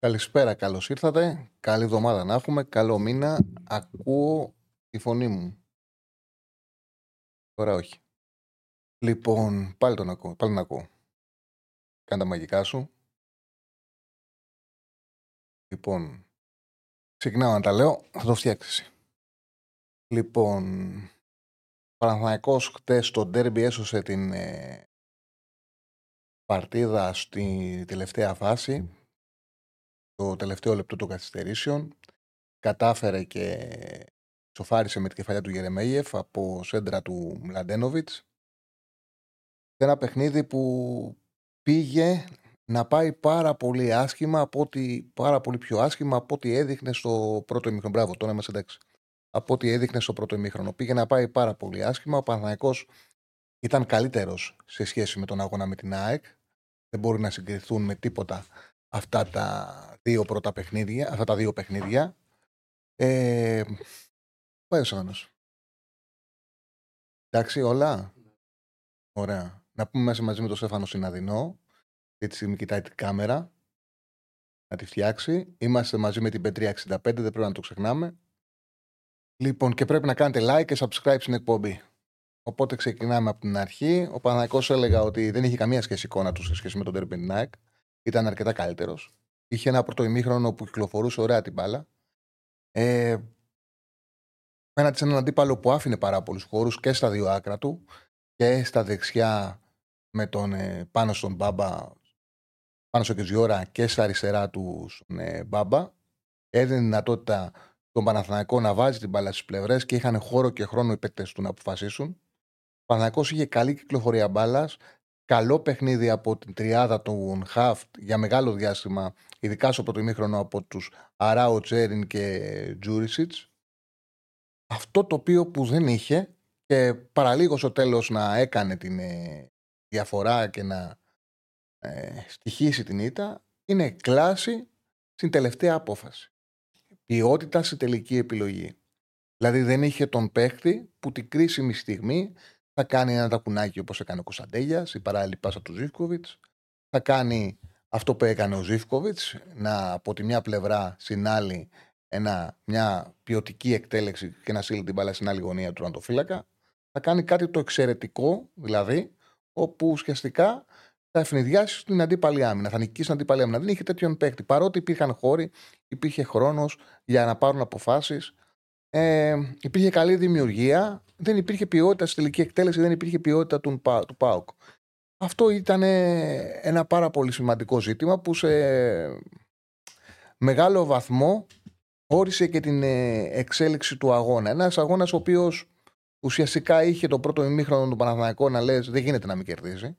Καλησπέρα, καλώς ήρθατε. Καλή εβδομάδα να έχουμε. Καλό μήνα. Ακούω τη φωνή μου. Τώρα όχι. Λοιπόν, πάλι τον ακούω. Πάλι τον ακούω. Κάνε τα μαγικά σου. Λοιπόν, ξεκινάω να τα λέω, θα το φτιάξεις. Λοιπόν, Παναθηναϊκός χτες στο ντέρμπι έσωσε την ε, παρτίδα στη τελευταία φάση το τελευταίο λεπτό των καθυστερήσεων. Κατάφερε και σοφάρισε με την κεφαλιά του Γερεμέγεφ από σέντρα του Μλαντένοβιτς. Ένα παιχνίδι που πήγε να πάει πάρα πολύ άσχημα από ότι, πάρα πολύ πιο άσχημα από ό,τι έδειχνε στο πρώτο ημίχρονο. Μπράβο, τώρα είμαστε εντάξει. Από ό,τι έδειχνε στο πρώτο ημίχρονο. Πήγε να πάει πάρα πολύ άσχημα. Ο Παναθηναϊκός ήταν καλύτερος σε σχέση με τον αγώνα με την ΑΕΚ. Δεν μπορεί να συγκριθούν με τίποτα αυτά τα δύο πρώτα παιχνίδια, αυτά τα δύο παιχνίδια. Ε, πάει ο Σάνος. Εντάξει, όλα. Ωραία. Να πούμε μέσα μαζί με τον Στέφανο Συναδεινό. Αυτή τη στιγμή κοιτάει την κάμερα. Να τη φτιάξει. Είμαστε μαζί με την P365, δεν πρέπει να το ξεχνάμε. Λοιπόν, και πρέπει να κάνετε like και subscribe στην εκπομπή. Οπότε ξεκινάμε από την αρχή. Ο Παναγικός έλεγα ότι δεν είχε καμία σχέση εικόνα του σε σχέση με τον Derby Nike ήταν αρκετά καλύτερος. Είχε ένα πρώτο ημίχρονο που κυκλοφορούσε ωραία την μπάλα. Ε, Πέναντι σε έναν αντίπαλο που άφηνε πάρα πολλούς χώρους και στα δύο άκρα του και στα δεξιά με τον ε, πάνω στον Μπάμπα, πάνω στο Κεζιόρα και στα αριστερά του στον ε, Μπάμπα. Έδινε δυνατότητα τον Παναθηναϊκό να βάζει την μπάλα στις πλευρές και είχαν χώρο και χρόνο οι παίκτες του να αποφασίσουν. Ο Παναθηναϊκός είχε καλή κυκλοφορία μπάλας, καλό παιχνίδι από την τριάδα του Χαφτ για μεγάλο διάστημα, ειδικά στο πρώτο ημίχρονο από τους Αράο Τσέριν και Τζούρισιτς. Αυτό το οποίο που δεν είχε και παραλίγος στο τέλος να έκανε την ε, διαφορά και να ε, στοιχήσει την ήττα είναι κλάση στην τελευταία απόφαση. Ποιότητα στη τελική επιλογή. Δηλαδή δεν είχε τον παίχτη που την κρίσιμη στιγμή θα κάνει ένα τακουνάκι όπως έκανε ο Κωνσταντέλιας, η παράλληλη πάσα του Ζήφκοβιτς. Θα κάνει αυτό που έκανε ο Ζήφκοβιτς, να από τη μια πλευρά στην άλλη ένα, μια ποιοτική εκτέλεξη και να στείλει την μπάλα στην άλλη γωνία του Ραντοφύλακα. Θα κάνει κάτι το εξαιρετικό, δηλαδή, όπου ουσιαστικά θα ευνηδιάσει την αντίπαλη άμυνα, θα νικήσει την αντίπαλη άμυνα. Δεν είχε τέτοιον παίκτη. Παρότι υπήρχαν χώροι, υπήρχε χρόνος για να πάρουν αποφάσεις. Ε, υπήρχε καλή δημιουργία, δεν υπήρχε ποιότητα στη τελική εκτέλεση, δεν υπήρχε ποιότητα του, του ΠΑΟΚ. Αυτό ήταν ένα πάρα πολύ σημαντικό ζήτημα που σε μεγάλο βαθμό όρισε και την ε, εξέλιξη του αγώνα. Ένας αγώνας ο οποίος ουσιαστικά είχε το πρώτο ημίχρονο του Παναθηναϊκού να λες: Δεν γίνεται να μην κερδίζει.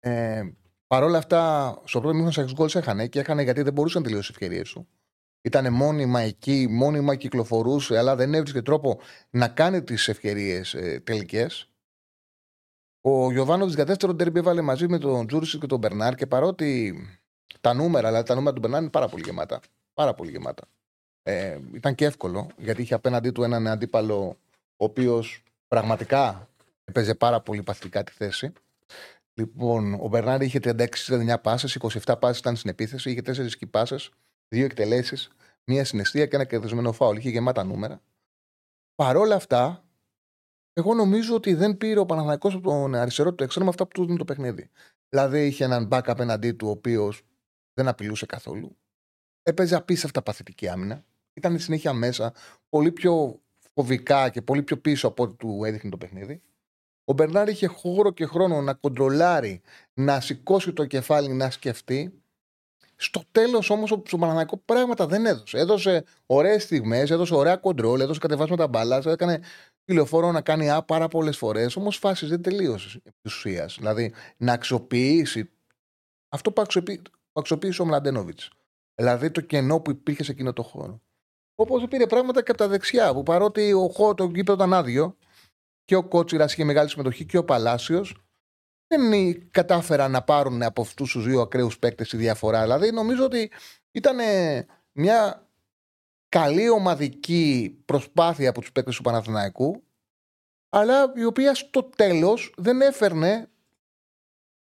Ε, Παρ' όλα αυτά, στο πρώτο ημίχρονο σε γκολς έχανε και έχανε γιατί δεν μπορούσε να τελειώσει τις ευκαιρίες του. Ήταν μόνιμα εκεί, μόνιμα κυκλοφορούσε, αλλά δεν έβρισκε τρόπο να κάνει τις ευκαιρίες ε, τελικές. Ο Γιωβάνοβιτς για δεύτερο τέρμπι έβαλε μαζί με τον Τζούρισι και τον Μπερνάρ και παρότι τα νούμερα, αλλά τα νούμερα του Μπερνάρ είναι πάρα πολύ γεμάτα. Πάρα πολύ γεμάτα. Ε, ήταν και εύκολο γιατί είχε απέναντί του έναν αντίπαλο ο οποίος πραγματικά έπαιζε πάρα πολύ παθητικά τη θέση. Λοιπόν, ο Μπερνάρ είχε 36-39 πάσες, 27 πάσες ήταν στην επίθεση, είχε 4 σκυπάσε δύο εκτελέσεις, μία συναισθία και ένα κερδισμένο φάουλ. Είχε γεμάτα νούμερα. Παρόλα αυτά, εγώ νομίζω ότι δεν πήρε ο Παναθανικό από τον αριστερό του εξτρέμου αυτά που του δίνει το παιχνίδι. Δηλαδή είχε έναν back απέναντί του, ο οποίος δεν απειλούσε καθόλου. Έπαιζε απίστευτα παθητική άμυνα. Ήταν συνέχεια μέσα, πολύ πιο φοβικά και πολύ πιο πίσω από ό,τι του έδειχνε το παιχνίδι. Ο Μπερνάρ είχε χώρο και χρόνο να κοντρολάρει, να σηκώσει το κεφάλι, να σκεφτεί στο τέλος όμως ο Παναναναϊκό πράγματα δεν έδωσε. Έδωσε ωραίες στιγμές, έδωσε ωραία κοντρόλ, έδωσε κατεβάσματα μπάλα, έκανε τηλεφόρο να κάνει α, πάρα πολλές φορές. Όμως φάσεις δεν τελείωσε επί ουσίας. Δηλαδή να αξιοποιήσει Αυτό που αξιοποίησε ο Μλαντένοβιτς. Δηλαδή το κενό που υπήρχε σε εκείνο το χώρο. Όπως πήρε πράγματα και από τα δεξιά, που παρότι ο χώρο το γήπεδο ήταν άδειο και ο Κότσιρας είχε μεγάλη συμμετοχή και ο Παλάσιος, δεν κατάφεραν να πάρουν από αυτούς τους δύο ακραίους παίκτες τη διαφορά. Δηλαδή νομίζω ότι ήταν μια καλή ομαδική προσπάθεια από τους παίκτες του Παναθηναϊκού, αλλά η οποία στο τέλος δεν έφερνε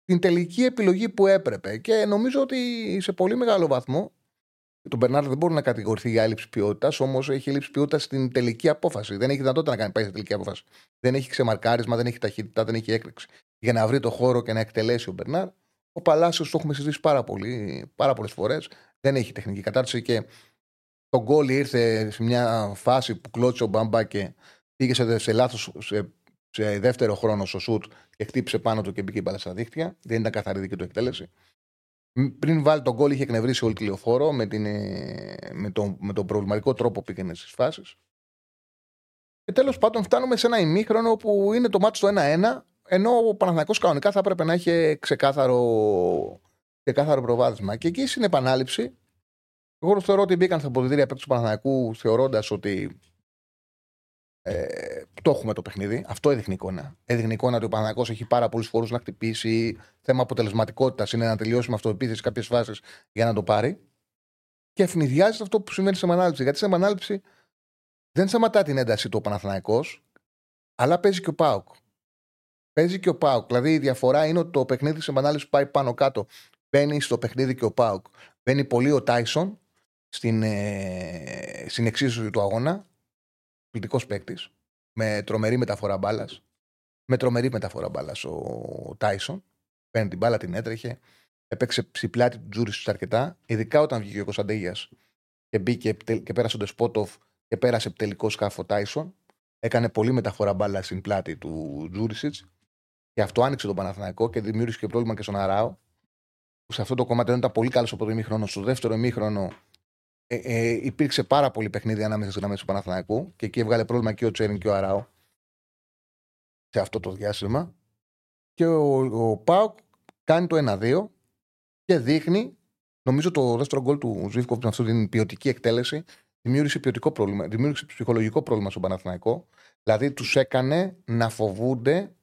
την τελική επιλογή που έπρεπε. Και νομίζω ότι σε πολύ μεγάλο βαθμό τον Μπερνάρ δεν μπορεί να κατηγορηθεί για έλλειψη ποιότητας, όμως έχει έλλειψη ποιότητας στην τελική απόφαση. Δεν έχει δυνατότητα να κάνει πάει σε τελική απόφαση. Δεν έχει ξεμαρκάρισμα, δεν έχει ταχύτητα, δεν έχει έκρηξη. Για να βρει το χώρο και να εκτελέσει ο Μπερνάρ. Ο Παλάσιος το έχουμε συζητήσει πάρα, πολύ, πάρα πολλές φορές. Δεν έχει τεχνική κατάρτιση και το γκολ ήρθε σε μια φάση που κλώτσε ο Μπαμπά και πήγε σε, σε λάθος σε, σε, δεύτερο χρόνο στο σουτ και χτύπησε πάνω του και μπήκε η μπάλα στα δίχτυα. Δεν ήταν καθαρή δική του εκτέλεση. Πριν βάλει τον γκολ, είχε εκνευρίσει όλη τη λεωφόρο με, την, ε, με, τον, με τον προβληματικό τρόπο που πήγαινε στις φάσεις. Και τέλος πάντων φτάνουμε σε ένα ημίχρονο που είναι το μάτι στο 1-1, ενώ ο Παναθανικό κανονικά θα έπρεπε να έχει ξεκάθαρο, ξεκάθαρο προβάδισμα. Και εκεί στην επανάληψη, εγώ θεωρώ ότι μπήκαν στα αποδητήρια παίκτες του Παναθανικού θεωρώντας ότι ε, το έχουμε το παιχνίδι. Αυτό έδειχνε εικόνα. Έδειχνε εικόνα ότι ο Παναγό έχει πάρα πολλούς φόρου να χτυπήσει. Θέμα αποτελεσματικότητας είναι να τελειώσει με αυτοεπίθεση κάποιες φάσεις για να το πάρει. Και ευνηδιάζει αυτό που συμβαίνει σε επανάληψη. Γιατί σε επανάληψη δεν σταματά την ένταση του Παναθηναϊκός, αλλά παίζει και ο Πάουκ. Παίζει και ο Πάουκ. Δηλαδή η διαφορά είναι ότι το παιχνίδι σε επανάληψη πάει πάνω κάτω. Μπαίνει στο παιχνίδι και ο Πάουκ. Μπαίνει πολύ ο Τάισον στην, ε, στην εξίσωση του αγώνα πληκτικό παίκτης, με τρομερή μεταφορά μπάλας. Με τρομερή μεταφορά μπάλας ο Τάισον. Παίρνει την μπάλα, την έτρεχε. Έπαιξε στην πλάτη του Τζούρι αρκετά, ειδικά όταν βγήκε ο Κωνσταντέλιας και μπήκε και πέρασε ο Ντεσπόντοφ και πέρασε τελικό σκάφο Τάισον. Έκανε πολύ μεταφορά μπάλα στην πλάτη του Τζούριτσιτς. Και αυτό άνοιξε τον Παναθηναϊκό και δημιούργησε και πρόβλημα και στον Αράο. Που σε αυτό το κομμάτι δεν ήταν πολύ καλός στο πρώτο ημίχρονο. Στο δεύτερο ημίχρονο ε, ε, υπήρξε πάρα πολύ παιχνίδι ανάμεσα στις γραμμές του Παναθηναϊκού και εκεί έβγαλε πρόβλημα και ο Τσέριν και ο Αράο σε αυτό το διάστημα. Και ο, ο Πάουκ κάνει το 1-2 και δείχνει, νομίζω το δεύτερο γκολ του Ζήφκοφ με αυτή την ποιοτική εκτέλεση, δημιούργησε ποιοτικό πρόβλημα, δημιούργησε ψυχολογικό πρόβλημα στον Παναθηναϊκό. Δηλαδή τους έκανε να φοβούνται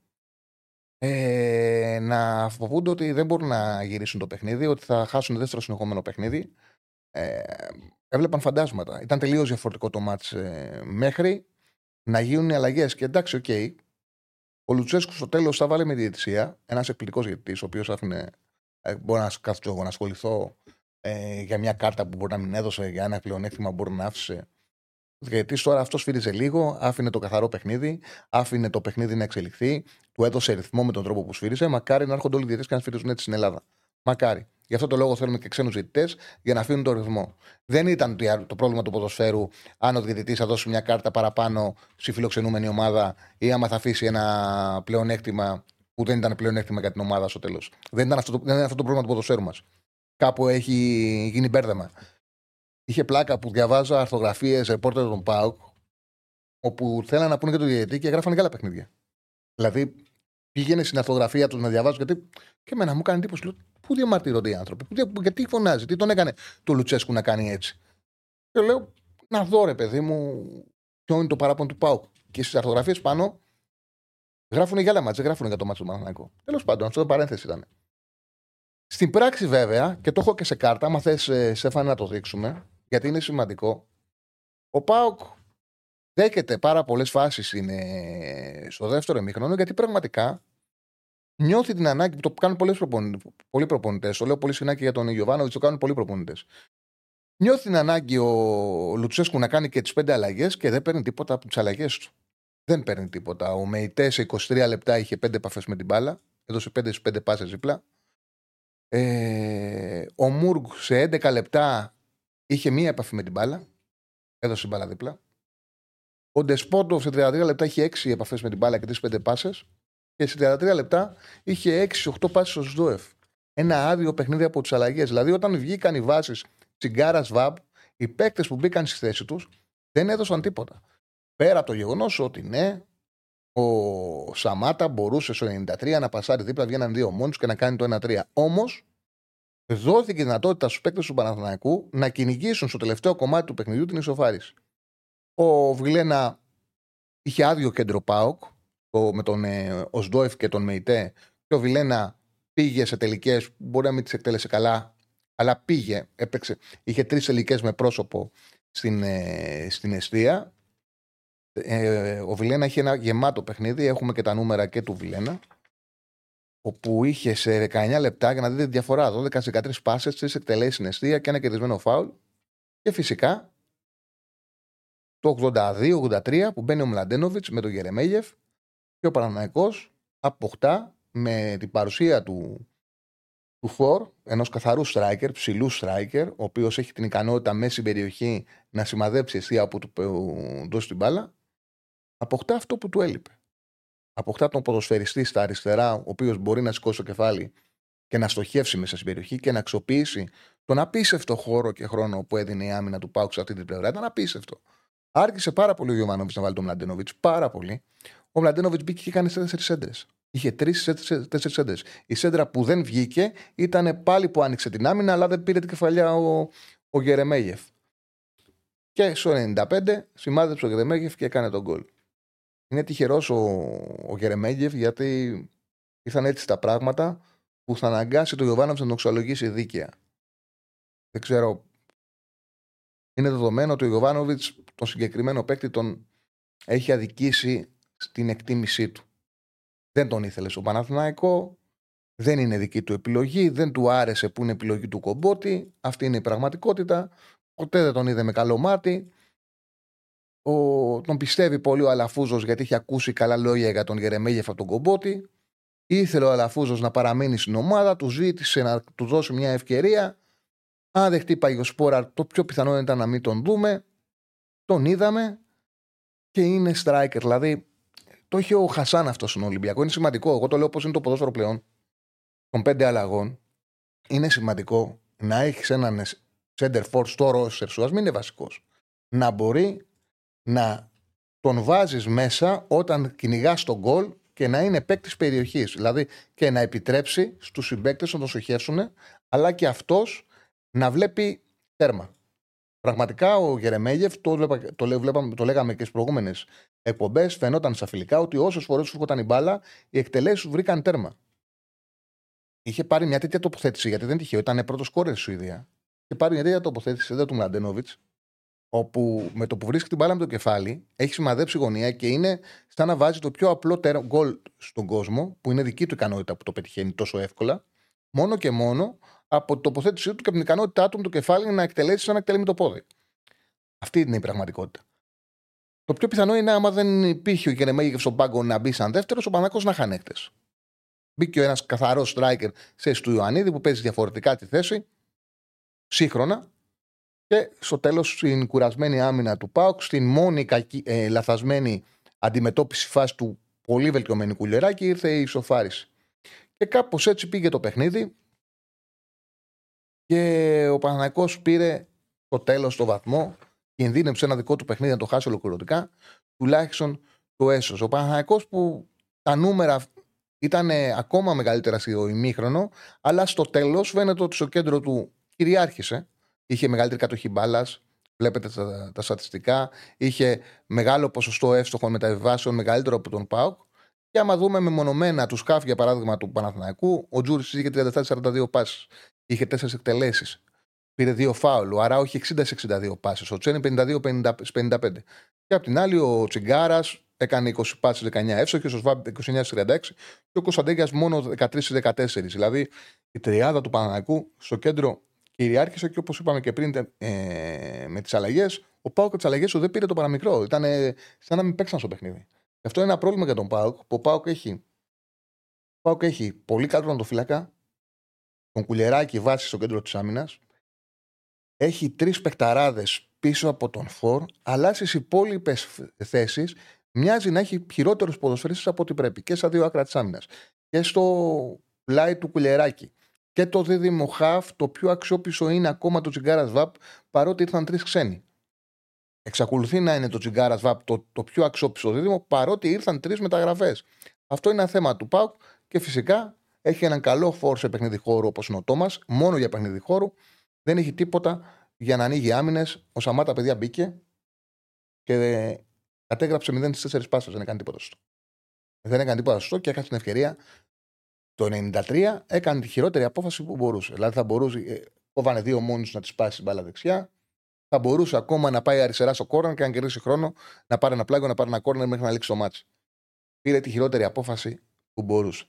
ε, να φοβούνται ότι δεν μπορούν να γυρίσουν το παιχνίδι, ότι θα χάσουν δεύτερο συνεχόμενο παιχνίδι ε, έβλεπαν φαντάσματα. Ήταν τελείως διαφορετικό το ματς ε, μέχρι να γίνουν οι αλλαγές. Και εντάξει, OK. Okay, ο Λουτσέσκου στο τέλος θα βάλει με διαιτησία. Ένας εκπληκτικός διαιτητής, ο οποίος άφηνε. Ε, μπορώ να κάτσω να ασχοληθώ ε, για μια κάρτα που μπορεί να μην έδωσε, για ένα πλεονέκτημα που μπορεί να άφησε. Γιατί τώρα αυτός σφύριζε λίγο, άφηνε το καθαρό παιχνίδι, άφηνε το παιχνίδι να εξελιχθεί, του έδωσε ρυθμό με τον τρόπο που σφύριζε. Μακάρι να έρχονται όλοι οι διαιτητές και να σφυρίζουν έτσι στην Ελλάδα. Μακάρι. Γι' αυτό το λόγο θέλουμε και ξένους διαιτητές για να αφήνουν τον ρυθμό. Δεν ήταν το πρόβλημα του ποδοσφαίρου αν ο διαιτητής θα δώσει μια κάρτα παραπάνω στη φιλοξενούμενη ομάδα ή άμα θα αφήσει ένα πλεονέκτημα που δεν ήταν πλεονέκτημα για την ομάδα στο τέλος. Δεν, ήταν αυτό, δεν είναι αυτό το πρόβλημα του ποδοσφαίρου μας. Κάπου έχει γίνει μπέρδεμα. Είχε πλάκα που διαβάζω αρθογραφίε ρεπόρτερ των ΠΑΟΚ όπου θέλανε να πούνε και το διαιτητή και γράφανε και άλλα παιχνίδια. Δηλαδή πήγαινε στην αρθογραφία τους να διαβάζω γιατί και εμένα μου κάνει εντύπωση. Πού διαμαρτύρονται οι άνθρωποι, που, γιατί φωνάζει, τι τον έκανε το Λουτσέσκου να κάνει έτσι. Και λέω, να δω ρε παιδί μου, ποιο είναι το παράπονο του Πάουκ. Και στις αρθογραφίε πάνω γράφουν για άλλα μάτια, δεν γράφουν για το μάτσο του Μαναναϊκό. Τέλος πάντων, αυτό το παρένθεση ήταν. Στην πράξη, βέβαια, και το έχω και σε κάρτα, άμα θες, ε, Σέφανε, να το δείξουμε, γιατί είναι σημαντικό. Ο Πάουκ δέχεται πάρα πολλές φάσεις στο δεύτερο ημίχρονο, γιατί πραγματικά νιώθει την ανάγκη που το κάνουν πολλοί προπονητέ. Πολλοί προπονητές, το λέω πολύ συχνά και για τον Ιωβάνοβιτς, το κάνουν πολλοί προπονητές. Νιώθει την ανάγκη ο Λουτσέσκου να κάνει και τις πέντε αλλαγές και δεν παίρνει τίποτα από τις αλλαγές του. Δεν παίρνει τίποτα. Ο Μεϊτές σε 23 λεπτά είχε πέντε επαφές με την μπάλα. Έδωσε πέντε στις πέντε πάσες δίπλα. Ε, ο Μούργκ σε 11 λεπτά είχε μία επαφή με την μπάλα. Έδωσε την μπάλα δίπλα. Ο Ντεσπότο σε 33 λεπτά είχε 6 επαφές με την μπάλα και 3-5 πάσες και σε 33 λεπτά είχε 6-8 πάσει στο Σδόεφ. Ένα άδειο παιχνίδι από τις αλλαγές. Δηλαδή, όταν βγήκαν οι βάσεις τσιγκάρα Βαμπ, οι παίκτες που μπήκαν στη θέση τους δεν έδωσαν τίποτα. Πέρα από το γεγονός ότι ναι, ο Σαμάτα μπορούσε στο 93 να πασάρει δίπλα, βγαίναν δύο μόνοι και να κάνει το 1-3. Όμως, δόθηκε δυνατότητα στους παίκτες του Παναθηναϊκού να κυνηγήσουν στο τελευταίο κομμάτι του παιχνιδιού την ισοφάριση. Ο Βιλένα είχε άδειο κέντρο Πάοκ με τον ε, Οσδόεφ και τον Μεϊτέ και ο Βιλένα πήγε σε τελικές, μπορεί να μην τις εκτέλεσε καλά, αλλά πήγε, έπαιξε. Είχε τρεις τελικές με πρόσωπο στην, ε, στην αιστεία. Ε, ο Βιλένα είχε ένα γεμάτο παιχνίδι. Έχουμε και τα νούμερα και του Βιλένα. Όπου είχε σε 19 λεπτά, για να δείτε τη διαφορά, 12-13 πάσες, 3 εκτελέσεις στην αιστεία και ένα κερδισμένο φάουλ. Και φυσικά το 82-83 που μπαίνει ο Μλαντένοβιτς με τον Γερεμέγεφ και ο Παναναναϊκός αποκτά με την παρουσία του, του Φορ, ενός καθαρού striker, ψηλού striker, ο οποίος έχει την ικανότητα μέσα στην περιοχή να σημαδέψει αιστεία που του δώσει την μπάλα, αποκτά αυτό που του έλειπε. Αποκτά τον ποδοσφαιριστή στα αριστερά, ο οποίος μπορεί να σηκώσει το κεφάλι και να στοχεύσει μέσα στην περιοχή και να αξιοποιήσει τον απίστευτο χώρο και χρόνο που έδινε η άμυνα του Πάουξ σε αυτή την πλευρά. Ήταν απίστευτο. Άρχισε πάρα πολύ ο Γιωμάνοβιτ να βάλει τον Μλαντένοβιτς. Πάρα πολύ. Ο Μλαντένοβιτς μπήκε και έκανε τέσσερις έντρε. Είχε τρει-τέσσερι έντρε. Η σέντρα που δεν βγήκε ήταν πάλι που άνοιξε την άμυνα, αλλά δεν πήρε την κεφαλιά ο, ο Γερεμέγεφ. Και στο 95 σημάδεψε ο Γερεμέγεφ και έκανε τον γκολ. Είναι τυχερός ο, ο Γερεμέγεφ γιατί ήρθαν έτσι τα πράγματα που θα αναγκάσει τον Ιωβάνοβιτ να τον αξιολογήσει δίκαια. Δεν ξέρω. Είναι δεδομένο ότι ο Ιωβάνοβιτς τον συγκεκριμένο παίκτη τον έχει αδικήσει στην εκτίμησή του. Δεν τον ήθελες στο Παναθηναϊκό, δεν είναι δική του επιλογή, δεν του άρεσε που είναι επιλογή του κομπότη. Αυτή είναι η πραγματικότητα. Ποτέ δεν τον είδε με καλό μάτι. Ο, τον πιστεύει πολύ ο Αλαφούζος γιατί έχει ακούσει καλά λόγια για τον Γερεμέγεφ από τον κομπότη. Ήθελε ο Αλαφούζος να παραμείνει στην ομάδα, του ζήτησε να του δώσει μια ευκαιρία. Αν δεχτεί Παγιοσπόρα, το πιο πιθανό ήταν να μην τον δούμε. Τον είδαμε και είναι striker. Δηλαδή το είχε ο Χασάν αυτός στον Ολυμπιακό. Είναι σημαντικό. Εγώ το λέω πώ είναι το ποδόσφαιρο πλέον των πέντε αλλαγών. Είναι σημαντικό να έχεις έναν center for στο ρόστερ σου, ας μην είναι βασικός. Να μπορεί να τον βάζεις μέσα όταν κυνηγάς τον γκολ και να είναι παίκτης περιοχής. Δηλαδή και να επιτρέψει στους συμπαίκτες να τον σοχεύσουν, αλλά και αυτός να βλέπει τέρμα. Πραγματικά ο Γερεμέγεφ, το, το, βλέπαμε, το λέγαμε και στις προηγούμενες εκπομπές, φαινόταν στα φιλικά ότι όσες φορές σου έρχονταν η μπάλα, οι εκτελέσεις βρήκαν τέρμα. Είχε πάρει μια τέτοια τοποθέτηση, γιατί δεν τυχαίο, ήταν πρώτος κόρε στη Σουηδία. Είχε πάρει μια τέτοια τοποθέτηση εδώ του Μλαντένοβιτ, όπου με το που βρίσκει την μπάλα με το κεφάλι, έχει σημαδέψει γωνία και είναι σαν να βάζει το πιο απλό γκολ στον κόσμο, που είναι δική του ικανότητα που το πετυχαίνει τόσο εύκολα, μόνο και μόνο από την τοποθέτησή του και από την ικανότητά του με το κεφάλι να εκτελέσει σαν να εκτελεί με το πόδι. Αυτή είναι η πραγματικότητα. Το πιο πιθανό είναι άμα δεν υπήρχε ο Γερεμέγεφ στον πάγκο να μπει σαν δεύτερος, ο Πανάκο να είχαν έκτες. Μπήκε ο ένας καθαρός striker σε του Ιωαννίδη που παίζει διαφορετικά τη θέση, σύγχρονα, και στο τέλος στην κουρασμένη άμυνα του Πάουκ, στην μόνη κακή, ε, λαθασμένη αντιμετώπιση φάση του πολύ βελτιωμένου κουλεράκι, ήρθε η ισοφάριση. Και κάπως έτσι πήγε το παιχνίδι. Και ο Παναγικό πήρε το τέλος το βαθμό, κινδύνεψε ένα δικό του παιχνίδι να το χάσει ολοκληρωτικά, τουλάχιστον το έσω. Ο Παναγικό που τα νούμερα ήταν ακόμα μεγαλύτερα στο ημίχρονο, αλλά στο τέλος φαίνεται ότι στο κέντρο του κυριάρχησε. Είχε μεγαλύτερη κατοχή μπάλας. Βλέπετε τα, τα στατιστικά. Είχε μεγάλο ποσοστό εύστοχων μεταβιβάσεων, μεγαλύτερο από τον Πάουκ. Και άμα δούμε μεμονωμένα τους σκάφη, για παράδειγμα, του Παναθηναϊκού, ο Τζούρις είχε 37-42 πάσεις. Είχε 4 εκτελέσεις. Πήρε 2 φάουλ. Ο Αράου είχε 60-62 πάσεις. Ο Τσένι 52-55. Και απ' την άλλη, ο Τσιγκάρας έκανε 20 πάσεις 19 εύστοχες, ο Σβάμπ 29-36 και ο Κωνσταντέγιας μόνο 13-14. Δηλαδή η τριάδα του Παναναϊκού στο κέντρο κυριάρχησε και όπως είπαμε και πριν ε, με τις αλλαγές, ο Πάουκ τις αλλαγές του δεν πήρε το παραμικρό. Ήταν σαν να μην παίξαν στο παιχνίδι. Αυτό είναι ένα πρόβλημα για τον Πάουκ, που ο Πάουκ έχει, έχει πολύ καλό φύλακα, τον κουλεράκι βάσει στο κέντρο της άμυνας. Έχει τρεις παιχταράδες πίσω από τον Φορ, αλλά στις υπόλοιπες θέσεις μοιάζει να έχει χειρότερους ποδοσφαιριστές από ό,τι πρέπει και στα δύο άκρα της άμυνας. Και στο πλάι του κουλεράκι. Και το δίδυμο χαφ, το πιο αξιόπισο είναι ακόμα το τσιγκάρας βαπ, παρότι ήρθαν τρεις ξένοι. Εξακολουθεί να είναι το τσιγκάρας βαπ το, το πιο αξιόπιστο δίδυμο, παρότι ήρθαν τρεις μεταγραφές. Αυτό είναι ένα θέμα του ΠΑΟΚ και φυσικά Έχει έναν καλό φόρ σε παιχνίδι χώρου όπως είναι ο Τόμας, μόνο για παιχνίδι χώρου. Δεν έχει τίποτα για να ανοίγει άμυνες. Ο Σαμάτα, παιδιά, μπήκε και κατέγραψε 0 στις 4 πάσες. Δεν έκανε τίποτα σωστό. Δεν έκανε τίποτα σωστό και έκανε την ευκαιρία. Το 93 έκανε τη χειρότερη απόφαση που μπορούσε. Δηλαδή θα μπορούσε. Ε, κόβανε δύο μόνοι να τη πάσει μπάλα δεξιά. Θα μπορούσε ακόμα να πάει αριστερά στο κόρνερ και αν κερδίσει χρόνο να πάρει ένα πλάγιο, να πάρει ένα κόρνερ μέχρι να λήξει το μάτσο. Πήρε τη χειρότερη απόφαση που μπορούσε.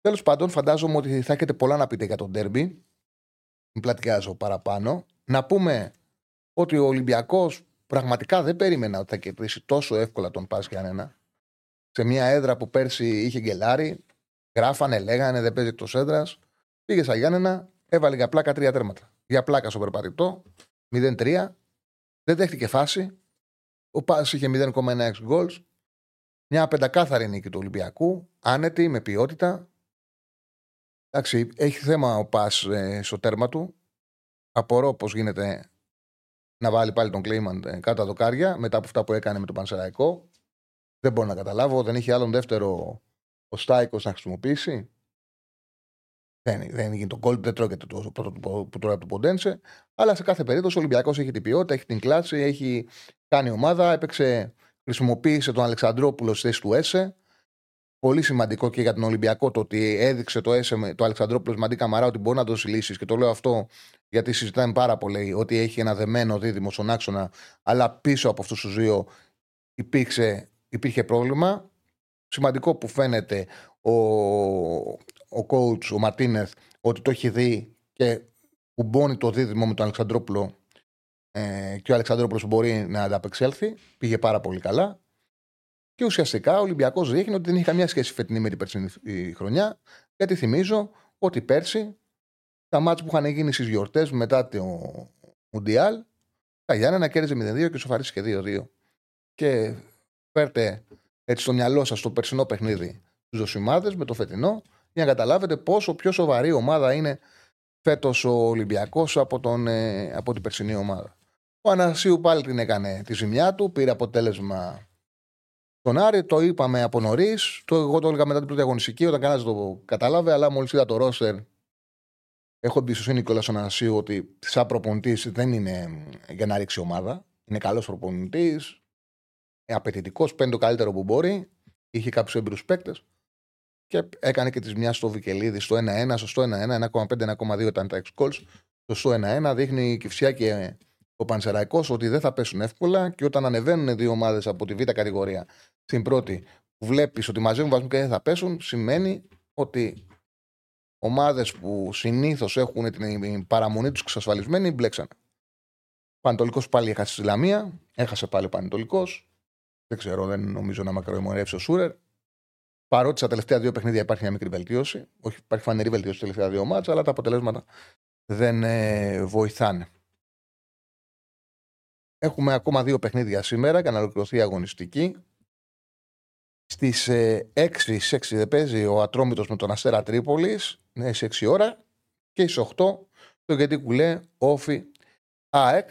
Τέλος πάντων, φαντάζομαι ότι θα έχετε πολλά να πείτε για τον Ντέρμπι. Μην πλατιάζω παραπάνω. Να πούμε ότι ο Ολυμπιακός πραγματικά δεν περίμενα ότι θα κερδίσει τόσο εύκολα τον Πας Γιάννενα. Σε μια έδρα που πέρσι είχε γκελάρι, γράφανε, λέγανε, δεν παίζει εκτός έδρας. Πήγε σαν Γιάννενα, έβαλε για πλάκα τρία τέρματα. Για πλάκα στο περπατητό, 0-3. Δεν δέχτηκε φάση. Ο Πα είχε 0,16 γκολ. Μια πεντακάθαρη νίκη του Ολυμπιακού. Άνετη, με ποιότητα. Εντάξει, έχει θέμα ο Πα ε, στο τέρμα του. Απορώ πώς γίνεται να βάλει πάλι τον Κλέιμαν ε, κάτω τα δοκάρια μετά από αυτά που έκανε με τον Πανσεραϊκό. Δεν μπορώ να καταλάβω. Δεν είχε άλλον δεύτερο ο Στάικος να χρησιμοποιήσει. Δεν, δεν γίνει το κόλπ, δεν τρώγεται το πρώτο που τώρα του Ποντένσε. Αλλά σε κάθε περίπτωση ο Ολυμπιακός έχει την ποιότητα, έχει την κλάση, έχει κάνει ομάδα. Έπαιξε, χρησιμοποίησε τον Αλεξανδρόπουλο στη θέση του ΕΣΕ. Πολύ σημαντικό και για τον Ολυμπιακό το ότι έδειξε το ΕΣΕ, το Αλεξανδρόπουλος Μαντί Καμαρά ότι μπορεί να δώσει λύσεις. Και το λέω αυτό γιατί συζητάμε πάρα πολύ ότι έχει ένα δεμένο δίδυμο στον άξονα, αλλά πίσω από αυτούς τους δύο υπήρξε, υπήρχε πρόβλημα. Σημαντικό που φαίνεται ο, ο coach, ο Μαρτίνεθ, ότι το έχει δει και κουμπώνει το δίδυμο με τον Αλεξανδρόπουλο ε, και ο Αλεξανδρόπουλος μπορεί να ανταπεξέλθει. Πήγε πάρα πολύ καλά. Και ουσιαστικά ο Ολυμπιακός δείχνει ότι δεν έχει καμία σχέση φετινή με την περσινή χρονιά. Γιατί θυμίζω ότι πέρσι τα μάτια που είχαν γίνει στις γιορτές μετά το Μουντιάλ, τα Γιάννενα κέρδιζε 0-2 και σοφαρίσει και 2-2. Και φέρτε έτσι στο μυαλό σας το περσινό παιχνίδι του δοσημάδε με το φετινό για να καταλάβετε πόσο πιο σοβαρή ομάδα είναι φέτος ο Ολυμπιακός από, ε, από την περσινή ομάδα. Ο Ανασίου πάλι την έκανε τη ζημιά του, πήρε αποτέλεσμα τον Άρη. Το είπαμε από νωρίς. Το, εγώ το έλεγα μετά την πρώτη αγωνιστική, όταν κανένας το κατάλαβε, αλλά μόλις είδα το ρόστερ Έχω εμπιστοσύνη κιόλα στον Ανασίου ότι σαν προπονητής δεν είναι για να ρίξει ομάδα. Είναι καλός προπονητής, απαιτητικός, παίρνει το καλύτερο που μπορεί. Είχε κάποιους έμπειρους παίκτες και έκανε και τη μιας στο Βικελίδη στο 1-1, στο 1-1, 1,5-1,2 ήταν τα 6 calls. Στο 1-1 δείχνει η Κυψιά και ο Πανσεραϊκός ότι δεν θα πέσουν εύκολα και όταν ανεβαίνουν δύο ομάδες από τη β' κατηγορία στην πρώτη, που βλέπεις ότι μαζεύουν βαθμού και δεν θα πέσουν, σημαίνει ότι ομάδες που συνήθως έχουν την παραμονή τους εξασφαλισμένη μπλέξανε. Πανετολικός πάλι έχασε στη Λαμία. Έχασε πάλι ο Πανετολικός. Δεν ξέρω, δεν νομίζω να μακροημορεύσει ο Σούρερ. Παρότι στα τελευταία δύο παιχνίδια υπάρχει μια μικρή βελτίωση. Όχι, υπάρχει φανερή βελτίωση στα τελευταία δύο μάτσα, αλλά τα αποτελέσματα δεν ε, βοηθάνε. Έχουμε ακόμα δύο παιχνίδια σήμερα για να ολοκληρωθεί η αγωνιστική. Στις 6, 6 δεν παίζει ο Ατρόμητος με τον Αστέρα Τρίπολης. Ναι, σε 6 ώρα. Και στις 8 το γιατί κουλέ, όφι, ΑΕΚ.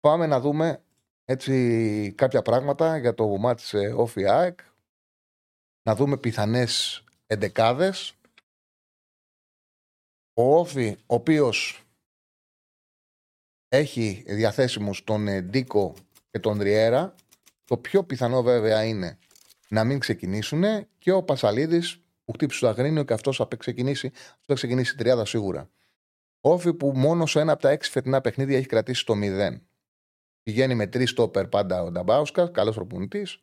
Πάμε να δούμε έτσι κάποια πράγματα για το μάτς όφι ΑΕΚ. Να δούμε πιθανές εντεκάδες. Ο Όφη, ο οποίος έχει διαθέσιμους τον ε, Ντίκο και τον Ριέρα. Το πιο πιθανό βέβαια είναι να μην ξεκινήσουν και ο Πασαλίδης που χτύπησε το Αγρίνιο και αυτός θα ξεκινήσει, αυτός θα ξεκινήσει τριάδα σίγουρα. ΟΦΗ που μόνο σε ένα από τα έξι φετινά παιχνίδια έχει κρατήσει το 0. Πηγαίνει με τρεις στόπερ πάντα ο Νταμπράουσκας, καλός προπονητής.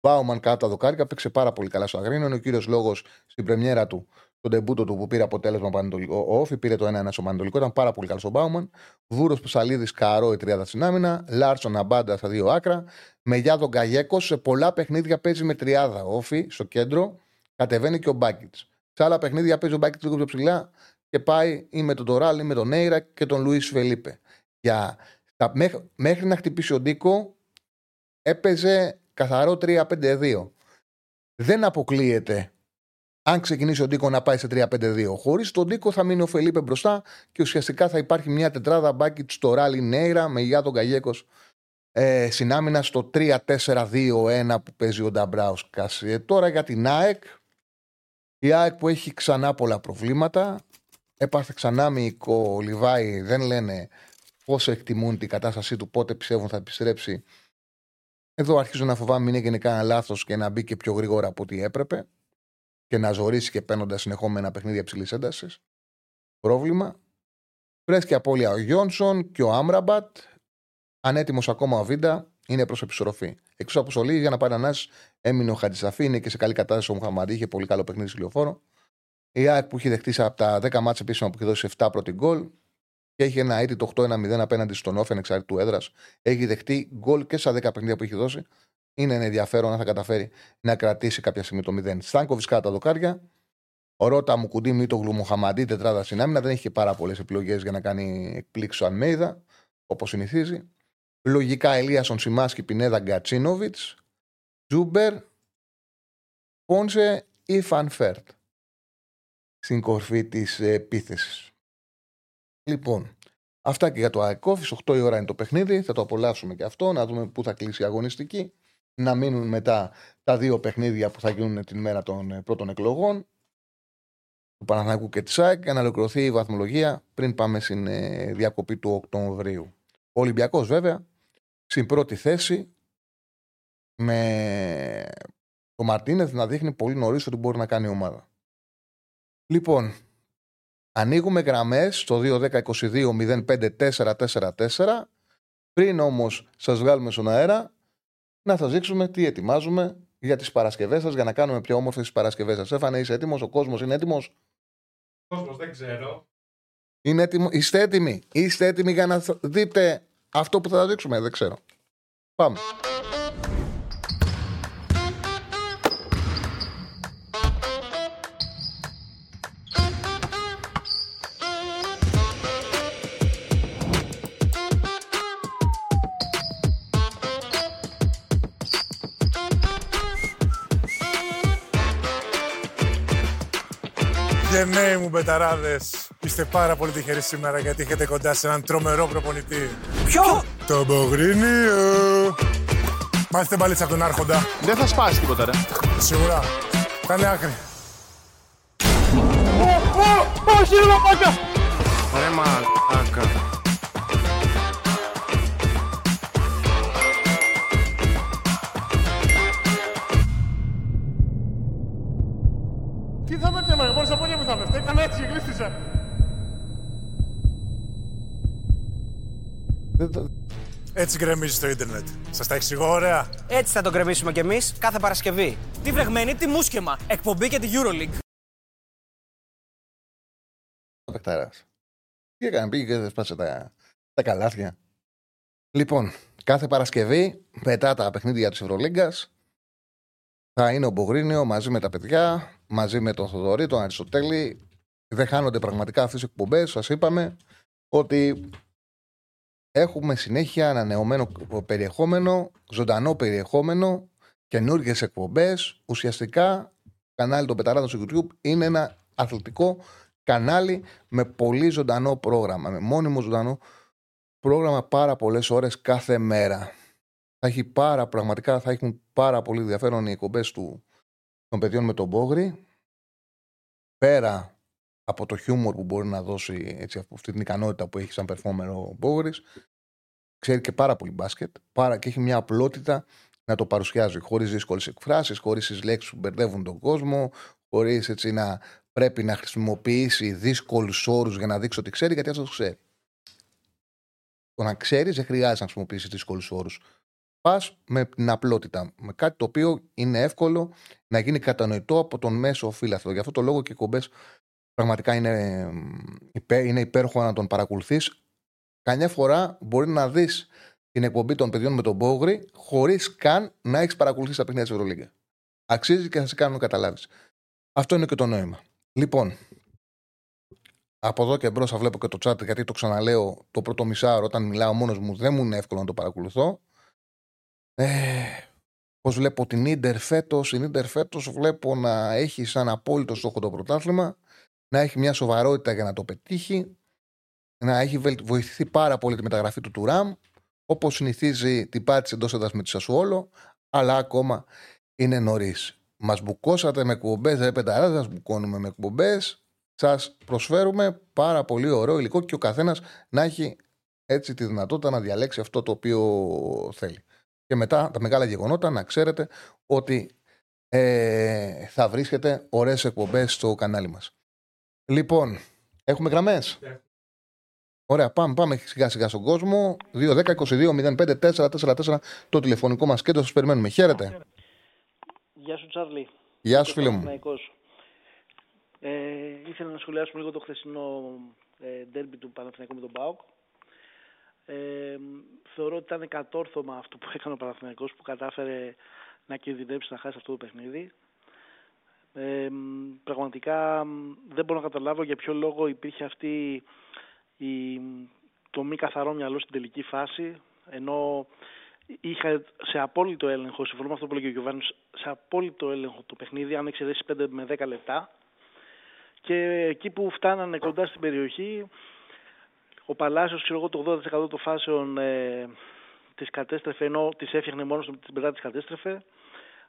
Μπάουμαν κάτω απ' τα δοκάρια, παίξε πάρα πολύ καλά στο Αγρίνιο. Είναι ο κύριος λόγος στην πρεμιέρα του το ντεμπούτο του που πήρε αποτέλεσμα Παναιτωλικό. Ο ΟΦΗ πήρε το 1-1 στο Παναιτωλικό, ήταν πάρα πολύ καλός ο Μπάουμαν. Βούρος Πασαλίδη Καρό η τριάδα στην άμυνα. Λάρσον Αμπάντα στα δύο άκρα. Με Γιάδο Γκαγέκο σε πολλά παιχνίδια παίζει με τριάδα. Όφη στο κέντρο. Κατεβαίνει και ο Μπάκιτ. Σε άλλα παιχνίδια παίζει ο Μπάκιτ λίγο πιο ψηλά και πάει ή με τον Τωράλ ή με τον Νέιρα και τον Λουίς Φελίπε. Για, τα, μέχρι, μέχρι να χτυπήσει ο Ντίκο έπαιζε καθαρό 3-5-2. Δεν αποκλείεται αν ξεκινήσει ο Ντίκο να πάει σε 3-5-2. Χωρίς τον Ντίκο θα μείνει ο Φελίπε μπροστά και ουσιαστικά θα υπάρχει μια τετράδα μπάκι στο ράλι Νέιρα με Γιάτο Καγιέκος ε, συνάμυνα στο 3-4-2-1 που παίζει ο Νταμπράουσκα. Ε, τώρα για την ΑΕΚ. Η ΑΕΚ που έχει ξανά πολλά προβλήματα. Έπαθε ξανά μυϊκό Λιβάη. Δεν λένε πόσο εκτιμούν την κατάστασή του, πότε πιστεύουν θα επιστρέψει. Εδώ αρχίζω να φοβάμαι μην έγινε κανένα λάθος και να μπει και πιο γρήγορα από ό,τι έπρεπε και να ζωρίσει και παίρνοντας συνεχόμενα παιχνίδια υψηλής έντασης. Πρόβλημα. Βρέθηκε απώλεια ο Γιόνσον και ο Άμραμπατ. Ανέτοιμος ακόμα ο Βίντα είναι προς επιστροφή. Εκτός αποστολή για να πάρει ανάση έμεινε ο Χατζησαφή, είναι και σε καλή κατάσταση ο Μουχαμαντή, είχε πολύ καλό παιχνίδι στη λεωφόρο. Η ΑΕΚ που έχει δεχτεί από τα 10 μάτια επίσημα που έχει δώσει 7 πρώτη γκολ και έχει ένα ήδη το 8-1-0 απέναντι στον Όφεν εξαρτήτου έδρας. Έχει δεχτεί γκολ και στα 10 παιχνίδια που έχει δώσει. Είναι ενδιαφέρον αν θα καταφέρει να κρατήσει κάποια στιγμή το 0. Στάνκοβι κάτω τα δοκάρια. Ο Ρότα Μουκουντί Μήτογλου Μοχαμαντί τετράδα στην άμυνα. Δεν έχει πάρα πολλές επιλογές για να κάνει εκπλήξεις ο Αλμέιδα, όπως συνηθίζει. Λογικά Ελίασον Σιμάνσκι Πινέδα Γκατσίνοβιτς. Τζούμπερ. Πόνσε ή Φαν Βέερτ. Στην κορφή της επίθεσης. Λοιπόν, αυτά και για το ΑΕΚ-ΟΦΗ. 8 η ώρα είναι το παιχνίδι. Θα το απολαύσουμε και αυτό. Να δούμε πού θα κλείσει η αγωνιστική. Να μείνουν μετά τα δύο παιχνίδια που θα γίνουν την μέρα των ε, πρώτων εκλογών του Παναθηναϊκού και της ΣΑΕΚ για να ολοκληρωθεί η βαθμολογία πριν πάμε στην ε, διακοπή του Οκτωβρίου. Ο Ολυμπιακός βέβαια στην πρώτη θέση με το Μαρτίνεθ να δείχνει πολύ νωρίς ότι μπορεί να κάνει ομάδα. Λοιπόν, ανοίγουμε γραμμές στο 2-10-22-05-4-4-4. Πριν όμως σας βγάλουμε στον αέρα, να σας δείξουμε τι ετοιμάζουμε για τις Παρασκευές σας, για να κάνουμε πιο όμορφες τις Παρασκευές σας. Έφανε, είσαι έτοιμος, ο κόσμος είναι έτοιμος; Ο κόσμος δεν ξέρω. Είναι έτοιμο. Είστε έτοιμοι. Είστε έτοιμοι για να δείτε αυτό που θα δείξουμε. Δεν ξέρω. Πάμε. Γενναίοι μου μπεταράδες, είστε πάρα πολύ τυχεροί σήμερα γιατί έχετε κοντά σε έναν τρομερό προπονητή. Ποιο? Το Μπογρίνιο. Μάθετε μπαλίτσα από τον Άρχοντα. Δεν θα σπάσει τίποτα, ρε. Σίγουρα. Θα είναι άκρη. Ρε μαλάκα. Τι θα Έτσι γκρεμίζει το ίντερνετ. Σας τα εξηγώ ωραία. Έτσι θα τον κρεμίσουμε κι εμείς κάθε Παρασκευή. Τι βρεγμένη, τι μουσκεμα. Εκπομπή για τη Euroleague. Ο παιχταράς. Τι έκανε, πήγε και δεν σπάσε τα, τα καλάθια. Λοιπόν, κάθε Παρασκευή, μετά τα παιχνίδια της Ευρωλίγκας, θα είναι ο Μπογρίνιο μαζί με τα παιδιά, μαζί με τον Θοδωρή, τον Αριστοτέλη. Δεν χάνονται πραγματικά αυτές οι εκπομπές. Σας είπαμε ότι έχουμε συνέχεια ανανεωμένο περιεχόμενο, ζωντανό περιεχόμενο, καινούργιες εκπομπές. Ουσιαστικά, το κανάλι των Πεταράδων στο YouTube είναι ένα αθλητικό κανάλι με πολύ ζωντανό πρόγραμμα, με μόνιμο ζωντανό πρόγραμμα πάρα πολλές ώρες κάθε μέρα. Θα έχει πάρα, πραγματικά θα έχουν πάρα πολύ ενδιαφέρον οι εκπομπές του των παιδιών με τον Μπόγρι. Πέρα από το χιούμορ που μπορεί να δώσει έτσι, από αυτή την ικανότητα που έχει σαν performer ο Μπόγρης, ξέρει και πάρα πολύ μπάσκετ πάρα, και έχει μια απλότητα να το παρουσιάζει χωρίς δύσκολες εκφράσεις, χωρίς τις λέξεις που μπερδεύουν τον κόσμο, χωρίς έτσι να πρέπει να χρησιμοποιήσει δύσκολους όρους για να δείξει ότι ξέρει, γιατί αυτός το ξέρει. Το να ξέρεις δεν χρειάζεται να χρησιμοποιήσεις δύσκολους όρους. Πας με την απλότητα. Με κάτι το οποίο είναι εύκολο να γίνει κατανοητό από τον μέσο φύλαθρο. Γι' αυτό το λόγο και οι κομπέ πραγματικά είναι, υπέ, είναι υπέροχο να τον παρακολουθείς. Καμιά φορά μπορεί να δεις την εκπομπή των παιδιών με τον Μπόγρι χωρίς καν να έχεις παρακολουθήσει τα παιχνίδια της Ευρωλίγκα. Αξίζει και θα σε κάνουν να καταλάβεις. Αυτό είναι και το νόημα. Λοιπόν, από εδώ και μπρος θα βλέπω και το chat γιατί το ξαναλέω το πρώτο μισάωρο όταν μιλάω μόνος μου δεν μου είναι εύκολο να το παρακολουθώ. Ε, Πώς βλέπω την ντερ φέτος. Η ντερ φέτος βλέπω να έχει σαν απόλυτο στόχο το πρωτάθλημα, να έχει μια σοβαρότητα για να το πετύχει, να έχει βοηθηθεί πάρα πολύ τη μεταγραφή του Τουράμ. Όπως συνηθίζει, την πάτησε εντός έδρας με τη Σασουόλο, αλλά ακόμα είναι νωρίς. μας μπουκώσατε με εκπομπές, ρε πενταράδε, σα μπουκώνουμε με εκπομπές. Σας προσφέρουμε πάρα πολύ ωραίο υλικό και ο καθένας να έχει έτσι τη δυνατότητα να διαλέξει αυτό το οποίο θέλει. Και μετά τα μεγάλα γεγονότα να ξέρετε ότι ε, θα βρίσκετε ωραίες εκπομπές στο κανάλι μας. Λοιπόν, έχουμε γραμμές. Ωραία, πάμε, πάμε σιγά σιγά στον κόσμο. 2-10-22-05-4-4-4 το τηλεφωνικό μας κέντρο. Σας περιμένουμε. Χαίρετε. Γεια σου Τσάρλι. Γεια σου φίλε μου. Παναθηναϊκός. Ε, ήθελα να σχολιάσουμε λίγο το χθεσινό ε, ντέρμπι του Παναθηναϊκού με τον ΠΑΟΚ. Ε, θεωρώ ότι ήταν κατόρθωμα αυτό που έκανε ο Παναθηναϊκός που κατάφερε να κινδυνεύσει να χάσει αυτό το παιχνίδι. Ε, πραγματικά μ, δεν μπορώ να καταλάβω για ποιο λόγο υπήρχε αυτή η, το μη καθαρό μυαλό στην τελική φάση ενώ είχα σε απόλυτο έλεγχο, συμφωνώ με αυτό που λέγει ο Γιωβάνης, σε απόλυτο έλεγχο το παιχνίδι, αν εξαιρέσεις 5 με 10 λεπτά. Και εκεί που φτάνανε κοντά στην περιοχή, ο Παλάσιος, ξέρω εγώ, το 80% των φάσεων ε, τις κατέστρεφε, ενώ τις έφτιαχνε μόνος του, την πεντά τις κατέστρεφε.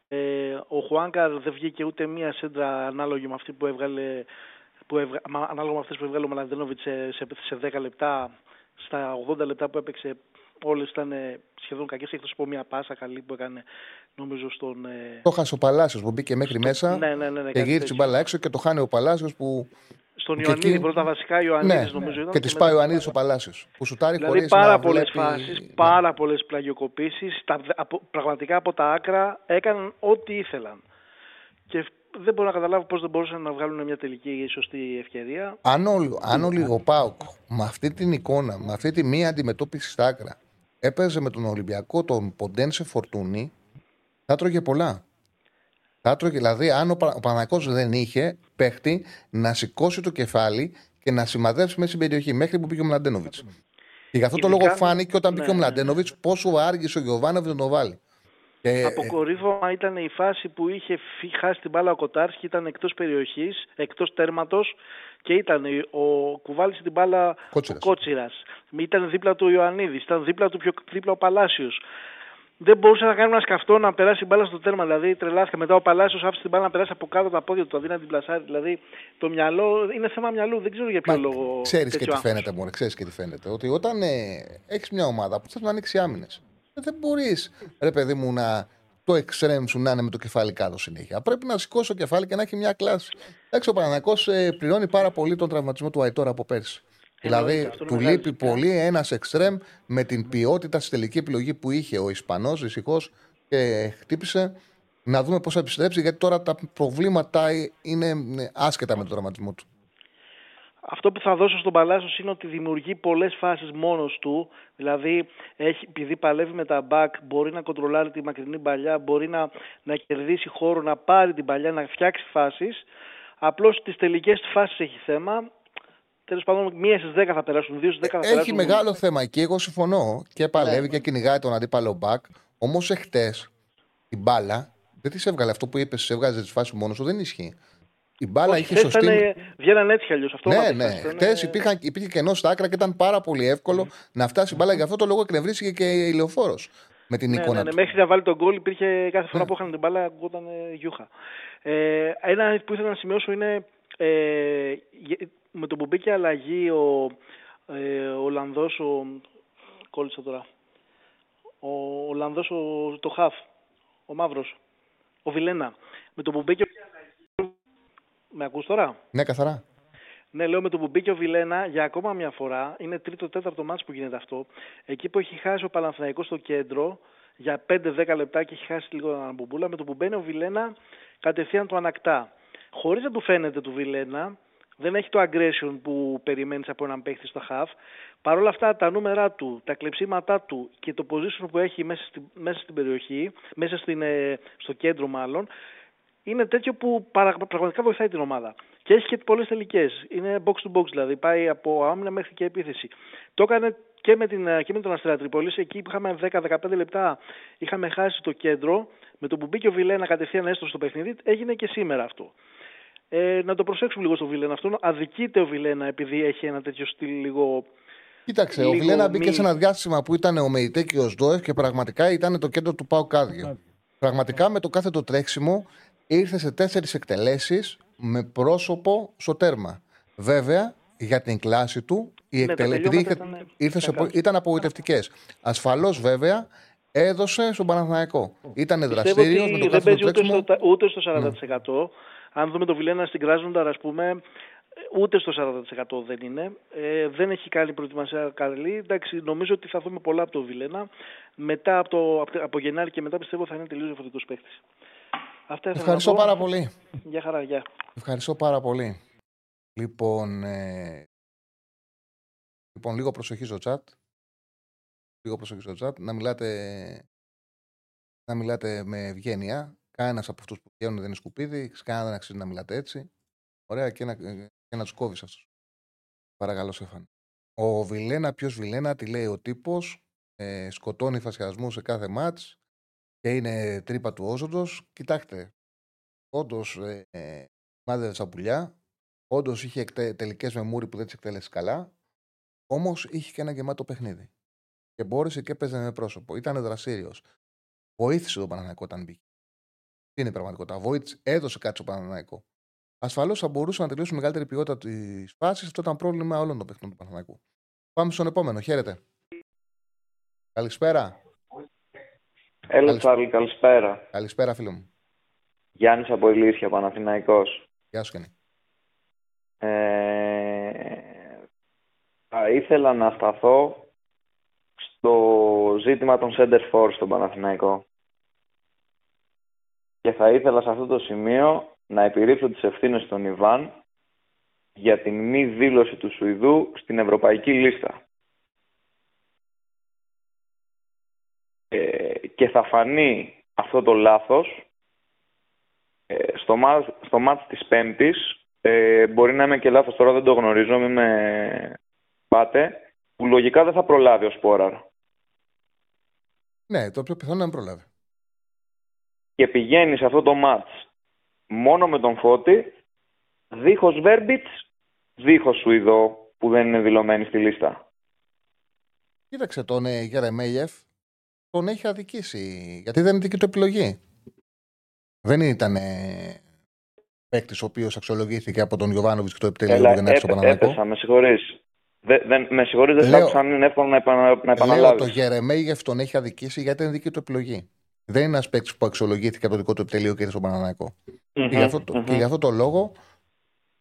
Ε, ο Χουάνκαρ δεν βγήκε ούτε μία σέντρα ανάλογη με αυτή που έβγαλε, που έβγα, μα- ανάλογα με αυτές που έβγαλε ο Μαλαντένοβιτ σε, σε, σε 10 λεπτά. Στα 80 λεπτά που έπαιξε όλες ήταν ε, σχεδόν κακές, εκτός από μία πάσα καλή που έκανε νομίζω στον... ε, Το χάσε ο Παλάσιος που μπήκε μέχρι μέσα ναι, ναι, ναι, ναι, και κάτι γύρισε τέτοιο. την μπάλα έξω και το χάνει ο Παλάσιος που. Στον και Ιωαννίδη, εκεί- πρώτα βασικά Ιωαννίδης νομίζω ήταν. και της μετά πάει ο τον Ανίδη ο Παλάσιος. Που σουτάρει Δηλαδή χωρίς πάρα να πολλές βλέπει... φάσεις, Ναι. πάρα πολλές πλαγιοκοπήσεις. Πραγματικά από τα άκρα έκαναν ό,τι ήθελαν. Και δεν μπορώ να καταλάβω πώς δεν μπορούσαν να βγάλουν μια τελική σωστή ευκαιρία. Αν, ο, αν ο Λιγοπάουκ με αυτή την εικόνα, με αυτή τη μία αντιμετώπιση στα άκρα, έπαιζε με τον Ολυμπιακό τον Ποντένσε Φορτούνη, θα τρώγε πολλά. Θα τρώγε, δηλαδή, αν ο, Πα- ο Παναγιώτης δεν είχε παίχτη να σηκώσει το κεφάλι και να σημαδέψει μέσα στην περιοχή μέχρι που πήγε ο Μλαντένοβιτς. Και γι' αυτό το Ειδικά- λόγο φάνηκε όταν πήγε ναι, ο ναι. Μλαντένοβιτς πόσο άργησε ο Γιωβάνοβιτς να το βάλει. Και, Αποκορύφωμα ήταν η φάση που είχε φύ- χάσει την μπάλα ο Κοτάρσκι, ήταν εκτός περιοχής, εκτός τέρματος και ήταν ο κουβάλισε την μπάλα Κότσιρας. ο Κότσιρας. Ήταν δίπλα του ο Ιωαννίδης, ήταν δίπλα του πιο δίπλα ο Παλάσιος. Δεν μπορούσε να κάνει ένα σκαφτό να περάσει την μπάλα στο τέρμα. Δηλαδή τρελάθηκα. Μετά ο Παλάσιος άφησε την μπάλα να περάσει από κάτω τα πόδια του, αντί να την πλασάρει. Δηλαδή το μυαλό είναι θέμα μυαλού. Δεν ξέρω για ποιο λόγο. Ξέρεις και τέτοιο τι άγχος. φαίνεται, Μωρέ, ξέρεις και τι φαίνεται. Ότι όταν ε, έχεις μια ομάδα που θες να ανοίξει άμυνες, δεν μπορείς, ρε παιδί μου, να το εξτρέμ σου να είναι με το κεφάλι κάτω συνέχεια. Πρέπει να σηκώσει το κεφάλι και να έχει μια κλάση. Εντάξει, ο Παναναναϊκό ε, πληρώνει πάρα πολύ τον τραυματισμό του Αϊτόρα από πέρσι. Εννοείται, δηλαδή, αυτό είναι του μεγάλη λείπει ζημιά. πολύ ένας εξτρέμ με την ποιότητα στη τελική επιλογή που είχε ο Ισπανός, δυστυχώς, και χτύπησε. Να δούμε πώς θα επιστρέψει, γιατί τώρα τα προβλήματα είναι ε, άσχετα με τον τραυματισμό του. Αυτό που θα δώσω στον Παλάσιος είναι ότι δημιουργεί πολλές φάσεις μόνος του. Δηλαδή, έχει, επειδή παλεύει με τα back, μπορεί να κοντρολάρει τη μακρινή παλιά, μπορεί να, να κερδίσει χώρο, να πάρει την παλιά, να φτιάξει φάσεις. Απλώς στι τελικές του φάσεις έχει θέμα. Τέλος πάντων, μία στις 10 θα περάσουν, δύο στις 10 θα περάσουν. Έχει μεγάλο θέμα εκεί. Εγώ συμφωνώ και παλεύει και κυνηγάει τον αντίπαλο μπακ. Όμως εχθές η μπάλα δεν της έβγαλε αυτό που είπες, έβγαζε τη φάση μόνος σου. Δεν ισχύει. Η μπάλα Όχι, είχε χθες σωστή. ήταν, βγαίναν έτσι κι αλλιώς. Αυτό Ναι, να ναι. δείχνει, ήταν- Χθες υπήρχε, υπήρχε κενός στα άκρα και ήταν πάρα πολύ εύκολο να φτάσει η μπάλα. Γι' αυτό το λόγο εκνευρίστηκε και η λεωφόρος με την Ναι, εικόνα ναι, ναι, του. Μέχρι να βάλει τον γκολ υπήρχε κάθε φορά Ναι. που είχαν την μπάλα ακούγονταν ε, γιούχα. Ε, ένα που ήθελα να σημειώσω είναι ε, γε- με τον που μπήκε αλλαγή ο ε, ο Ολλανδός, ο, κόλλησα τώρα, ο Ολλανδός ο, το Χαφ, ο Μαύρος, ο Βιλένα. Με τον που μπήκε ο... Με ακούς τώρα; Ναι, καθαρά. Ναι, λέω με τον που μπήκε ο Βιλένα για ακόμα μια φορά. Είναι τρίτο-τέταρτο μάτς που γίνεται αυτό. Εκεί που έχει χάσει ο Παναθηναϊκός στο κέντρο για 5-10 λεπτά και έχει χάσει λίγο την αναμπομπούλα. Με το που μπαίνει ο Βιλένα κατευθείαν το ανακτά. Χωρίς να του φαίνεται του Βιλένα, δεν έχει το aggression που περιμένεις από έναν παίχτη στο half. Παρ' όλα αυτά τα νούμερα του, τα κλεψίματά του και το position που έχει μέσα στην, μέσα στην περιοχή, μέσα στην, ε, στο κέντρο μάλλον, είναι τέτοιο που παρα- πραγματικά βοηθάει την ομάδα. Και έχει και πολλές τελικές. Είναι box to box δηλαδή. Πάει από άμυνα μέχρι και επίθεση. Το έκανε και με, την, και με τον Αστέρα Τρίπολης. Εκεί που είχαμε 10-15 λεπτά είχαμε χάσει το κέντρο. Με το που μπήκε ο Βιλένα κατευθείαν έστω στο παιχνίδι, έγινε και σήμερα αυτό. Ε, να το προσέξουμε λίγο στο Βιλένα αυτό. Αδικείται ο Βιλένα επειδή έχει ένα τέτοιο στυλ λίγο. Κοίταξε, ο Λίγο Βιλένα μπήκε μη- σε ένα διάστημα που ήταν ο Μεϊτέ και ο Σντόεφ και πραγματικά ήταν το κέντρο του Πάου Κάδιο. Πραγματικά με το κάθε το τρέξιμο ήρθε σε τέσσερις εκτελέσεις με πρόσωπο στο τέρμα. Βέβαια, για την κλάση του, οι Ναι, τα εκτελέσει τελειώματα ήταν ήρθε σε, κακά. ήταν απογοητευτικές. Ασφαλώς, βέβαια, έδωσε στον Παναθηναϊκό. Ήταν Πιστεύω δραστήριο ότι με το δεν κάθε παίζει ούτε τρέξιμο. στο, ούτε στο 40%. Αν δούμε το Βιλένα στην Κράζοντα, ας πούμε, ούτε στο 40% δεν είναι. Ε, δεν έχει κάνει προετοιμασία καλή. Εντάξει, νομίζω ότι θα δούμε πολλά από το Βιλένα. Μετά από, το, από, από Γενάρη και μετά πιστεύω θα είναι τελείως διαφορετικός παίκτης. Αυτά ήθελα Ευχαριστώ να πω. πάρα πολύ. Γεια χαρά, γεια. Ευχαριστώ πάρα πολύ. Λοιπόν, ε, λοιπόν λίγο προσοχή στο chat. Λίγο προσοχή στο chat. Να μιλάτε, να μιλάτε με ευγένεια. Κανένας από αυτούς που βγαίνουν δεν είναι σκουπίδι. Κανένα δεν αξίζει να μιλάτε έτσι. Ωραία και να, και να τους κόβεις αυτούς. Παρακαλώ, Σέφαν. Ο Βιλένα, ποιος Βιλένα, τι λέει ο τύπος. Ε, σκοτώνει φασιασμούς σε κάθε μάτς και είναι τρύπα του όζοντος. Κοιτάξτε, όντως ε, ε, μάδευε στα πουλιά. Όντως είχε τελικές με μούρι που δεν τις εκτέλεσες καλά. Όμως είχε και ένα γεμάτο παιχνίδι. Και μπόρεσε και έπαιζε με πρόσωπο. Ήταν δραστήριος. Βοήθησε τον Παναναναϊκό όταν μπήκε. Τι είναι η πραγματικότητα; Βοήθησε, έδωσε κάτι στον Παναναναϊκό. Ασφαλώς θα μπορούσε να τελειώσει με μεγαλύτερη ποιότητα της φάσης. Αυτό ήταν πρόβλημα όλων των παιχνών του Παναναναϊκού. Πάμε στον επόμενο. Χαίρετε. Καλησπέρα. Έλα, Καλησ- Τσάρλι, καλησπέρα. Καλησπέρα, φίλο μου. Γιάννης από Ηλίσια, Παναθηναϊκός. Γεια σου, Κενή. Ε, θα ήθελα να σταθώ στο ζήτημα των center for στον Παναθηναϊκό. Και θα ήθελα σε αυτό το σημείο να επιρρύψω τις ευθύνες των Ιβάν για την μη δήλωση του Σουηδού στην ευρωπαϊκή λίστα. Ε, και θα φανεί αυτό το λάθος ε, στο, μάτς, στο μάτς της Πέμπτης. Ε, μπορεί να είμαι και λάθος τώρα, δεν το γνωρίζω, μην με πάτε, που λογικά δεν θα προλάβει ο Σπόραρ. Ναι, το πιο πιθανό είναι να μην προλάβει. Και πηγαίνεις σε αυτό το μάτς μόνο με τον Φώτη, δίχως Βέρμπιτς, δίχως Σουηδό, που δεν είναι δηλωμένη στη λίστα. Κοίταξε τον ε, Γερεμέγεφ, τον έχει αδικήσει. Γιατί δεν είναι δική του επιλογή. Δεν ήταν ε, παίκτης ο οποίος αξιολογήθηκε από τον Γιωβάνοβιτς και το επιτελείο Έλα, του για να έρθει στο έπε- Παναναναϊκό. έπεσα, με συγχωρείς. Δε, δεν, με συγχωρείς, δεν σ' Λέω- άκουσα αν είναι εύκολο να, επανα, να Λέω επαναλάβεις. το Γερεμέγεφ τον έχει αδικήσει γιατί είναι δική του επιλογή. Δεν είναι ένας παίκτης που αξιολογήθηκε από το δικό του επιτελείο και ήρθε στον Παναναναϊκό. Μμμ, Και, γι αυτό, το- μμμ. και γι' αυτό το λόγο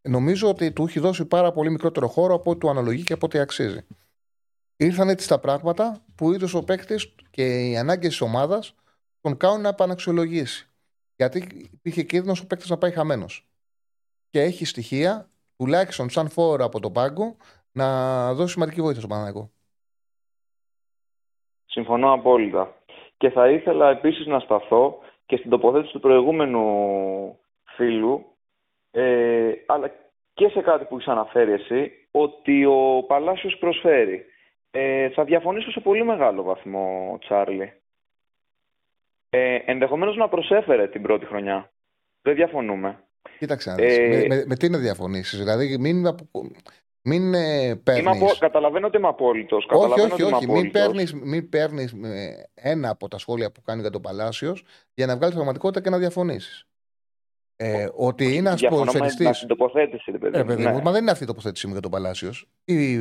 νομίζω ότι του έχει δώσει πάρα πολύ μικρότερο χώρο από ό,τι του αναλογεί και από ό,τι αξίζει. Ήρθαν έτσι τα πράγματα που είδες ο παίκτης και οι ανάγκες της ομάδας τον κάνουν να επαναξιολογήσει. Γιατί υπήρχε κίνδυνος ο παίκτης να πάει χαμένος. Και έχει στοιχεία, τουλάχιστον σαν φόρο από τον πάγκο, να δώσει σημαντική βοήθεια στον Παναναναϊκό. Συμφωνώ απόλυτα. Και θα ήθελα επίσης να σταθώ και στην τοποθέτηση του προηγούμενου φίλου, ε, αλλά και σε κάτι που έχεις αναφέρει εσύ, ότι ο Παλάσιος προσφέρει. Ε, θα διαφωνήσω σε πολύ μεγάλο βαθμό, Τσάρλι. Ε, ενδεχομένως να προσέφερε την πρώτη χρονιά. Δεν διαφωνούμε. Κοίταξε να δεις. Ε, με, με, με τι να διαφωνήσεις. Δηλαδή, μην, απο- μην ε, Είμαι παίρνεις- απο... Καταλαβαίνω ότι είμαι απόλυτος. Όχι, Καταλαβαίνω όχι, ότι είμαι όχι. Μην απόλυτος. παίρνει μην παίρνεις, ε, ένα από τα σχόλια που κάνει για τον Παλάσιο για να βγάλεις πραγματικότητα και να διαφωνήσεις. Ε, ότι είναι ένας Διαφωνώ με ποδοσφαιριστή. την τοποθέτηση, ρε παιδί Ε, μου. παιδί Ναι. μου, μα δεν είναι αυτή η τοποθέτησή μου για τον Παλάσιος. Η, η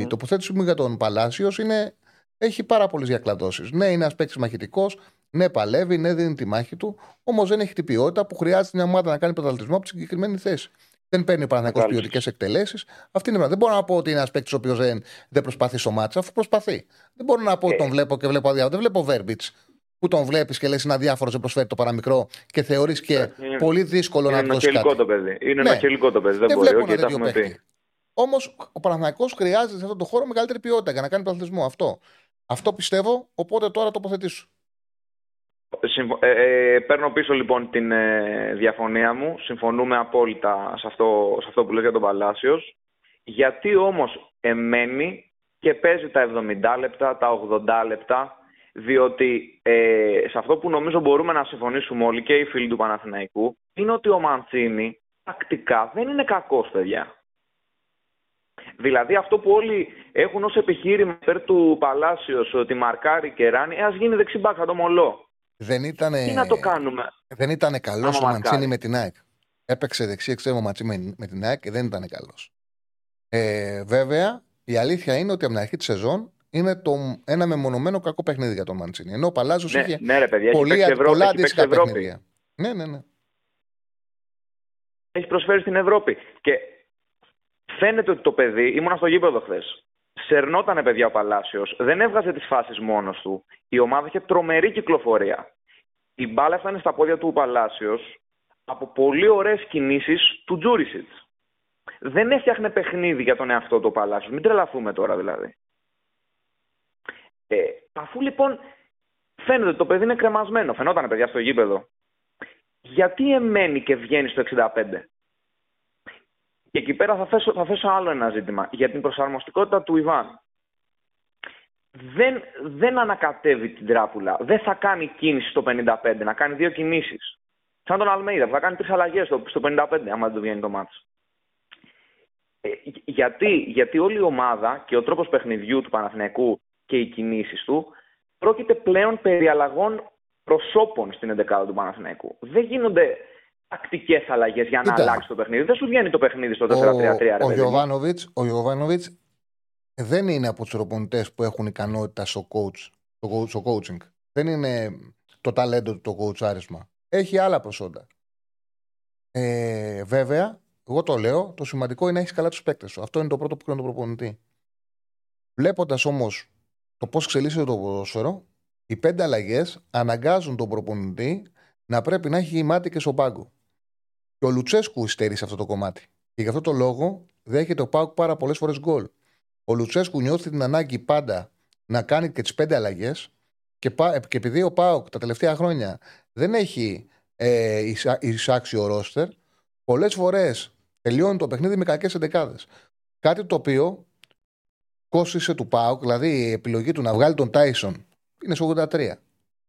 Μμμ. τοποθέτησή μου για τον Παλάσιος είναι. Έχει πάρα πολλές διακλαδώσεις. Ναι, είναι ένας παίκτης μαχητικός. Ναι, παλεύει. Ναι, δίνει τη μάχη του. Όμως δεν έχει την ποιότητα που χρειάζεται μια ομάδα να κάνει πρωταθλητισμό από τη συγκεκριμένη θέση. Δεν παίρνει Παναγιακό Κατάλαβα. ποιοτικές εκτελέσεις. Αυτή είναι η Δεν μπορώ να πω ότι είναι ένας παίκτης ο οποίος δεν, δεν προσπαθεί στο μάτσα, αφού προσπαθεί. Δεν μπορώ να πω ότι Ε. τον βλέπω και βλέπω αδιάφορο. Δεν βλέπω Βέρμπιτς που τον βλέπεις και λες είναι αδιάφορος, δεν προσφέρει το παραμικρό και θεωρείς και Ε, είναι- πολύ δύσκολο Είναι να του δώσει νοκελικό κάτι. το παιδί. Είναι Ναι. νοκελικό το παιδί. Δεν, Δεν μπορεί. βλέπω Οκ, ένα τα τέτοιο έχουμε πει. παίκτη. Όμως ο Παναθηναϊκός χρειάζεται σε αυτόν τον χώρο μεγαλύτερη ποιότητα για να κάνει πρωταθλητισμό. Αυτό. Αυτό πιστεύω, οπότε τώρα τοποθετήσου. Συμφω- ε, ε, παίρνω πίσω λοιπόν την ε, διαφωνία μου. Συμφωνούμε απόλυτα σε αυτό, σε αυτό που λες για τον Παλάσιος. Γιατί όμως εμένει και παίζει τα 70 λεπτά, τα 80 λεπτά, διότι ε, σε αυτό που νομίζω μπορούμε να συμφωνήσουμε όλοι και οι φίλοι του Παναθηναϊκού, είναι ότι ο Μαντσίνη τακτικά δεν είναι κακός, παιδιά. Δηλαδή αυτό που όλοι έχουν ως επιχείρημα υπέρ του Παλάσιος ότι μαρκάρει και ράνει, ε, ας γίνει δεξιμπάκ, θα το μολώ. Δεν ήταν. Τι να το κάνουμε; Δεν ήταν καλός Άμα ο Μαντσίνη μαρκάρει. με την ΑΕΚ. Έπαιξε δεξί εξτρέμο Μαντσίνη με, με την ΑΕΚ και δεν ήταν καλός. Ε, βέβαια, η αλήθεια είναι ότι από την αρχή της σεζόν είναι το, ένα μεμονωμένο κακό παιχνίδι για τον Μαντσίνη. Ενώ ο Παλάζος Ναι, είχε ναι, ρε παιδιά, έχει πολύ, παίξει Ευρώπη. πολλά Έχει παίξει αντίστοιχα Ευρώπη. παιχνίδια. Ναι, ναι, ναι. Έχει προσφέρει στην Ευρώπη. Και φαίνεται ότι το παιδί, ήμουνα στο γήπεδο χθες. Σερνότανε παιδιά ο Παλάσιος, δεν έβγαζε τις φάσεις μόνος του. Η ομάδα είχε τρομερή κυκλοφορία. Η μπάλα έφτανε στα πόδια του Παλάσιος από πολύ ωραίες κινήσεις του Τζούρισιτς. Δεν έφτιαχνε παιχνίδι για τον εαυτό του ο Παλάσιος. Μην τρελαθούμε τώρα δηλαδή. Ε, αφού λοιπόν φαίνεται ότι το παιδί είναι κρεμασμένο, φαινόταν παιδιά στο γήπεδο, γιατί εμένει και βγαίνει στο 65. Και εκεί πέρα θα θέσω, θα θέσω άλλο ένα ζήτημα για την προσαρμοστικότητα του Ιβάν. Δεν, δεν ανακατεύει την τράπουλα. Δεν θα κάνει κίνηση στο 55, να κάνει δύο κινήσεις. Σαν τον Αλμέιδα που θα κάνει τρεις αλλαγές στο, στο 55, άμα δεν του βγαίνει το μάτς. Ε, γιατί, γιατί όλη η ομάδα και ο τρόπος παιχνιδιού του Παναθηναϊκού και οι κινήσεις του πρόκειται πλέον περί αλλαγών προσώπων στην 11 του Παναθηναϊκού. Δεν γίνονται τακτικές αλλαγές για να Κοίτα. αλλάξει το παιχνίδι. Δεν σου βγαίνει το παιχνίδι στο 4-3-3. Ο, ρε ο, παιδί μου. Γιωβάνοβιτς, ο Γιωβάνοβιτς δεν είναι από τους προπονητέ που έχουν ικανότητα στο, coach, στο, co- στο coaching. Δεν είναι το ταλέντο του το coachaρισμα. Έχει άλλα προσόντα. Ε, βέβαια, εγώ το λέω, το σημαντικό είναι να έχεις καλά τους παίκτες σου. Αυτό είναι το πρώτο που κάνει τον προπονητή. Βλέποντας όμως το πώς εξελίσσεται το ποδόσφαιρο, οι πέντε αλλαγές αναγκάζουν τον προπονητή να πρέπει να έχει μάτι και στον πάγκο. Και ο Λουτσέσκου υστερεί σε αυτό το κομμάτι. Και γι' αυτό το λόγο δέχεται ο Πάουκ πάρα πολλές φορές γκολ. Ο Λουτσέσκου νιώθει την ανάγκη πάντα να κάνει και τις πέντε αλλαγές. Και, πα- και επειδή ο Πάουκ τα τελευταία χρόνια δεν έχει ε, εισά- εισάξιο ρόστερ, πολλές φορές τελειώνει το παιχνίδι με κακές εντεκάδες. Κάτι το οποίο κόστησε του Πάουκ, δηλαδή η επιλογή του να βγάλει τον Τάισον είναι στο 83.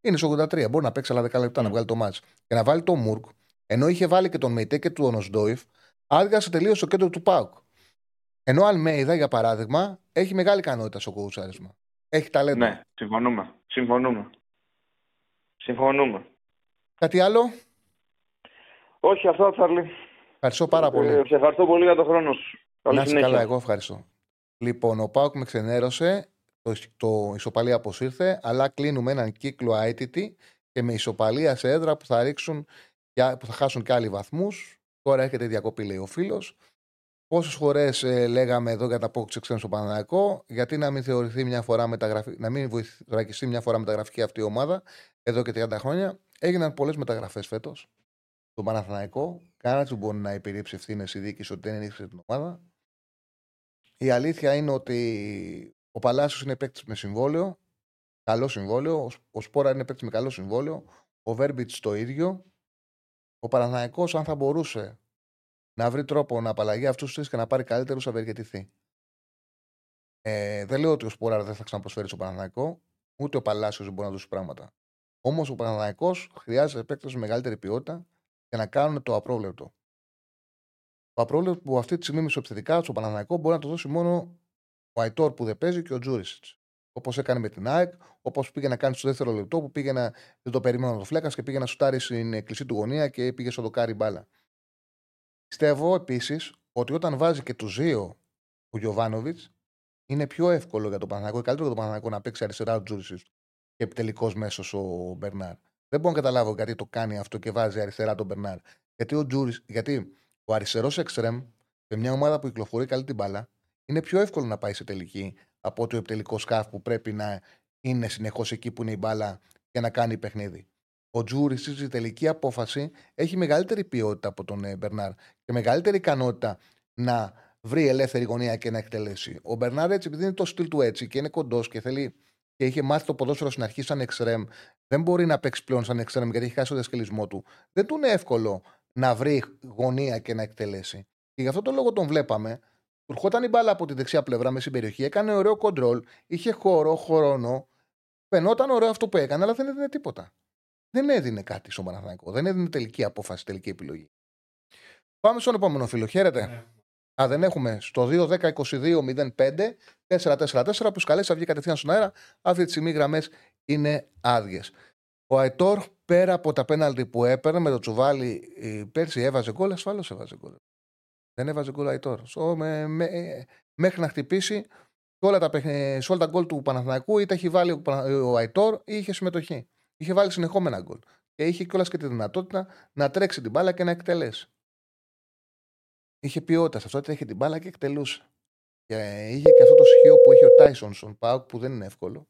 Είναι στο 83. Μπορεί να παίξει άλλα 10 λεπτά να βγάλει το μάτς. Και να βάλει τον Μουρκ, ενώ είχε βάλει και τον Μεϊτέ και τον Οσντόιφ, άδειασε τελείω στο κέντρο του Πάουκ. Ενώ ο Αλμέιδα, για παράδειγμα, έχει μεγάλη ικανότητα στο κοουτσάρισμα. Έχει ταλέντο. Ναι, συμφωνούμε. Συμφωνούμε. Συμφωνούμε. Κάτι άλλο; Όχι, αυτό θα έρθει. Ευχαριστώ πάρα πολύ. Ε, σε ευχαριστώ πολύ για τον χρόνο σου. Καλή Να είσαι συνέχεια. καλά, εγώ ευχαριστώ. Λοιπόν, ο Πάουκ με ξενέρωσε. Το, το ισοπαλία αποσύρθε, αλλά κλείνουμε έναν κύκλο αίτητη και με ισοπαλία σε έδρα που θα ρίξουν και- που θα χάσουν και άλλοι βαθμούς. Τώρα έρχεται η διακοπή, λέει ο φίλος. Πόσες φορές λέγαμε εδώ για τα απόκτηση εξένου στο Παναναναϊκό, γιατί να μην θεωρηθεί μια φορά μεταγραφή, να μην βοηθρακιστεί μια φορά μεταγραφική αυτή η ομάδα εδώ και 30 χρόνια. Έγιναν πολλές μεταγραφές φέτος στον Παναθηναϊκό. Κανένα δεν μπορεί να υπηρύψει ευθύνες η διοίκηση ότι δεν ενίσχυσε την ομάδα. Η αλήθεια είναι ότι ο Παλάσιος είναι παίκτης με συμβόλαιο. Καλό συμβόλαιο. Ο- Ο Σπόρα είναι παίκτης με καλό συμβόλαιο. Ο Βέρμπιτς το ίδιο. Ο Παναθηναϊκός αν θα μπορούσε να βρει τρόπο να απαλλαγεί αυτούς τους τρεις και να πάρει καλύτερους, θα ευεργετηθεί. Ε, δεν λέω ότι ο Σπόρα δεν θα ξαναπροσφέρει στο Παναθηναϊκό, ούτε ο Παλάσιος δεν μπορεί να δώσει πράγματα. Όμως ο Παναθηναϊκός χρειάζεται παίκτες με μεγαλύτερη ποιότητα για να κάνουν το απρόβλεπτο. Το απρόβλεπτο που αυτή τη στιγμή μισοεπιθετικά στο Παναθηναϊκό μπορεί να το δώσει μόνο ο Αϊτόρ που δεν παίζει και ο Τζούρισιτς. Όπως έκανε με την ΑΕΚ, όπως πήγε να κάνει στο δεύτερο λεπτό που πήγε να, δεν το περίμενε το φλέκας και πήγε να σουτάρει στην κλεισί του γωνία και πήγε στο δοκάρι μπάλα. Πιστεύω επίσης ότι όταν βάζει και τους δύο ο Γιωβάνοβιτς, είναι πιο εύκολο για τον Παναθηναϊκό, καλύτερο για τον Παναθηναϊκό να παίξει αριστερά ο Τζούρισιτ και επιτελικό μέσος ο Μπερνάρ. Δεν μπορώ να καταλάβω γιατί το κάνει αυτό και βάζει αριστερά τον Μπερνάρ. Γιατί ο, Τζούρις, γιατί ο αριστερός εξτρεμ σε μια ομάδα που κυκλοφορεί καλή την μπάλα είναι πιο εύκολο να πάει σε τελική από ότι ο επιτελικό σκάφ που πρέπει να είναι συνεχώς εκεί που είναι η μπάλα για να κάνει παιχνίδι. Ο Τζούρι στη τελική απόφαση έχει μεγαλύτερη ποιότητα από τον ε, Μπερνάρ και μεγαλύτερη ικανότητα να βρει ελεύθερη γωνία και να εκτελέσει. Ο Μπερνάρ έτσι, επειδή είναι το στυλ του έτσι και είναι κοντός και θέλει και είχε μάθει το ποδόσφαιρο στην αρχή σαν εξτρεμ, δεν μπορεί να παίξει πλέον σαν εξτρεμ γιατί έχει χάσει το διασκελισμό του. Δεν του είναι εύκολο να βρει γωνία και να εκτελέσει. Και γι' αυτό το λόγο τον βλέπαμε. Του ερχόταν η μπάλα από τη δεξιά πλευρά με στην περιοχή, έκανε ωραίο κοντρόλ, είχε χώρο, χρόνο. Φαινόταν ωραίο αυτό που έκανε, αλλά δεν έδινε τίποτα. Δεν έδινε κάτι στον Παναθηναϊκό. Δεν έδινε τελική απόφαση, τελική επιλογή. Πάμε στον επόμενο φίλο. Χαίρετε. Α, δεν έχουμε. Στο 2-10-22-05 4-4-4 που καλέσει να βγει κατευθείαν στον αέρα. Αυτή τη στιγμή οι γραμμές είναι άδειες. Ο Αϊτόρ πέρα από τα πέναλτι που έπαιρνε με το τσουβάλι ε, πέρσι έβαζε γκολ, ασφαλώς έβαζε γκολ. Δεν έβαζε γκολ ο Αϊτόρ. So, με, με, ε, μέχρι να χτυπήσει σε όλα, τα, παιχνι- σε όλα τα γκολ του Παναθηναϊκού είτε έχει βάλει ο, Πανα- ο Αϊτόρ ή είχε συμμετοχή. Είχε βάλει συνεχόμενα γκολ. Και είχε κιόλας και τη δυνατότητα να τρέξει την μπάλα και να εκτελέσει. Είχε ποιότητα σε αυτό, ότι είχε την μπάλα και εκτελούσε. Και είχε και αυτό το στοιχείο που έχει ο Τάισον στον Πάουκ που δεν είναι εύκολο.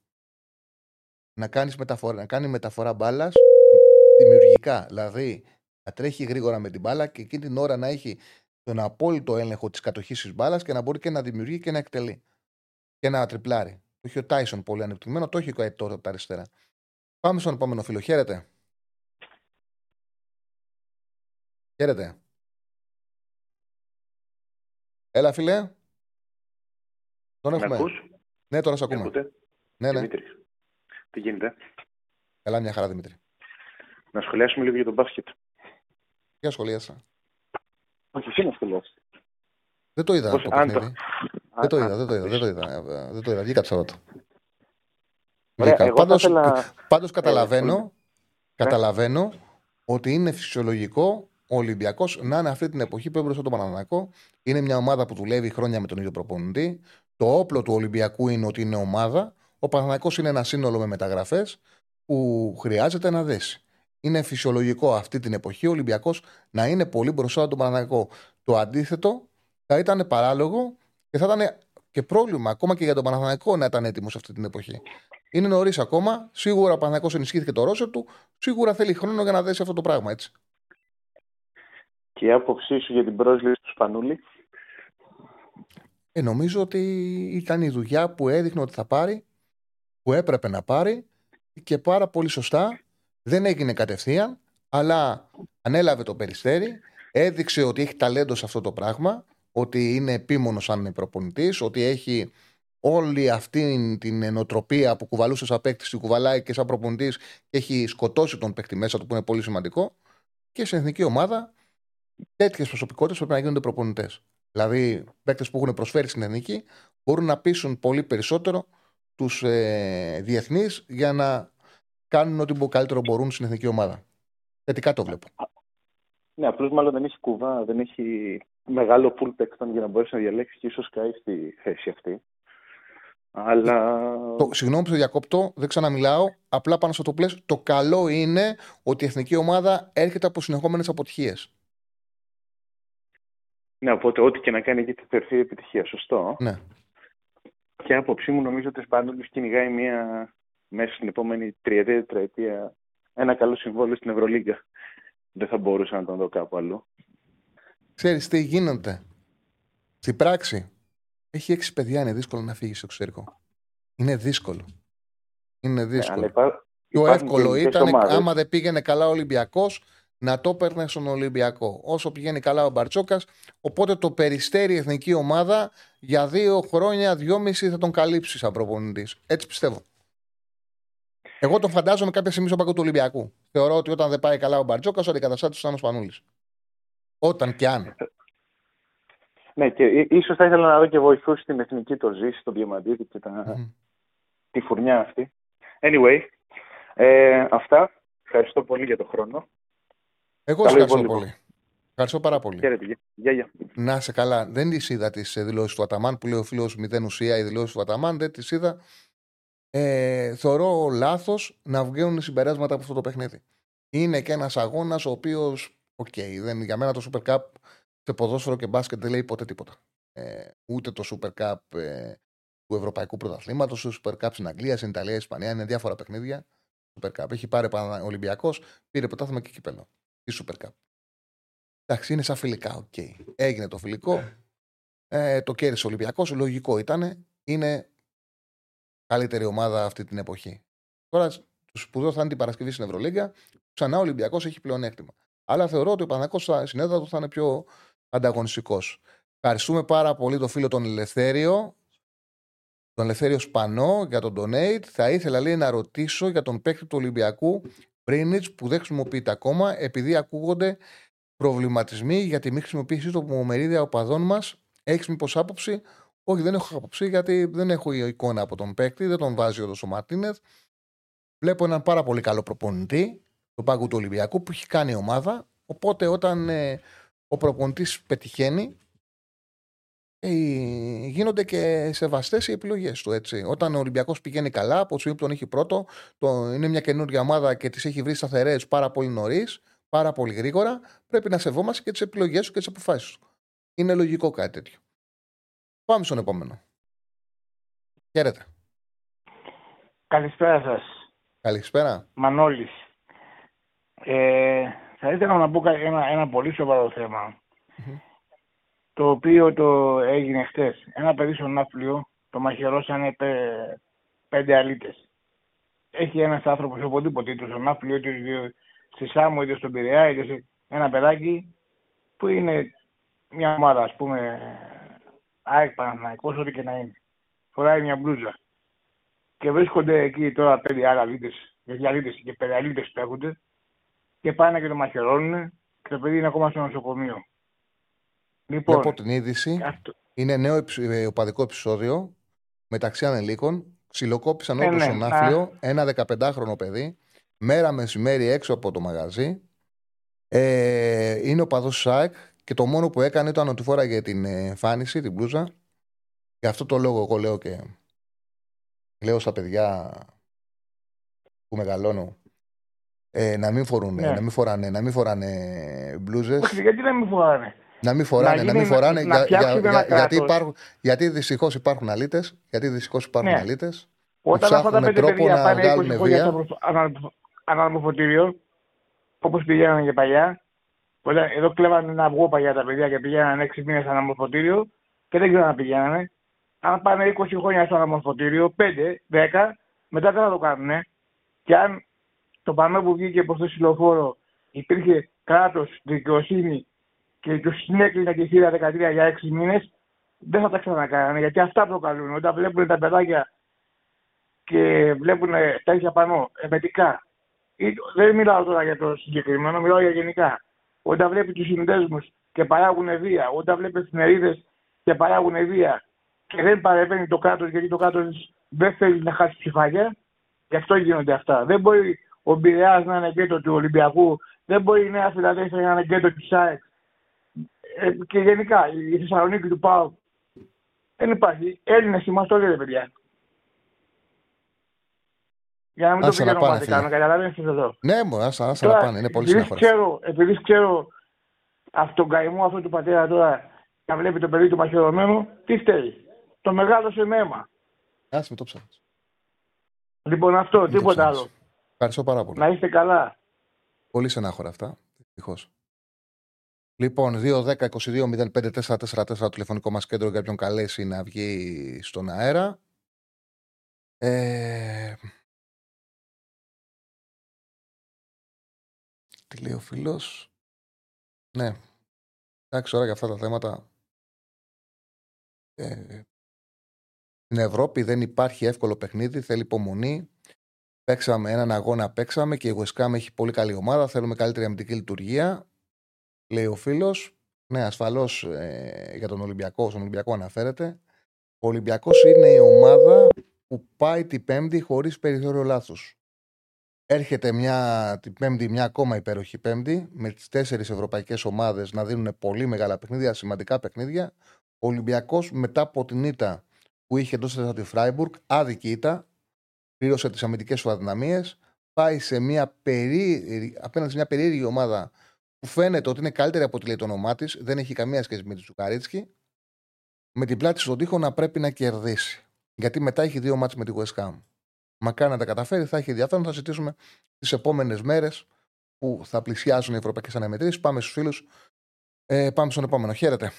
Να, κάνεις μεταφορά, να κάνει μεταφορά μπάλας δημιουργικά. Δηλαδή να τρέχει γρήγορα με την μπάλα και εκείνη την ώρα να έχει τον απόλυτο έλεγχο της κατοχής της μπάλας και να μπορεί και να δημιουργεί και να εκτελεί. Και να τριπλάρει. Το έχει ο Τάισον πολύ ανεπτυγμένο, το έχει ο Αιτόρ από τα αριστερά. Πάμε στον επόμενο φίλο. Χαίρετε. Χαίρετε. Έλα, φίλε. Τον Με έχουμε. ακούς; Ναι, τώρα σε Με ακούμε. ακούτε; Ναι, ναι. Δημήτρης. Τι γίνεται; Καλά, μια χαρά, Δημήτρη. Να σχολιάσουμε λίγο για τον μπάσκετ. Ποια σχολίασα. Όχι, εσύ να σχολιάσεις. Δεν το είδα Πώς- το αν το- παιχνίδι. Δεν το Α, είδα, α, δεν το είδα, δεν το είδα. ε, Δεν το είδα. Βγήκα το Σαββάτο. Ωραία, Βγήκα. εγώ θα Πάντως, ήθελα- πάντως Ε, καταλαβαίνω, πολύ- καταλαβαίνω ότι είναι φυσιολογικό ο Ολυμπιακός να είναι αυτή την εποχή που έμπροστα τον Παναναναϊκό. Είναι μια ομάδα που δουλεύει χρόνια με τον ίδιο προπονητή. Το όπλο του Ολυμπιακού είναι ότι είναι ομάδα. Ο Παναναναϊκός είναι ένα σύνολο με μεταγραφές που χρειάζεται να δέσει. Είναι φυσιολογικό αυτή την εποχή ο Ολυμπιακός να είναι πολύ μπροστά από τον Παναναναϊκό. Το αντίθετο θα ήταν παράλογο και θα ήταν και πρόβλημα ακόμα και για τον Παναθηναϊκό να ήταν έτοιμος αυτή την εποχή. Είναι νωρίς ακόμα. Σίγουρα ο Παναθηναϊκός ενισχύθηκε το ρόσερ του. Σίγουρα θέλει χρόνο για να δέσει αυτό το πράγμα, έτσι. Και η άποψή σου για την πρόσληψη του Σπανούλη; Ε, νομίζω ότι ήταν η δουλειά που έδειχνε ότι θα πάρει, που έπρεπε να πάρει και πάρα πολύ σωστά. Δεν έγινε κατευθείαν, αλλά ανέλαβε το περιστέρι, έδειξε ότι έχει ταλέντο σε αυτό το πράγμα, ότι είναι επίμονος σαν προπονητής, ότι έχει όλη αυτή την ενοτροπία που κουβαλούσε σαν παίκτης, την κουβαλάει και σαν προπονητής και έχει σκοτώσει τον παίκτη μέσα του, που είναι πολύ σημαντικό. Και σε εθνική ομάδα, τέτοιες προσωπικότητες πρέπει να γίνονται προπονητές. Δηλαδή, παίκτες που έχουν προσφέρει στην εθνική μπορούν να πείσουν πολύ περισσότερο τους ε, διεθνείς για να κάνουν ό,τι καλύτερο μπορούν στην εθνική ομάδα. Θετικά το βλέπω. Ναι, απλώς μάλλον δεν έχει κουβά, δεν έχει μεγάλο pool παίκτων για να μπορέσει να διαλέξει και ίσως καεί στη θέση αυτή. Αλλά. Το, συγγνώμη που το διακόπτω, δεν ξαναμιλάω. Απλά πάνω στο το πλαίσιο. Το καλό είναι ότι η εθνική ομάδα έρχεται από συνεχόμενες αποτυχίες. Ναι, οπότε ό,τι και να κάνει έχει θεωρηθεί επιτυχία. Σωστό. Ναι. Και άποψή μου νομίζω ότι ο Σπανούλη κυνηγάει μια μέσα στην επόμενη τριετία, τετραετία ένα καλό συμβόλαιο στην Ευρωλίγκα. Δεν θα μπορούσα να τον δω κάπου αλλού. Ξέρεις τι γίνεται. Στην πράξη, έχει έξι παιδιά. Είναι δύσκολο να φύγεις στο εξωτερικό. Είναι δύσκολο. Είναι Ναι, δύσκολο. αλλά υπά... Πιο υπάρχουν εύκολο και ήταν ομάδες. άμα δεν πήγαινε καλά ο Ολυμπιακός να το έπαιρνε στον Ολυμπιακό. Όσο πηγαίνει καλά ο Μπαρτσόκας, οπότε το περιστέρι η εθνική ομάδα για δύο χρόνια, δυόμιση θα τον καλύψεις σαν προπονητής. Έτσι πιστεύω. Εγώ τον φαντάζομαι κάποια στιγμή στον παγκό του Ολυμπιακού. Θεωρώ ότι όταν δεν πάει καλά ο Μπαρτσόκα, ο αντικαταστάτης του ήταν ο Σπανούλη. Όταν και αν. Ναι, και ί- ίσως θα ήθελα να δω και βοηθούς στην εθνική το Ζήση, το Διαμαντίδη και τα... Μμμ. τη φουρνιά αυτή. Anyway, ε, αυτά. Ευχαριστώ πολύ για τον χρόνο. Εγώ Καλό σε ευχαριστώ υπόλοιπο. πολύ. Ευχαριστώ πάρα πολύ. Χαίρετε. Γεια, γεια. γεια. Να είσαι καλά. Δεν τις είδα τις δηλώσεις του Αταμάν που λέει ο φίλος μηδέν ουσία, οι δηλώσεις του Αταμάν. Δεν τις είδα. Ε, θεωρώ λάθος να βγαίνουν συμπεράσματα από αυτό το παιχνίδι. Είναι και ένας αγώνας ο οποίος, οκ, δεν, για μένα το Super Cup σε ποδόσφαιρο και μπάσκετ δεν λέει ποτέ τίποτα. Ε, ούτε το Super Cup ε, του Ευρωπαϊκού Πρωταθλήματος, το Super Cup στην Αγγλία, στην Ιταλία, Ισπανία, είναι διάφορα παιχνίδια. Super Cup. Έχει πάρει Ολυμπιακό, πήρε πρωτάθλημα και κύπελλο. Τι Super Cup. Εντάξει, είναι σαν φιλικά, οκ. Έγινε το φιλικό. Ε, το κέρδισε ο Ολυμπιακός. Λογικό ήταν. Είναι καλύτερη ομάδα αυτή την εποχή. Τώρα, το σπουδαίο θα είναι την Παρασκευή στην Ευρωλίγκα. Ξανά ο Ολυμπιακός έχει πλεονέκτημα. Αλλά θεωρώ ότι ο Παναγό συνέδρα του θα είναι πιο ανταγωνιστικός. Ευχαριστούμε πάρα πολύ τον φίλο τον Ελευθέριο, τον Ελευθέριο Σπανό για τον donate. Θα ήθελα λέει, να ρωτήσω για τον παίκτη του Ολυμπιακού Πρίνιτ που δεν χρησιμοποιείται ακόμα επειδή ακούγονται προβληματισμοί για τη μη χρησιμοποίησή του από μερίδια οπαδών μας. Έχεις μήπως άποψη; Όχι, δεν έχω άποψη γιατί δεν έχω εικόνα από τον παίκτη, δεν τον βάζει ο Μαρτίνεθ. Βλέπω έναν πάρα πολύ καλό προπονητή, τον πάγκο του Ολυμπιακού, που έχει κάνει ομάδα. Οπότε όταν ε, ο προπονητής πετυχαίνει, ε, γίνονται και σεβαστές οι επιλογές του. Έτσι. Όταν ο Ολυμπιακός πηγαίνει καλά, από τη στιγμή που τον έχει πρώτο, το, είναι μια καινούργια ομάδα και τις έχει βρει σταθερές πάρα πολύ νωρίς, πάρα πολύ γρήγορα, πρέπει να σεβόμαστε και τις επιλογές του και τις αποφάσεις του. Είναι λογικό κάτι τέτοιο. Πάμε στον επόμενο. Χαίρετε. Καλησπέρα σας. Καλησπέρα. Μανώλης. Ε, θα ήθελα να πω ένα, ένα πολύ σοβαρό θέμα, το οποίο το έγινε χτε. Ένα παιδί στο Ναύπλιο το μαχαιρώσανε πέ, πέντε αλήτες. Έχει ένας άνθρωπος οπουδήποτε, είτε στο Ναύπλιο, είτε στη Σάμο, είτε στον Πειραιά, είτε σε ένα παιδάκι που είναι μια ομάδα, ας πούμε, ΑΕΚ Παναθηναϊκός, ό,τι και να είναι. Φοράει μια μπλούζα. Και βρίσκονται εκεί τώρα πέντε άλλα αλήτες, για αλήτες και πέντε αλήτες παίχονται και πάνε και το μαχαιρώνουν και το παιδί είναι ακόμα στο νοσοκομείο. Λοιπόν, Βλέπω την είδηση. Αυτό... Είναι νέο ε, οπαδικό επεισόδιο μεταξύ ανελίκων. Ξυλοκόπησαν ε, ναι, στον άφλιο ένα 15χρονο παιδί, μέρα μεσημέρι έξω από το μαγαζί. Ε, είναι ο παδός ΣΑΕΚ και το μόνο που έκανε ήταν ότι φόραγε την εμφάνιση, την μπλούζα. Γι' αυτό το λόγο εγώ λέω και λέω στα παιδιά που μεγαλώνω ε, να, μην φορούν, ναι. να μην φοράνε, να μην φοράνε μπλούζες. Όχι, γιατί να μην φοράνε; Να μην φοράνε, να, μην φοράνε, να, για, για, για, γιατί, υπάρχουν, γιατί δυστυχώς υπάρχουν αλήτες, γιατί δυστυχώς υπάρχουν ναι. αλήτες. Όταν αυτά τα πέντε παιδιά πάνε 20 χρόνια στο αναμορφωτήριο, όπως πηγαίνανε και παλιά, εδώ κλέβανε ένα αυγό παλιά τα παιδιά και πηγαίνανε 6 μήνες αναμορφωτήριο και δεν ξέρω να πηγαίνανε. Αν πάνε 20 χρόνια στο αναμορφωτήριο, 5, 10, μετά δεν θα το κάνουν. Και αν το πανό που βγήκε προς το συλλοφόρο υπήρχε κράτος, δικαιοσύνη και τους συνέκλεινε και χείρα 13 για 6 μήνες, δεν θα τα ξανακάνανε γιατί αυτά προκαλούν. Όταν βλέπουν τα παιδάκια και βλέπουν τέτοια πανό εμετικά, δεν μιλάω τώρα για το συγκεκριμένο, μιλάω για γενικά. Όταν βλέπει τους συνδέσμους και παράγουν βία, όταν βλέπει εφημερίδε και παράγουν βία και δεν παρεμβαίνει το κράτος γιατί το κράτος δεν θέλει να χάσει ψηφάκια, γι' αυτό γίνονται αυτά. Δεν μπορεί ο Μπειραιάς να είναι γκέτο του Ολυμπιακού, δεν μπορεί η Νέα Φιλαδέλφια να είναι γκέτο του ΣΑΕΚ. Ε, και γενικά η Θεσσαλονίκη του ΠΑΟ δεν υπάρχει. Έλληνες είμαστε όλοι ρε παιδιά. Για να μην άσε το πηγαίνω μάτικα, να καταλαβαίνεις εδώ. Ναι, μου, άσε, άσε να πάνε, είναι πολύ συνεχώς. Ξέρω, επειδή ξέρω αυτόν τον καημό αυτού του πατέρα τώρα να βλέπει το παιδί του μαχαιρωμένο, τι φταίει. Το μεγάλο σε μέμα. Άσε με το ψάχνεις. Λοιπόν αυτό, τίποτα άλλο. Ευχαριστώ πάρα πολύ. Να είστε καλά. Πολύ στενάχωρα αυτά. Δυστυχώ. Λοιπόν, 2-10-22-05-444 το τηλεφωνικό μας κέντρο για ποιον καλέσει να βγει στον αέρα. Ε... Τι λέει ο φίλος. Ναι. Εντάξει, τώρα για αυτά τα θέματα. Ε... Στην Ευρώπη δεν υπάρχει εύκολο παιχνίδι, θέλει υπομονή. Παίξαμε έναν αγώνα, παίξαμε και η West Ham έχει πολύ καλή ομάδα. Θέλουμε καλύτερη αμυντική λειτουργία. Λέει ο φίλος. Ναι, ασφαλώς ε, για τον Ολυμπιακό, στον Ολυμπιακό αναφέρεται. Ο Ολυμπιακός είναι η ομάδα που πάει την Πέμπτη χωρίς περιθώριο λάθο. Έρχεται μια, την Πέμπτη μια ακόμα υπέροχη Πέμπτη με τις τέσσερις ευρωπαϊκές ομάδες να δίνουν πολύ μεγάλα παιχνίδια, σημαντικά παιχνίδια. Ο Ολυμπιακός μετά από την ήττα που είχε εντός της Φράιμπουργκ, άδικη ήττα, πλήρωσε τις αμυντικές του αδυναμίες, πάει σε μια περί... απέναντι σε μια περίεργη ομάδα που φαίνεται ότι είναι καλύτερη από ό,τι λέει το όνομά της, δεν έχει καμία σχέση με τη Τσουκαρίτσκι, με την πλάτη στον τοίχο να πρέπει να κερδίσει. Γιατί μετά έχει δύο μάτς με τη West Ham. Μακάρι να τα καταφέρει, θα έχει ενδιαφέρον. Θα συζητήσουμε τις επόμενες μέρες που θα πλησιάσουν οι ευρωπαϊκές αναμετρήσεις. Πάμε στους φίλους. Ε, πάμε στον επόμενο. Χαίρετε.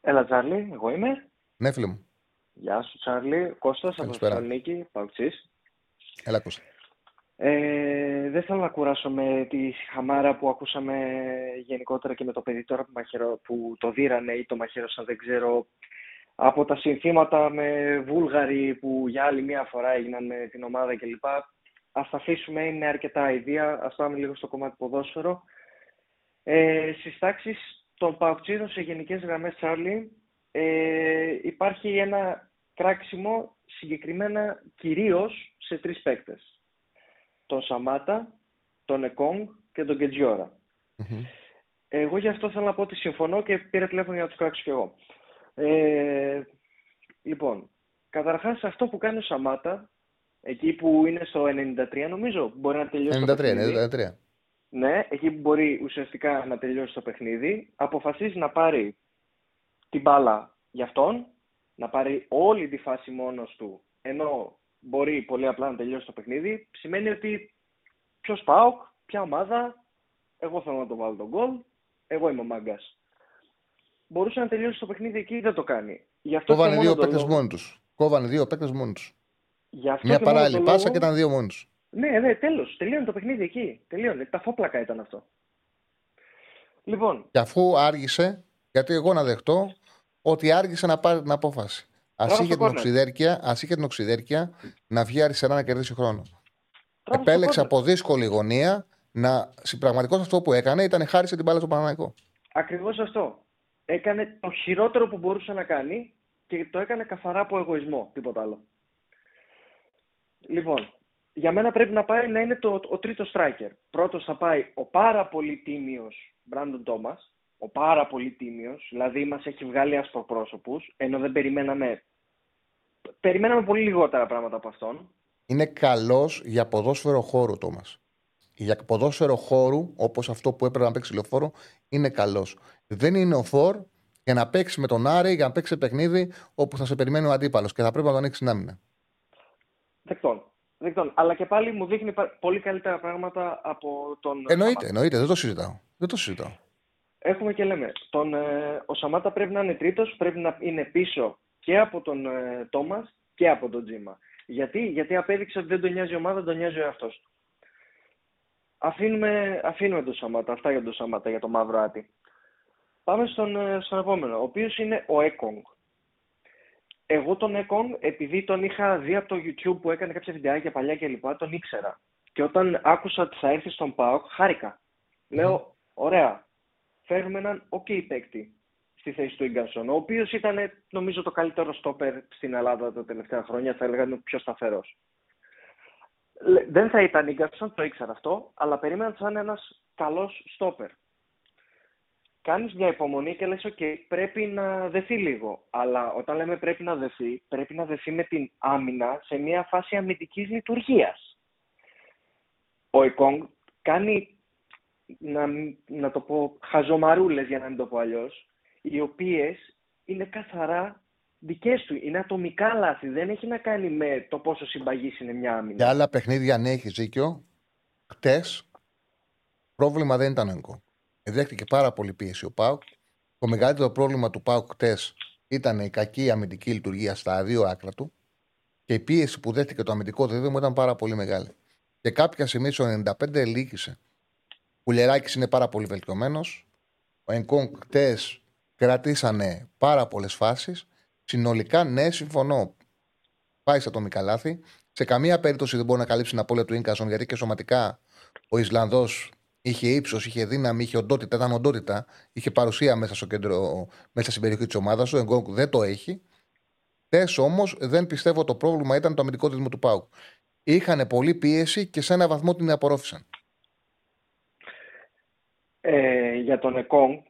Έλα, Τζάρλι, εγώ είμαι. Ναι, φίλε μου. Γεια σου, Τσάρλι. Κώστας από Θεσσαλονίκη, Παουξής. Έλα, Κώστα. Ε, δεν θέλω να κουράσω με τη χαμάρα που ακούσαμε γενικότερα και με το παιδί τώρα που, μαχαιρο, που το δίρανε ή το μαχαίρωσαν, δεν ξέρω. Από τα συνθήματα με Βούλγαροι που για άλλη μία φορά έγιναν με την ομάδα κλπ. Ας τα αφήσουμε, είναι αρκετά ιδέα. Ας πάμε λίγο στο κομμάτι ποδόσφαιρο. Ε, στις τάξεις των Παουξίδων σε γενικές γραμμές, Τσάρλι, ε, υπάρχει ένα κράξιμο συγκεκριμένα κυρίως σε τρεις παίκτες. τον Σαμάτα, τον Εκόνγκ και τον κετζιορα Εγώ γι' αυτό θέλω να πω ότι συμφωνώ και πήρα τηλέφωνο για να τους κράξω κι εγώ. Ε, λοιπόν, καταρχάς αυτό που κάνει ο Σαμάτα, εκεί που είναι στο 93 νομίζω, μπορεί να τελειώσει 93, το παιχνίδι. 93. Ναι, εκεί που μπορεί ουσιαστικά να τελειώσει το παιχνίδι, αποφασίζει να πάρει την μπάλα για αυτόν, να πάρει όλη τη φάση μόνος του, ενώ μπορεί πολύ απλά να τελειώσει το παιχνίδι, σημαίνει ότι ποιος πάω, ποια ομάδα, εγώ θέλω να το βάλω τον γκολ, εγώ είμαι ο μάγκας. Μπορούσε να τελειώσει το παιχνίδι εκεί, δεν το κάνει. Κόβανε δύο παίκτες μόνοι τους. Κόβανε δύο παίκτες μόνοι τους. Μια παράλληλη πάσα και ήταν δύο μόνοι τους. Ναι, ναι, τέλος. Τελείωνε το παιχνίδι εκεί. Τελείωνε. Τα φόπλακα ήταν αυτό. Λοιπόν. Και αφού άργησε, γιατί εγώ να δεχτώ ότι άργησε να πάρει την απόφαση. Α είχε, την οξυδέρκεια, ας είχε την οξυδέρκεια να βγει αριστερά να κερδίσει χρόνο. Επέλεξε από δύσκολη γωνία να συμπραγματικό αυτό που έκανε ήταν χάρισε την μπάλα στο Παναναναϊκό. Ακριβώς αυτό. Έκανε το χειρότερο που μπορούσε να κάνει και το έκανε καθαρά από εγωισμό, τίποτα άλλο. Λοιπόν, για μένα πρέπει να πάει να είναι το, ο τρίτος striker. Πρώτος θα πάει ο πάρα πολύ τίμιος Μπράντον Τόμα, ο πάρα πολύ τίμιος, δηλαδή μας έχει βγάλει ασπροπρόσωπου, ενώ δεν περιμέναμε. Περιμέναμε πολύ λιγότερα πράγματα από αυτόν. Είναι καλός για ποδόσφαιρο χώρου, Τόμα. Για ποδόσφαιρο χώρου, όπως αυτό που έπρεπε να παίξει λεωφόρο, είναι καλός. Δεν είναι ο Φορ για να παίξει με τον Άρη, για να παίξει παιχνίδι όπου θα σε περιμένει ο αντίπαλος και θα πρέπει να τον ανοίξει άμυνα. Δεκτών. Δεκτών. Αλλά και πάλι μου δείχνει πολύ καλύτερα πράγματα από τον. Εννοείται, εννοείται, δεν το συζητάω. Δεν το συζητάω έχουμε και λέμε, τον, ε, ο Σαμάτα πρέπει να είναι τρίτος, πρέπει να είναι πίσω και από τον ε, Τόμας και από τον Τζίμα. Γιατί, Γιατί απέδειξε ότι δεν τον νοιάζει η ομάδα, τον νοιάζει ο εαυτός του. Αφήνουμε, αφήνουμε τον Σαμάτα, αυτά για τον Σαμάτα, για το μαύρο άτι. Πάμε στον, ε, στον επόμενο, ο οποίος είναι ο Έκονγκ. Εγώ τον Έκονγκ, επειδή τον είχα δει από το YouTube που έκανε κάποια βιντεάκια παλιά και λοιπά, τον ήξερα. Και όταν άκουσα ότι θα έρθει στον ΠΑΟΚ, χάρηκα. Λέω, ωραία, φέρουμε έναν OK παίκτη στη θέση του Ίγκανσον, ο οποίος ήταν νομίζω το καλύτερο στόπερ στην Ελλάδα τα τελευταία χρόνια, θα έλεγα είναι πιο σταθερός. Δεν θα ήταν Ίγκανσον, το ήξερα αυτό, αλλά περίμενα ότι θα είναι ένας καλός στόπερ. Κάνεις μια υπομονή και λες, OK, πρέπει να δεθεί λίγο. Αλλά όταν λέμε πρέπει να δεθεί, πρέπει να δεθεί με την άμυνα σε μια φάση αμυντικής λειτουργίας. Ο Εκόνγκ κάνει να, να το πω, χαζομαρούλες για να μην το πω αλλιώς, οι οποίες είναι καθαρά δικές του. Είναι ατομικά λάθη. Δεν έχει να κάνει με το πόσο συμπαγής είναι μια άμυνα. Για άλλα παιχνίδια, αν έχεις δίκιο, χτες πρόβλημα δεν ήταν εγκό. Δέχτηκε πάρα πολύ πίεση ο Πάουκ. Το μεγαλύτερο πρόβλημα του Πάουκ χτες ήταν η κακή αμυντική λειτουργία στα δύο άκρα του και η πίεση που δέχτηκε το αμυντικό δίδυμο ήταν πάρα πολύ μεγάλη. Και κάποια στιγμή στο 95 ελίκησε ο Λεράκη είναι πάρα πολύ βελτιωμένος. Ο Ενκόνγκ χτες κρατήσανε πάρα πολλές φάσεις. Συνολικά, ναι, συμφωνώ. Πάει στα ατομικά λάθη. Σε καμία περίπτωση δεν μπορεί να καλύψει την απώλεια του Ίνκασον γιατί και σωματικά ο Ισλανδός είχε ύψος, είχε δύναμη, είχε οντότητα, ήταν οντότητα. Είχε παρουσία μέσα στο κέντρο, μέσα στην περιοχή της ομάδας. Ο Εγκόνγκ δεν το έχει. Τε όμως δεν πιστεύω το πρόβλημα ήταν το αμυντικό δίδυμο του Πάουκ. Είχαν πολλή πίεση και σε ένα βαθμό την απορρόφησαν. Ε, για τον Εκόνγκ,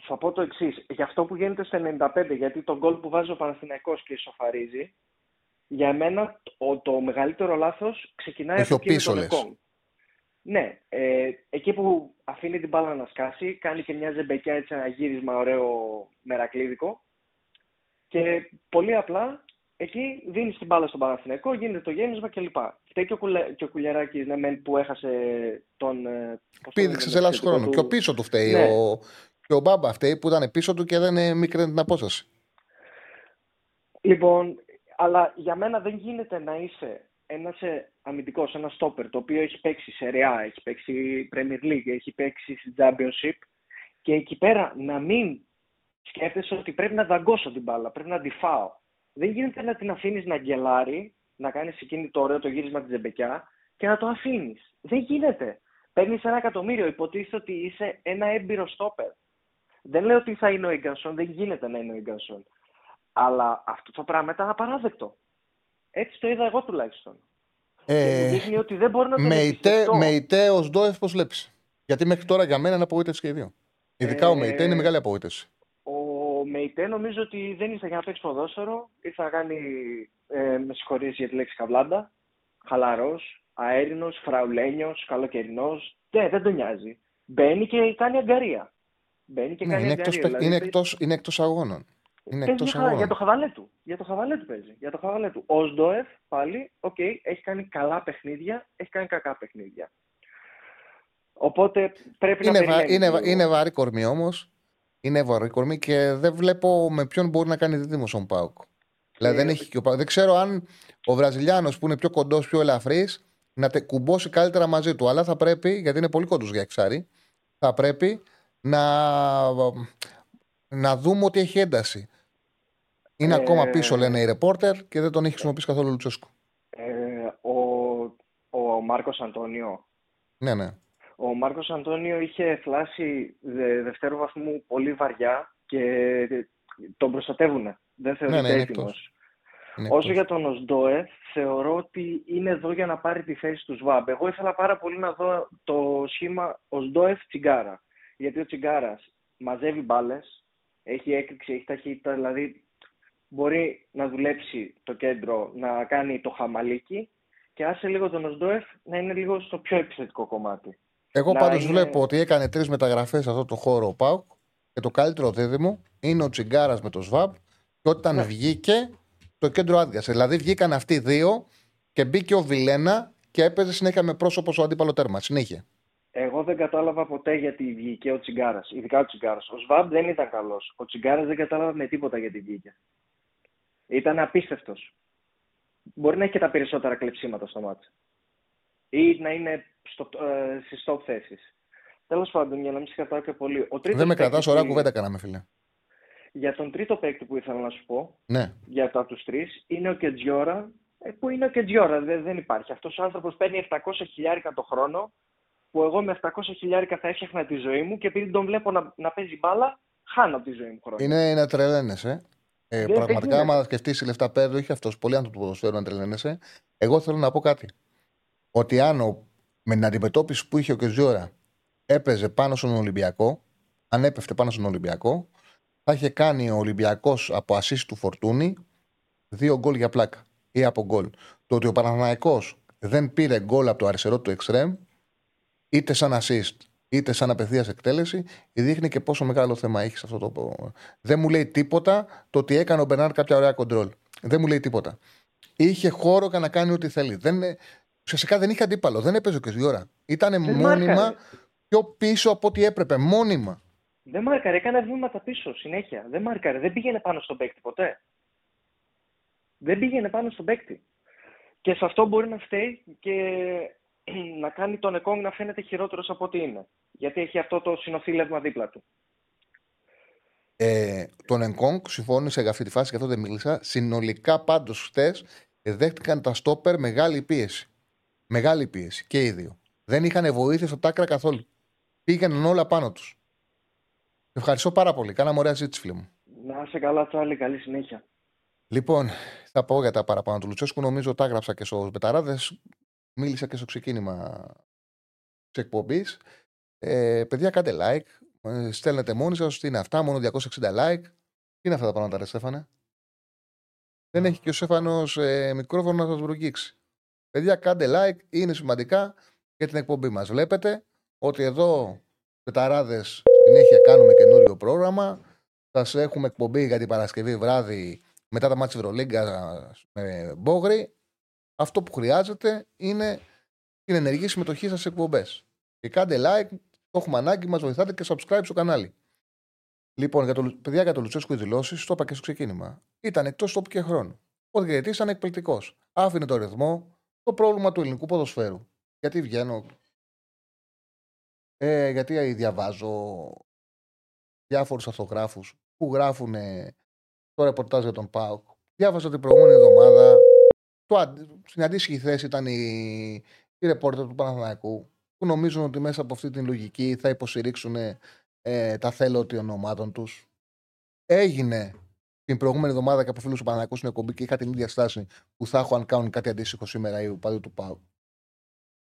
θα πω το εξής. Για αυτό που γίνεται στο 95, γιατί τον γκολ που βάζει ο Παναθηναϊκός και ισοφαρίζει, για μένα το μεγαλύτερο λάθος ξεκινάει από εκεί τον Εκόνγκ. Ναι, ε, εκεί που αφήνει την μπάλα να σκάσει, κάνει και μια ζεμπεκιά έτσι ένα γύρισμα ωραίο μερακλίδικο και πολύ απλά εκεί δίνεις την μπάλα στον Παναθηναϊκό, γίνεται το γέμισμα κλπ. Φταίει και ο, Κουλε, και ο Κουλιαράκης ναι, που έχασε τον. Ε, Πήδηξε σε λάθος χρόνο. Του... Και ο πίσω του φταίει. Ναι. Ο, και ο Μπάμπα φταίει που ήταν πίσω του και δεν μικρή την απόσταση. Λοιπόν, αλλά για μένα δεν γίνεται να είσαι ένας ε, αμυντικός, ένας στόπερ, το οποίο έχει παίξει σε ΡΕΑ, έχει παίξει Premier League, έχει παίξει στη Championship και εκεί πέρα να μην σκέφτεσαι ότι πρέπει να δαγκώσω την μπάλα, πρέπει να τη φάω δεν γίνεται να την αφήνεις να γκελάρει, να κάνεις εκείνη το ωραίο το γύρισμα της ζεμπεκιά και να το αφήνεις. Δεν γίνεται. Παίρνεις ένα εκατομμύριο, υποτίθεται ότι είσαι ένα έμπειρο στόπερ. Δεν λέω ότι θα είναι ο Ιγκανσόν, δεν γίνεται να είναι ο Ιγκανσόν. Αλλά αυτό το πράγμα ήταν απαράδεκτο. Έτσι το είδα εγώ τουλάχιστον. Ε, και δείχνει ότι δεν μπορεί να το Με ητέ ως Ντόεφ, πώς βλέπεις; Γιατί μέχρι τώρα για μένα είναι απογοήτευση και οι δύο. Ειδικά ε, ο Μεϊτέ είναι μεγάλη απογοήτευση. Ο Μεϊτέ νομίζω ότι δεν ήρθε για να παίξει ποδόσφαιρο. Ήρθε να κάνει, ε, με συγχωρείς για τη λέξη καβλάντα, χαλαρός, αέρινος, φραουλένιος, καλοκαιρινός. Ναι, δεν τον νοιάζει. Μπαίνει και κάνει αγγαρεία. Μπαίνει και ναι, κάνει είναι αγγαρεία. Εκτός, δηλαδή, είναι, εκτός, είναι εκτός αγώνων. Είναι εκτός αγώνων. Για το χαβαλέ του. Για το χαβαλέ του παίζει. Για το χαβαλέ του. Ο Οζντόεφ πάλι, OK, okay, έχει κάνει καλά παιχνίδια, έχει κάνει κακά παιχνίδια. Οπότε πρέπει είναι να βα... είναι, είναι βαρύ κορμί όμως. Είναι βαρύ κορμί και δεν βλέπω με ποιον μπορεί να κάνει δίδυμο ο ΠΑΟΚ. Δηλαδή δεν, ε, έχει και ο δεν ξέρω αν ο Βραζιλιάνος που είναι πιο κοντός, πιο ελαφρύς, να τε, κουμπώσει καλύτερα μαζί του. Αλλά θα πρέπει, γιατί είναι πολύ κοντός για εξάρι, θα πρέπει να, να δούμε ότι έχει ένταση. Είναι ε, ακόμα πίσω, λένε οι ρεπόρτερ, και δεν τον έχει χρησιμοποιήσει καθόλου ο Λουτσέσκου. Ε, ο, ο Μάρκος Αντώνιο. Ναι, ναι. Ο Μάρκος Αντώνιο είχε φλάσει δε, δευτέρου βαθμού πολύ βαριά και τον προστατεύουν. Δεν θεωρείται ναι, ναι, έτοιμος. Όσο για τον Οσντόε, θεωρώ ότι είναι εδώ για να πάρει τη θέση του ΣΒΑΜ. Εγώ ήθελα πάρα πολύ να δω το σχήμα Οσντόεφ Τσιγκάρα. Γιατί ο Τσιγκάρας μαζεύει μπάλες, έχει έκρηξη, έχει ταχύτητα, δηλαδή μπορεί να δουλέψει το κέντρο, να κάνει το χαμαλίκι και άσε λίγο τον Οσντόεφ να είναι λίγο στο πιο επιθετικό κομμάτι. Εγώ πάντως είναι... βλέπω ότι έκανε τρεις μεταγραφές σε αυτό το χώρο ο Πάουκ και το καλύτερο δίδυμο είναι ο Τσιγκάρας με το ΣΒΑΠ. Και όταν ναι. βγήκε, το κέντρο άδειασε. Δηλαδή βγήκαν αυτοί οι δύο και μπήκε ο Βιλένα και έπαιζε συνέχεια με πρόσωπο ο αντίπαλο τέρμα. Συνέχεια. Εγώ δεν κατάλαβα ποτέ γιατί βγήκε ο Τσιγκάρας. Ειδικά ο Τσιγκάρας. Ο Σβάμπ δεν ήταν καλός. Ο Τσιγκάρας δεν κατάλαβα με τίποτα γιατί βγήκε. Ήταν απίστευτος. Μπορεί να έχει και τα περισσότερα κλεψίματα στο μάτι. Ή να είναι στο, ε, στις top θέσεις. Τέλος πάντων, για να μην σε κρατάω και πολύ. Ο δεν με κρατάς, ωραία κουβέντα κάναμε, φίλε. Για τον τρίτο παίκτη που ήθελα να σου πω, ναι. για το τους τρεις, είναι ο Κετζιόρα. Ε, που είναι ο Κετζιόρα, δεν, δεν υπάρχει. Αυτός ο άνθρωπος παίρνει 700 χιλιάρικα το χρόνο, που εγώ με 700 χιλιάρικα θα έφτιαχνα τη ζωή μου και επειδή τον βλέπω να, να παίζει μπάλα, χάνω τη ζωή μου χρόνο. Είναι να τρελαίνεσαι. Ε, δεν, πραγματικά, άμα σκεφτείς οι λεφτά πέρα, όχι αυτός. Πολλοί άνθρωποι του ποδοσφαίρου να τρελαίνεσαι. Εγώ θέλω να πω κάτι. Ότι αν ο με την αντιμετώπιση που είχε ο Κεζιόρα έπαιζε πάνω στον Ολυμπιακό, αν έπεφτε πάνω στον Ολυμπιακό, θα είχε κάνει ο Ολυμπιακός από ασίστ του Φορτούνη δύο γκολ για πλάκα ή από γκολ. Το ότι ο Παναθαναϊκό δεν πήρε γκολ από το αριστερό του εξτρέμ, είτε σαν assist είτε σαν απευθείας εκτέλεση, δείχνει και πόσο μεγάλο θέμα έχει αυτό το. Δεν μου λέει τίποτα το ότι έκανε ο Μπερνάρ κάποια ωραία κοντρόλ. Δεν μου λέει τίποτα. Είχε χώρο για να κάνει ό,τι θέλει. Δεν, ουσιαστικά δεν είχε αντίπαλο. Δεν έπαιζε και ώρα. Ήταν μόνιμα πιο πίσω από ό,τι έπρεπε. Μόνιμα. Δεν μάρκαρε, έκανε βήματα πίσω συνέχεια. Δεν μάρκαρε, δεν πήγαινε πάνω στον παίκτη ποτέ. Δεν πήγαινε πάνω στον παίκτη. Και σε αυτό μπορεί να φταίει και να κάνει τον Εκόνγκ να φαίνεται χειρότερος από ό,τι είναι. Γιατί έχει αυτό το συνοθήλευμα δίπλα του. Ε, τον Εκόνγκ συμφώνησε για αυτή τη φάση και αυτό δεν μίλησα. Συνολικά πάντως χτες δέχτηκαν τα στόπερ μεγάλη πίεση. Μεγάλη πίεση και οι δύο. Δεν είχαν βοήθεια στο τάκρα καθόλου. Πήγαιναν όλα πάνω τους. Ευχαριστώ πάρα πολύ. Κάναμε ωραία ζήτηση, φίλε μου. Να είσαι καλά, Τσάλι. Καλή συνέχεια. Λοιπόν, θα πω για τα παραπάνω του Λουτσέσκου. Νομίζω τα έγραψα και στου Μπεταράδες. Μίλησα και στο ξεκίνημα της εκπομπής. Ε, παιδιά, κάντε like. Ε, στέλνετε μόνοι σας. Τι είναι αυτά, μόνο 260 like. Τι είναι αυτά τα πράγματα, ρε Στέφανε; Δεν έχει και ο Στέφανος ε, μικρόφωνο να σας βρογγίξει. Παιδιά, κάντε like, είναι σημαντικά για την εκπομπή μας. Βλέπετε ότι εδώ πεταράδες συνέχεια κάνουμε καινούριο πρόγραμμα. Σας έχουμε εκπομπή για την Παρασκευή βράδυ μετά τα μάτια Ευρωλίγκας με Μπόγρι. Αυτό που χρειάζεται είναι την ενεργή συμμετοχή σας σε εκπομπές. Και κάντε like, το έχουμε ανάγκη, μας βοηθάτε και subscribe στο κανάλι. Λοιπόν, για το, παιδιά, για το Λουτσέσκο οι δηλώσεις, το είπα και στο ξεκίνημα. Ήταν εκτός τόπου και χρόνου. Ο διαιτητής ήταν εκπληκτικός. Άφηνε το ρυθμό, το πρόβλημα του ελληνικού ποδοσφαίρου. Γιατί βγαίνω. Ε, γιατί διαβάζω διάφορους αυτογράφους που γράφουν το ρεπορτάζ για τον ΠΑΟΚ. Διάβασα την προηγούμενη εβδομάδα. Το, στην αντίστοιχη θέση ήταν η, η ρεπόρτερ του Παναθηναϊκού που νομίζουν ότι μέσα από αυτή την λογική θα υποστηρίξουν ε, τα θέλω των ομάδων τους. Έγινε την προηγούμενη εβδομάδα και από φίλους του Παναγιακού στην εκπομπή και είχα την ίδια στάση που θα έχω αν κάνουν κάτι αντίστοιχο σήμερα ή παδί του Πάου.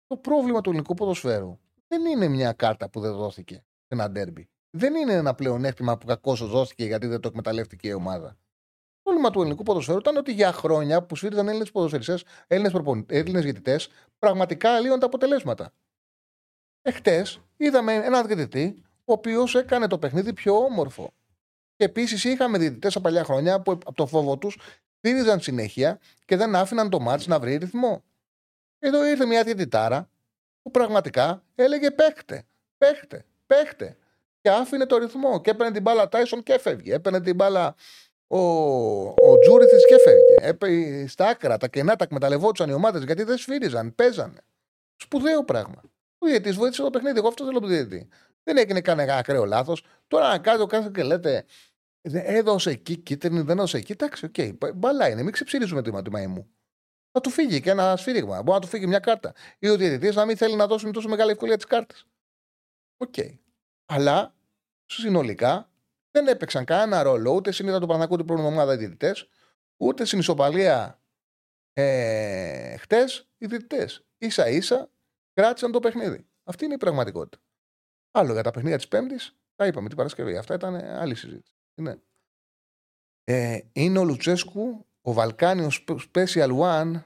Το πρόβλημα του ελληνικού ποδοσφαίρου δεν είναι μια κάρτα που δεν δόθηκε σε ένα ντέρμπι. Δεν είναι ένα πλεονέκτημα που κακώς δόθηκε γιατί δεν το εκμεταλλεύτηκε η ομάδα. Το πρόβλημα του ελληνικού ποδοσφαίρου ήταν ότι για χρόνια που σφύριζαν Έλληνες ποδοσφαιριστές, Έλληνες διαιτητές, πραγματικά λύγουν τα αποτελέσματα. Εχθές είδαμε έναν διαιτητή ο οποίος έκανε το παιχνίδι πιο όμορφο. Και επίσης είχαμε διαιτητές από παλιά χρόνια που από το φόβο τους στήριζαν συνέχεια και δεν άφηναν το μάτς να βρει ρυθμό. Εδώ ήρθε μια διαιτητάρα που πραγματικά έλεγε παίχτε, παίχτε, παίχτε. Και άφηνε το ρυθμό και έπαιρνε την μπάλα Τάισον και έφευγε. Έπαιρνε την μπάλα ο, ο Τζούριτσιτς και έφευγε. Έπαιρνε στα άκρα, τα κενά τα εκμεταλλευόντουσαν οι ομάδες γιατί δεν σφύριζαν, παίζανε. Σπουδαίο πράγμα. Ο διαιτητής βοήθησε το παιχνίδι. Εγώ αυτό θέλω το διαιτητή. Δεν έγινε κανένα ακραίο λάθος. Τώρα να κάτω κάθε και λέτε έδωσε εκεί κίτρινη, δεν έδωσε εκεί. Εντάξει, OK. Okay. Μπάλα είναι. Μην ξεψειρίζουμε το ματς μου. Θα του φύγει και ένα σφύριγμα. Μπορεί να του φύγει μια κάρτα. Ή ο διαιτητής να μην θέλει να δώσει με τόσο μεγάλη ευκολία τις κάρτες. OK. Okay. Αλλά συνολικά δεν έπαιξαν κανένα ρόλο ούτε στη νίκη του Παναθηναϊκού του πρώτη ομάδα οι διαιτητές, ούτε στην ισοπαλία ε, χτες οι διαιτητές. ίσα ίσα κράτησαν το παιχνίδι. Αυτή είναι η πραγματικότητα. Άλλο για τα παιχνίδια της Πέμπτης, τα είπαμε την Παρασκευή. Αυτά ήταν άλλη συζήτηση. Είναι, ε, είναι ο Λουτσέσκου, ο Βαλκάνιος Special One.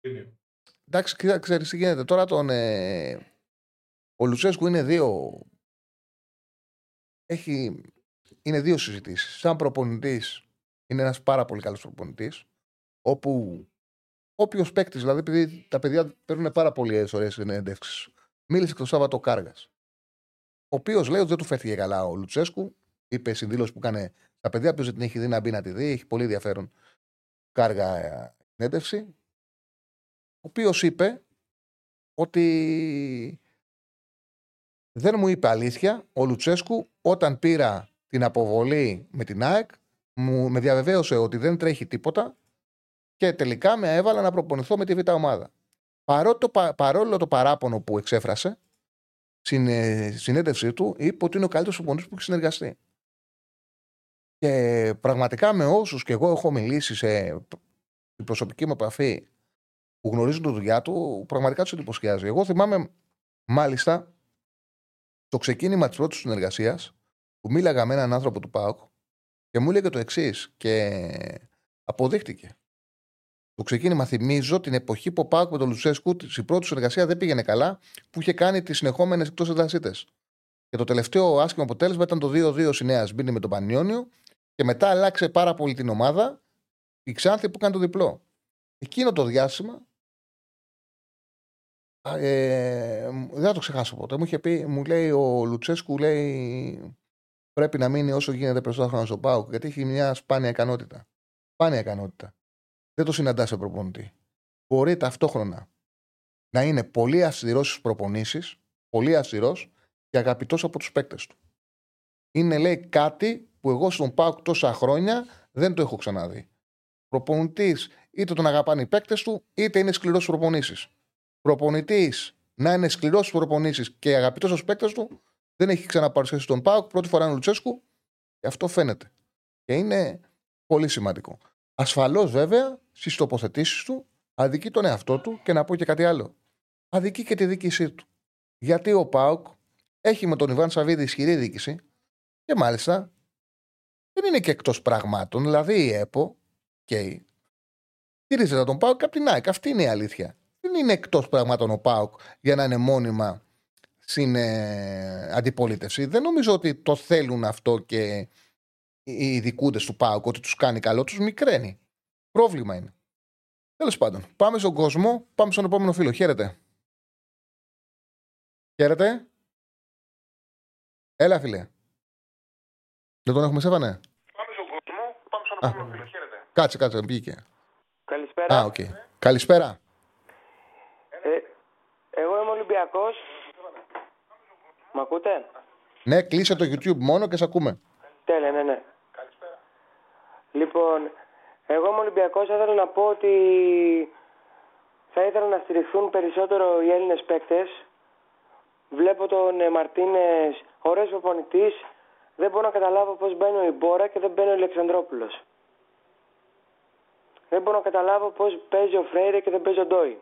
Είναι. Εντάξει, ξέρεις τι γίνεται. Τώρα τον. Ε, ο Λουτσέσκου είναι δύο. Έχει, είναι δύο συζητήσεις. Σαν προπονητής, είναι ένας πάρα πολύ καλός προπονητής. Όπου όποιος παίκτης, δηλαδή επειδή τα παιδιά παίρνουν πάρα πολύ ωραίες συνέντευξεις, μίλησε και το Σάββατο Κάργας. Ο οποίος λέει ότι δεν του φέρθηκε καλά ο Λουτσέσκου. Είπε στην δήλωση που έκανε τα παιδιά, ποιος δεν την έχει δει να μπει να τη δει. Έχει πολύ ενδιαφέρον κάργα ε, συνέντευξη. Ο οποίος είπε ότι δεν μου είπε αλήθεια ο Λουτσέσκου όταν πήρα την αποβολή με την ΑΕΚ μου, με διαβεβαίωσε ότι δεν τρέχει τίποτα και τελικά με έβαλα να προπονηθώ με τη Β' ομάδα. Παρόλο το, παρόλο το παράπονο που εξέφρασε στην ε, συνέντευξή του, είπε ότι είναι ο καλύτερος προπονητής που έχει συνεργαστεί. Και πραγματικά με όσους και εγώ έχω μιλήσει σε προσωπική μου επαφή που γνωρίζουν τη δουλειά του, πραγματικά τους εντυπωσιάζει. Εγώ θυμάμαι μάλιστα το ξεκίνημα της πρώτης συνεργασίας που μίλαγα με έναν άνθρωπο του ΠΑΟΚ και μου έλεγε το εξής και αποδείχτηκε. Το ξεκίνημα θυμίζω την εποχή που ο Πάουκ με τον Λουτσέσκου η πρώτη συνεργασία δεν πήγαινε καλά, που είχε κάνει τις συνεχόμενες εκτός εδασίτε. Και το τελευταίο άσχημο αποτέλεσμα ήταν το 2-2 στη Νέα Σμπίνη με τον Πανιόνιο και μετά άλλαξε πάρα πολύ την ομάδα η Ξάνθη που κάνει το διπλό. Εκείνο το διάστημα ε, δεν θα το ξεχάσω ποτέ. Μου είχε πει, μου λέει ο Λουτσέσκου, λέει πρέπει να μείνει όσο γίνεται περισσότερο χρόνο στο Πάουκ γιατί έχει μια σπάνια ικανότητα. Σπάνια ικανότητα δεν το συναντάς σε προπονητή. Μπορεί ταυτόχρονα να είναι πολύ αυστηρός στις προπονήσεις, πολύ αυστηρός και αγαπητός από τους παίκτες του. Είναι, λέει, κάτι που εγώ στον Πάουκ τόσα χρόνια δεν το έχω ξαναδεί. Προπονητής, είτε τον αγαπάνε οι παίκτες του, είτε είναι σκληρός στις προπονήσεις. Προπονητής να είναι σκληρός στις προπονήσεις και αγαπητός στους παίκτες του, δεν έχει ξαναπαρουσιάσει τον Πάουκ. Πρώτη φορά είναι ο Λουτσέσκου και αυτό φαίνεται. Και είναι πολύ σημαντικό. Ασφαλώς βέβαια στις τοποθετήσεις του αδικεί τον εαυτό του και να πω και κάτι άλλο. Αδικεί και τη διοίκησή του. Γιατί ο Πάουκ έχει με τον Ιβάν Σαββίδη ισχυρή διοίκηση και μάλιστα δεν είναι και εκτός πραγμάτων. Δηλαδή η ΕΠΟ και η στηρίζεται τον Πάουκ από την ΑΕΚ. Αυτή είναι η αλήθεια. Δεν είναι εκτός πραγμάτων ο Πάουκ για να είναι μόνιμα στην ε, αντιπολίτευση. Δεν νομίζω ότι το θέλουν αυτό και οι ειδικούντες του ΠΑΟΚ ότι τους κάνει καλό, τους μικραίνει. Πρόβλημα είναι. Τέλος πάντων, πάμε στον κόσμο, πάμε στον επόμενο φίλο. Χαίρετε. Χαίρετε. Έλα, φίλε. Δεν τον έχουμε σέβανε. Πάμε στον κόσμο, πάμε στον επόμενο φίλο. Χαίρετε. Κάτσε, κάτσε, μπήκε. Καλησπέρα. Α, okay. Καλησπέρα. Ε, εγώ είμαι Ολυμπιακός. Μ' ακούτε; Ναι, κλείσε το YouTube μόνο και σε ακούμε. Τέλεια, ναι, ναι. Λοιπόν, εγώ είμαι Ολυμπιακός. Θα ήθελα να πω ότι θα ήθελα να στηριχθούν περισσότερο οι Έλληνες παίκτες. Βλέπω τον ε, Μαρτίνες, ωραίος προπονητής, δεν μπορώ να καταλάβω πώς μπαίνει ο Ιμπόρα και δεν μπαίνει ο Αλεξανδρόπουλος. Δεν μπορώ να καταλάβω πώς παίζει ο Φρέιρε και δεν παίζει ο Ντόι.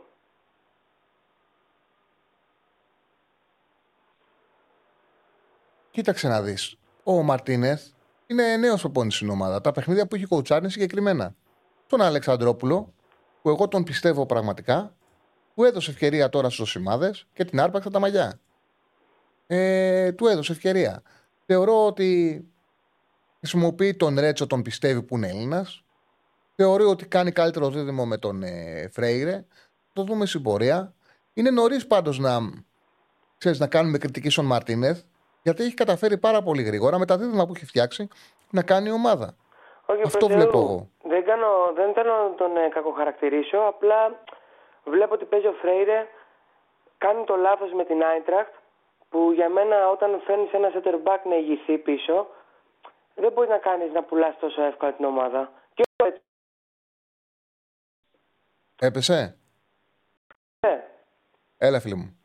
Κοίταξε να δεις. Ο Μαρτίνεθ είναι νέος προπόνηση στην ομάδα. Τα παιχνίδια που έχει κοουτσάρει είναι συγκεκριμένα. Τον Αλεξανδρόπουλο, που εγώ τον πιστεύω πραγματικά, που έδωσε ευκαιρία τώρα στους σημάδε και την άρπαξε τα μαλλιά. Ε, του έδωσε ευκαιρία. Θεωρώ ότι χρησιμοποιεί τον Ρέτσο, τον πιστεύει που είναι Έλληνας. Θεωρεί ότι κάνει καλύτερο δίδυμο με τον ε, Φρέιρε. Το δούμε στην πορεία. Είναι νωρίς πάντως να, ξέρεις, να κάνουμε κριτική στον Μαρτίνεθ, γιατί έχει καταφέρει πάρα πολύ γρήγορα με τα δίδυμα που έχει φτιάξει να κάνει ομάδα. Όχι, Αυτό βλέπω εγώ. Δεν, κάνω, δεν θέλω να τον ε, κακοχαρακτηρίσω. Απλά βλέπω ότι παίζει ο Φρέιρε. Κάνει το λάθος με την Άιντραχτ. Που για μένα όταν φέρνεις ένα center back να ηγηθεί πίσω, δεν μπορείς να κάνεις να πουλάς τόσο εύκολα την ομάδα. Και Έπεσε; Ναι. Έλα, φίλε μου.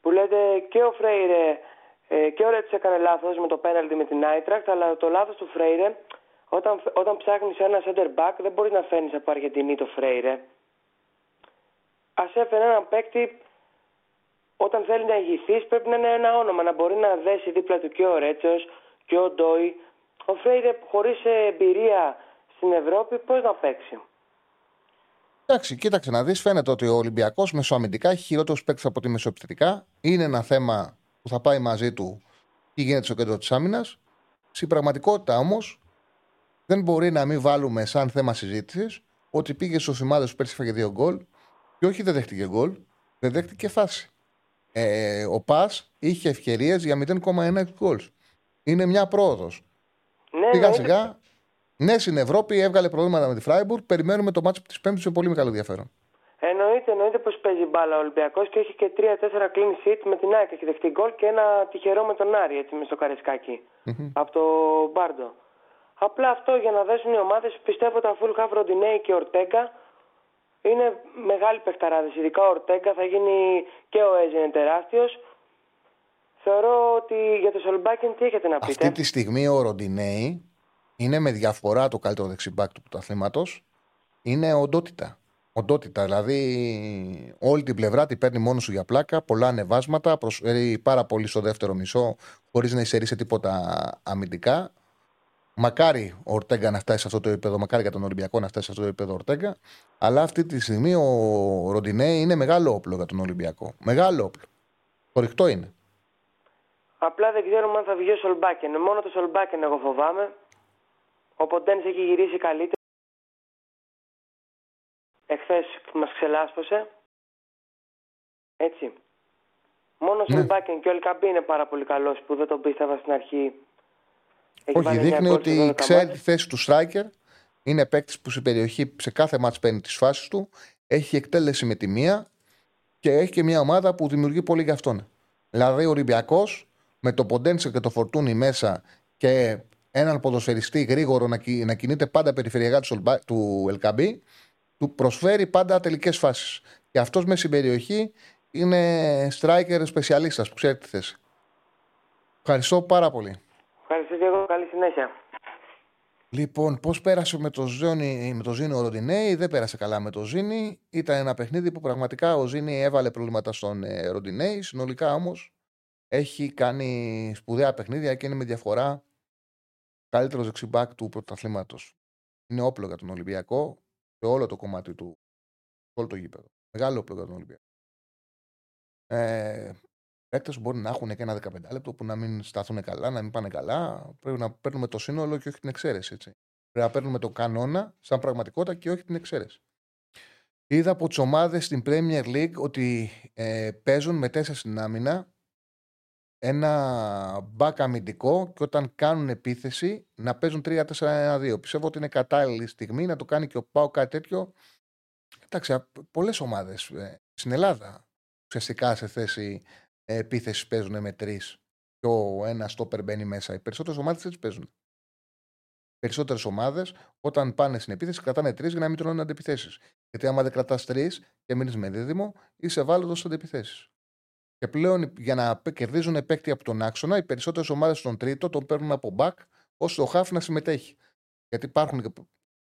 Που λέτε και ο Φρέιρε ε, και ο Ρέτς έκανε λάθος με το πέναλτι με την Άιτρακτ, αλλά το λάθος του Φρέιρε, όταν, όταν ψάχνεις ένα center back, δεν μπορείς να φέρνεις από Αργεντινή το Φρέιρε. Α έφερε έναν παίκτη, όταν θέλει να ηγηθείς, πρέπει να είναι ένα όνομα, να μπορεί να δέσει δίπλα του και ο Ρέτσος και ο Ντόι. Ο Φρέιρε, χωρίς εμπειρία στην Ευρώπη, πώς να παίξει; Εντάξει, κοίταξε να δεις. Φαίνεται ότι ο Ολυμπιακός μεσοαμυντικά έχει χειρότερους παίκτες από τη μεσοεπιθετικά. Είναι ένα θέμα που θα πάει μαζί του τι γίνεται στο κέντρο της άμυνας. Στην πραγματικότητα όμως δεν μπορεί να μην βάλουμε σαν θέμα συζήτησης ότι πήγε στους σημάδε που πέρσι φάγε δύο γκολ και όχι δεν δέχτηκε γκολ, δεν δέχτηκε φάση. Ε, ο Πας είχε ευκαιρίες για 0,1 γκολ. Είναι μια πρόοδος. Ναι, σιγά ναι, σιγά. Ναι, στην Ευρώπη έβγαλε προβλήματα με τη Φράιμπουργκ. Περιμένουμε το μάτσο της Πέμπτης με πολύ μεγάλο ενδιαφέρον. Εννοείται, εννοείται πως παίζει μπάλα ο Ολυμπιακός και έχει και 3-4 clean sheet με την ΑΕΚ. Έχει δεχτεί γκολ και ένα τυχερό με τον Άρη έτσι μες στο καρισκακι από το Μπάρντο. Απλά αυτό για να δέσουν οι ομάδες πιστεύω τα full half Ροντινέη και Ορτέγκα είναι μεγάλοι παιχταράδες. Ειδικά ο Ορτέγκα θα γίνει και ο Έζη είναι τεράστιος. Θεωρώ ότι για το Σολμπάκιν τι έχετε να πείτε; Αυτή τη στιγμή ο Ροντινέη είναι με διαφορά το καλύτερο δεξιμπάκ του πρωταθλήματος. Είναι οντότητα. Οντότητα, δηλαδή όλη την πλευρά την παίρνει μόνος σου για πλάκα, πολλά ανεβάσματα, προσφέρει πάρα πολύ στο δεύτερο μισό, χωρίς να εισαιρεί τίποτα αμυντικά. Μακάρι ο Ορτέγκα να φτάσει σε αυτό το επίπεδο, μακάρι για τον Ολυμπιακό να φτάσει σε αυτό το επίπεδο Ορτέγκα. Αλλά αυτή τη στιγμή ο Ροντινέ είναι μεγάλο όπλο για τον Ολυμπιακό. Μεγάλο όπλο. Χωριχτό είναι. Απλά δεν ξέρουμε αν θα βγει ο Σολμπάκεν. Μόνο το Σολμπάκεν εγώ φοβάμαι. Ο Ποντένς έχει γυρίσει καλύτερα. Εχθές μας ξελάσπωσε. Έτσι. Μόνο ο Ναι. Σολμπάκεν και ο Ελκαμπή είναι πάρα πολύ καλός που δεν τον πίστευα στην αρχή. Έχει Όχι, βάλει δείχνει εννιά γκολ σε ότι 12 ξέρει μάτς. τη θέση του striker. Είναι παίκτης που στην περιοχή σε κάθε μάτς παίρνει τις φάσεις του. Έχει εκτέλεση με τη μία και έχει και μια ομάδα που δημιουργεί πολύ για αυτόν. Δηλαδή ο Ολυμπιακός με το Ποντένσε και το Φορτούνι μέσα και έναν ποδοσφαιριστή γρήγορο να, κι- να κινείται πάντα περιφερειακά του, Σολμπα- του Ελκαμπή, του προσφέρει πάντα τελικές φάσεις. Και αυτός μέσα στην περιοχή είναι striker σπεσιαλίστα που ξέρει τη θέση. Ευχαριστώ πάρα πολύ. Ευχαριστώ και εγώ. Καλή συνέχεια. Λοιπόν, πώς πέρασε με το, Ζήνη, με το Ζήνη ο Ροντινέη, δεν πέρασε καλά με το Ζήνη. Ήταν ένα παιχνίδι που πραγματικά ο Ζήνη έβαλε προβλήματα στον ε, Ροντινέη. Συνολικά όμως έχει κάνει σπουδαία παιχνίδια και είναι με διαφορά καλύτερος δεξιμπάκ του πρωταθλήματος. Είναι όπλο για τον Ολυμπιακό σε όλο το κομμάτι του, σε όλο το γήπεδο. Μεγάλο όπλο για τον Ολυμπιακό. Ε, Παίκτε μπορεί να έχουν και ένα 15 λεπτό που να μην σταθούν καλά, να μην πάνε καλά. Πρέπει να παίρνουμε το σύνολο και όχι την εξαίρεση. Έτσι. Πρέπει να παίρνουμε το κανόνα σαν πραγματικότητα και όχι την εξαίρεση. Είδα από τις ομάδες στην Premier League ότι ε, παίζουν με τέσσερα στην άμυνα ένα μπακ αμυντικό και όταν κάνουν επίθεση να παίζουν 3-4-1-2. Πιστεύω ότι είναι κατάλληλη στιγμή να το κάνει και ο Πάο κάτι τέτοιο. Εντάξει, πολλές ομάδες στην Ελλάδα ουσιαστικά σε θέση επίθεσης παίζουν με τρεις και ο ένας στόπερ μπαίνει μέσα. Οι περισσότερες ομάδες έτσι παίζουν. Περισσότερες ομάδες όταν πάνε στην επίθεση κρατάνε τρεις για να μην τρώνε αντεπιθέσεις. Γιατί άμα δεν κρατάς τρεις και μείνεις με δίδυμο, είσαι ευάλωτος σε αντεπιθέσεις. Και πλέον για να κερδίζουν παίκτη από τον άξονα, οι περισσότερες ομάδες στον τρίτο τον παίρνουν από back, ώστε ο Χάφ να συμμετέχει. Γιατί υπάρχουν και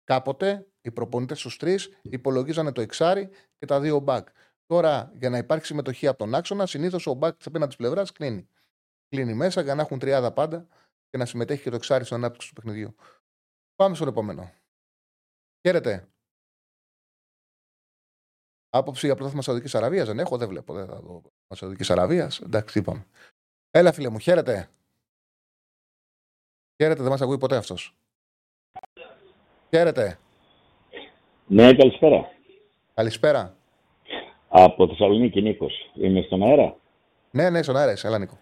κάποτε οι προπονητές στους τρεις υπολογίζανε το εξάρι και τα δύο back. Τώρα, για να υπάρξει συμμετοχή από τον άξονα, συνήθως ο back της απέναντι πλευράς κλείνει. Κλείνει μέσα για να έχουν τριάδα πάντα και να συμμετέχει και το εξάρι στην ανάπτυξη του παιχνιδιού. Πάμε στον επόμενο. Χαίρετε. Άποψη για πρωτάθλημα Σαουδικής Αραβίας δεν έχω, δεν βλέπω. Δεν θα δω Σαουδική Αραβίας. Εντάξει, είπαμε. Έλα, φίλε μου, χαίρετε. Χαίρετε, δεν μας ακούει ποτέ αυτός. Χαίρετε. Ναι, καλησπέρα. Καλησπέρα. Από Θεσσαλονίκη, Νίκος. Είμαι στον αέρα; Ναι, ναι, στον αέρα, έλα, Νίκο.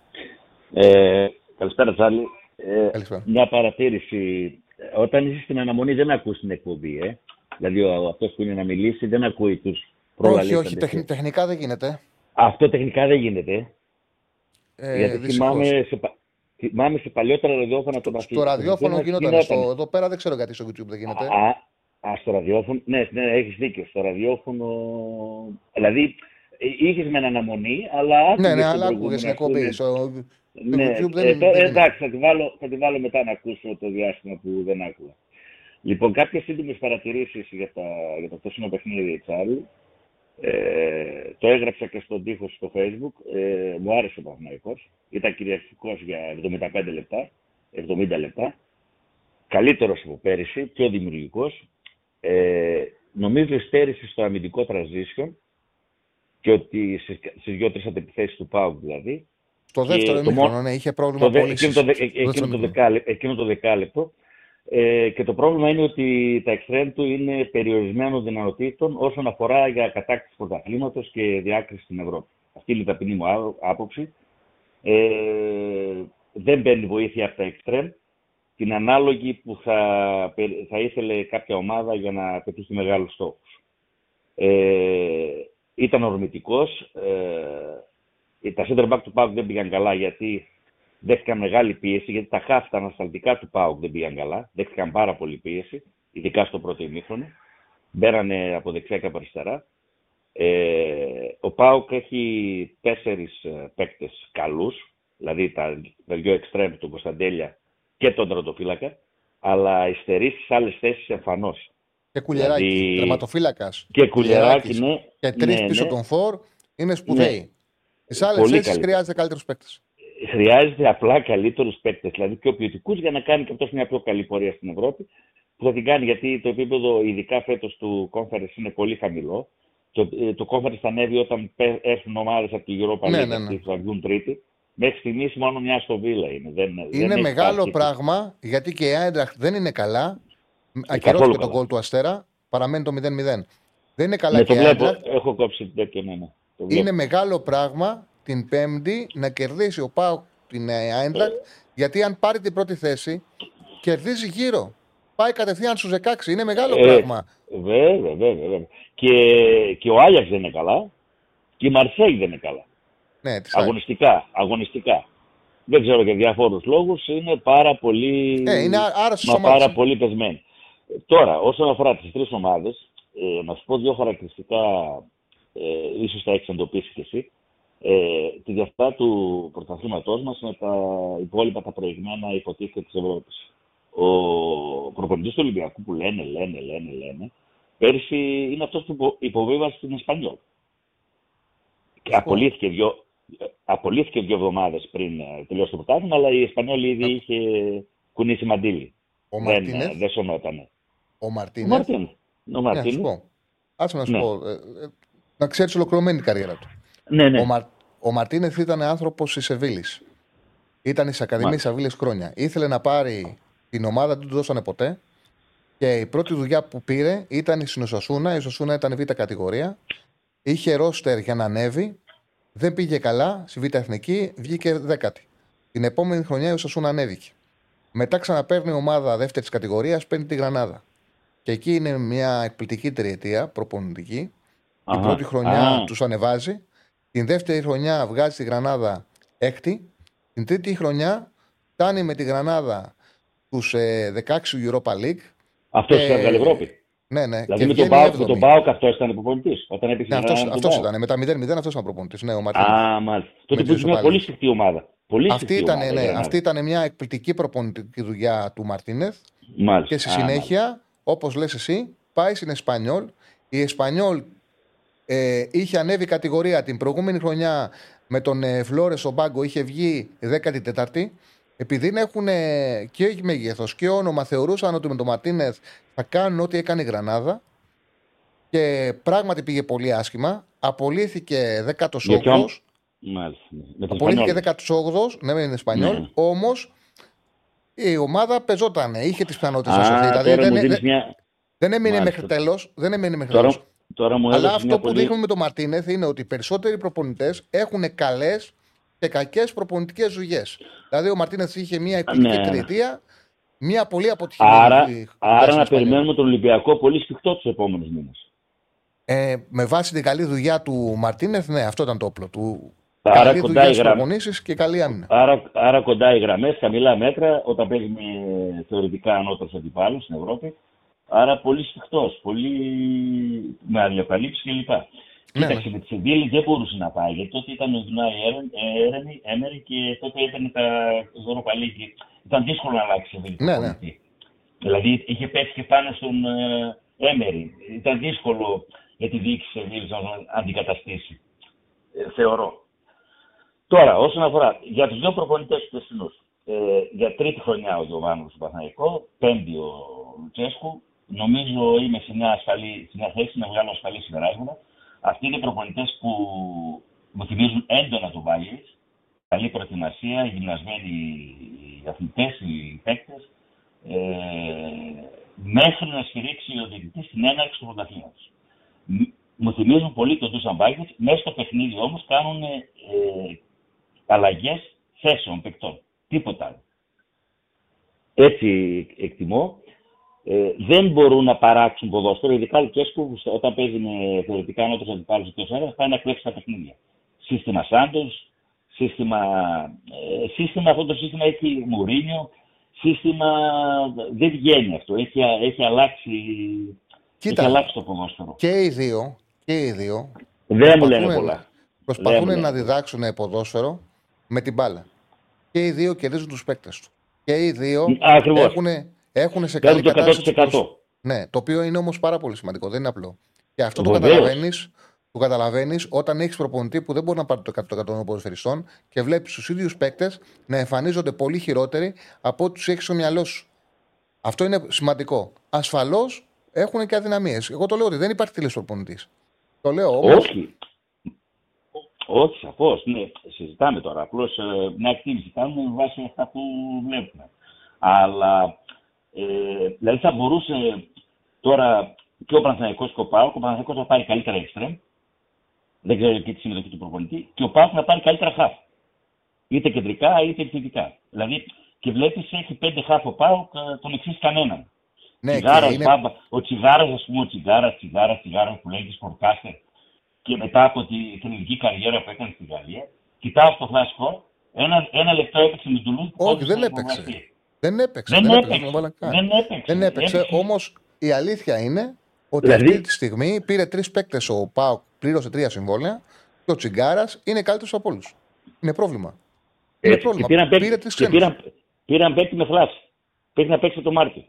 Ε, καλησπέρα, Τσάλι. Ε, καλησπέρα. Μια παρατήρηση. Όταν είσαι στην αναμονή, δεν ακούς την εκπομπή, ε. Δηλαδή, αυτός που είναι να μιλήσει δεν ακούει τους όχι, όχι, τεχ, τεχνικά δεν γίνεται. Αυτό τεχνικά δεν γίνεται. Ε, Γιατί θυμάμαι σε, θυμάμαι σε παλιότερα ραδιόφωνα το Στο ραδιόφωνο γινόταν. Στο, εδώ πέρα δεν ξέρω γιατί στο YouTube δεν γίνεται. Α, α στο ραδιόφωνο. Ναι, ναι, έχεις δίκιο. Στο ραδιόφωνο. Δηλαδή, είχες με αναμονή, αλλά. Ναι, ναι, αλλά άκουγες την εκπομπή. Στο, ναι, YouTube δεν, ε, δεν εντάξει, θα τη, βάλω, θα τη βάλω μετά να ακούσω το διάστημα που δεν άκουγα. Λοιπόν, κάποιες σύντομες παρατηρήσεις για, τα, για το χθεσινό παιχνίδι, Τσάρλ. Ε, το έγραψα και στον τοίχο στο facebook. Ε, μου άρεσε ο Παναθηναϊκός. Ήταν κυριαρχικός για 75 λεπτά, 70 λεπτά. Καλύτερος από πέρυσι, πιο δημιουργικός. Ε, νομίζω στέρισε στο αμυντικό transition και ότι στις δύο-τρεις αντιπιθέσεις του ΠΑΟΚ δηλαδή. Το δεύτερο ημίχρονο, ναι, είχε πρόβλημα το, εκείνο, το, εκείνο το δεκάλεπτο ε, και το πρόβλημα είναι ότι τα εξτρέμ του είναι περιορισμένων δυνατοτήτων όσον αφορά για κατάκτηση πρωταθλήματος και διάκριση στην Ευρώπη. Αυτή είναι η ταπεινή μου άποψη. Ε, δεν παίρνει βοήθεια από τα εξτρέμ, την ανάλογη που θα, θα ήθελε κάποια ομάδα για να πετύχει μεγάλους στόχους. Ε, ήταν ορμητικός. Ε, τα center back του Πάου δεν πήγαν καλά γιατί δέχτηκαν μεγάλη πίεση, γιατί τα χάφτα ανασταλτικά του ΠΑΟΚ δεν πήγαν καλά. Δέχτηκαν πάρα πολύ πίεση, ειδικά στο πρώτο ημίχρονο. Μπέρανε από δεξιά και από αριστερά. Ε, ο ΠΑΟΚ έχει τέσσερις ε, παίκτες καλούς, δηλαδή τα, τα δυο εξτρέμ, τον Κωνσταντέλια και τον Τρωτοφύλακα, αλλά υστερείς στις άλλες θέσεις εμφανώς. Και κουλεράκι, δηλαδή... τερματοφύλακας. Και κουλεράκι, ναι. Και τρεις ναι, πίσω ναι. τον Φορ είναι σπουδαίοι. Ναι. Στις άλλες θέσεις χρειάζεται καλύτερου παίκτε χρειάζεται απλά καλύτερους παίκτες, δηλαδή πιο ποιοτικούς, για να κάνει και αυτός μια πιο καλή πορεία στην Ευρώπη. Που θα την κάνει γιατί το επίπεδο, ειδικά φέτος του Conference, είναι πολύ χαμηλό. Το, ε, το Conference θα ανέβει όταν έρθουν ομάδες από τη Europa ναι, ναι, ναι. που θα βγουν τρίτη. Μέχρι στιγμής μόνο μια στο Βίλα είναι. Δεν, είναι δεν μεγάλο πράγμα γιατί και η Άιντραχτ δεν είναι καλά. Ακυρώθηκε τον κόλ του Αστέρα, παραμένει το 0-0. Δεν είναι καλά ναι, και το βλέπω, έχω κόψει την και εμένα. Είναι μεγάλο πράγμα την Πέμπτη να κερδίσει ο Πάοκ την Άιντρακτ, γιατί αν πάρει την πρώτη θέση, κερδίζει γύρω. Πάει κατευθείαν στους 16. Είναι μεγάλο ε, πράγμα. Βέβαια, βέβαια, βέβαια. Και, και ο Άγιαξ δεν είναι καλά. Και η Μαρσέη δεν είναι καλά. Ναι, αγωνιστικά, αγωνιστικά. Δεν ξέρω για διάφορους λόγους. Είναι πάρα πολύ. Ε, είναι μα πάρα πολύ πεσμένοι. Τώρα, όσον αφορά τις τρεις ομάδες, ε, να σου πω δύο χαρακτηριστικά, ε, ίσως τα έχεις εντοπίσει κι εσύ ε, τη διαφορά του πρωταθλήματός μας με τα υπόλοιπα τα προηγμένα υποτίθεται της Ευρώπης. Ο προπονητής του Ολυμπιακού που λένε, λένε, λένε, λένε, πέρσι είναι αυτός που υποβίβασε στην Ισπανιόλ. Και απολύθηκε δύο, απολύθηκε δύο εβδομάδες πριν ε, τελειώσει το πρωτάθλημα, αλλά η Ισπανιόλ ήδη είχε κουνήσει μαντίλι. Ο δεν, ε, δεν σωνότανε. Ο Μαρτίνες; Ο Μαρτίνες. Ναι, Άσε να σου ναι. πω. Ε, να ξέρεις ολοκληρωμένη την καριέρα του. Ναι, ναι. Ο, Μα... ο Μαρτίνεθ ήταν άνθρωπος της Σεβίλης. Ήταν στι Ακαδημίε Σεβίλης χρόνια. Ήθελε να πάρει την ομάδα, δεν του δώσανε ποτέ. Και η πρώτη δουλειά που πήρε ήταν η Συνοσασούνα. Η Σασούνα ήταν β' κατηγορία. Είχε ρόστερ για να ανέβει. Δεν πήγε καλά. Στη β' εθνική βγήκε δέκατη. Την επόμενη χρονιά η Σασούνα ανέβηκε. Μετά ξαναπαίρνει ομάδα δεύτερης κατηγορίας, παίρνει τη Γρανάδα. Και εκεί είναι μια εκπληκτική τριετία προπονητική. Η πρώτη χρονιά τους ανεβάζει. Την δεύτερη χρονιά βγάζει τη Γρανάδα έκτη. Την τρίτη χρονιά φτάνει με τη Γρανάδα τους 16 Europa League. Αυτός και... έβγαλε Ευρώπη. Ναι, ναι. Δηλαδή με τον, Πάοκ, με τον Πάοκ αυτός ήταν προπονητή. Όταν έπαιξε ναι, αυτός, αυτός ήταν. Με τα 0-0 αυτός ήταν προπονητής. Ναι, ο Α, μάλιστα. Τότε που μια πολύ σφιχτή ομάδα. Πολύ αυτή, ήταν, ομάδα, ναι, αυτή ήταν μια εκπληκτική προπονητική δουλειά του Μαρτίνεθ. Μάλιστα. Και στη συνέχεια, όπως λες εσύ, πάει στην Εσπανιόλ. Η Εσπανιόλ ε, είχε ανέβει κατηγορία την προηγούμενη χρονιά με τον ε, Φλόρες ο Μπάγκο, είχε βγει 14η. Επειδή έχουν και μέγεθος και όνομα, θεωρούσαν ότι με τον Μαρτίνεθ θα κάνουν ό,τι έκανε η Γρανάδα. Και πράγματι πήγε πολύ άσχημα. Απολύθηκε 18ο. Μάλιστα. Απολύθηκε 18ο, ναι, με την Ισπανιόλ. Ναι. Όμως η ομάδα πεζόταν, είχε τις πιθανότητες να σωθεί. Δηλαδή δεν, δεν, μια... δεν έμεινε μέχρι τέλος. Δεν έμεινε μέχρι τώρα, τώρα μου Αλλά αυτό που πολύ... δείχνουμε με τον Μαρτίνεθ είναι ότι οι περισσότεροι προπονητές έχουν καλές και κακές προπονητικές δουλειέ. Δηλαδή ο Μαρτίνεθ είχε μια εκπληκτική ναι. τριετία, μια πολύ αποτυχημένη. Άρα, άρα να περιμένουμε τον Ολυμπιακό πολύ σφιχτό τους επόμενους μήνες. Ε, με βάση την καλή δουλειά του Μαρτίνεθ, ναι, αυτό ήταν το όπλο του. Άρα καλή κοντά οι γραμμέ. και καλή άμυνα. Άρα, άρα κοντά οι γραμμές, χαμηλά μέτρα, όταν παίζει με θεωρητικά ανώτερους αντιπάλους στην Ευρώπη. Άρα πολύ σφιχτός, πολύ με αλληλοκαλύψει κλπ. Ναι, Κοίταξε, ναι. με τη Σεβίλη δεν μπορούσε να πάει, γιατί τότε ήταν ο Δουνάη Έμερη και τότε ήταν τα Europa League. Ήταν δύσκολο να αλλάξει η ναι, ναι. Δηλαδή είχε πέσει και πάνω στον ε, Έμερη. Ήταν δύσκολο για τη διοίκηση της Σεβίλη να τον αντικαταστήσει. Ε, θεωρώ. Τώρα, όσον αφορά για τους δύο προπονητές του Τεσσινού, ε, για τρίτη χρονιά ο Γιωβάνος του Παθηναϊκό, πέμπτη ο Λουτσέσκου, νομίζω είμαι σε μια, ασφαλή, σε μια θέση να βγάλω ασφαλή συμπεράσματα. Αυτοί είναι προπονητές που μου θυμίζουν έντονα του Βάγγελ. Καλή προετοιμασία, γυμνασμένοι οι αθλητές, οι παίκτες. Ε, μέχρι να σφυρίξει ο διαιτητής την έναρξη του πρωταθλήματος. Μου θυμίζουν πολύ τον Τούσαν Βάγγελ. Μέσα στο παιχνίδι όμως κάνουν ε, αλλαγές θέσεων παικτών. Τίποτα άλλο. Έτσι εκτιμώ. Ε, δεν μπορούν να παράξουν ποδόσφαιρο, ειδικά ο Λουκέσκου όταν παίζει με θεωρητικά ανώτερου αντιπάλου εκτό έδρα, πάει να κλέψει τα παιχνίδια. Σύστημα Σάντος, σύστημα, ε, σύστημα, αυτό το σύστημα έχει Μουρίνιο, σύστημα δεν βγαίνει αυτό. Έχει, έχει, αλλάξει, Κοίτα, έχει αλλάξει το ποδόσφαιρο. Και οι δύο, και οι δύο δεν μου λένε πολλά. Προσπαθούν να διδάξουν ποδόσφαιρο με την μπάλα. Και οι δύο κερδίζουν τους παίκτες του. Και οι δύο έχουν έχουν σε καλή κατάσταση. Το Ναι, το οποίο είναι όμως πάρα πολύ σημαντικό. Δεν είναι απλό. Και αυτό το καταλαβαίνεις το καταλαβαίνεις όταν έχεις προπονητή που δεν μπορεί να πάρει το 100% των ποδοσφαιριστών και βλέπεις τους ίδιους παίκτες να εμφανίζονται πολύ χειρότεροι από ό,τι τους έχεις στο μυαλό σου. Αυτό είναι σημαντικό. Ασφαλώς έχουν και αδυναμίες. Εγώ το λέω ότι δεν υπάρχει τελείω προπονητής. Το λέω όμω. Όχι. Όχι, σαφώς. Ναι, συζητάμε τώρα. Απλώς ε, μια εκτίμηση κάνουμε με βάση αυτά που βλέπουμε. Αλλά ε, δηλαδή θα μπορούσε τώρα και ο Παναθηναϊκός και ο Πάοκ, ο Παναθηναϊκός να πάρει καλύτερα εξτρέμ, δεν ξέρω τι τη συμμετοχή του προπονητή, και ο Πάοκ να πάρει καλύτερα χαφ. Είτε κεντρικά είτε επιθετικά. Δηλαδή και βλέπεις έχει πέντε χαφ ο Πάοκ, ε, τον εξής κανέναν. Ναι, τσιγάρας, είναι... μπάμπα, ο τσιγάρας, ας πούμε, ο τσιγάρας, τσιγάρας, τσιγάρας που λέγει σπορκάστερ και μετά από την ελληνική καριέρα που έκανε στη Γαλλία, κοιτάω στο flash ένα, ένα λεπτό έπαιξε με του Όχι, δεν έπαιξε. Δεν έπαιξε. Δεν, δεν έπαιξε. έπαιξε. Δεν έπαιξε. Δεν έπαιξε. Όμως η αλήθεια είναι ότι δηλαδή... αυτή τη στιγμή πήρε τρεις παίκτες ο Πάοκ, πλήρωσε τρία συμβόλαια και ο Τσιγκάρας είναι καλύτερος από όλους. Είναι πρόβλημα. Είναι Έτσι, πρόβλημα. Πήραν, πήρε τρεις πήραν, πήραν παίκτη με φλάση. Πρέπει να παίξει το Μάρτιο.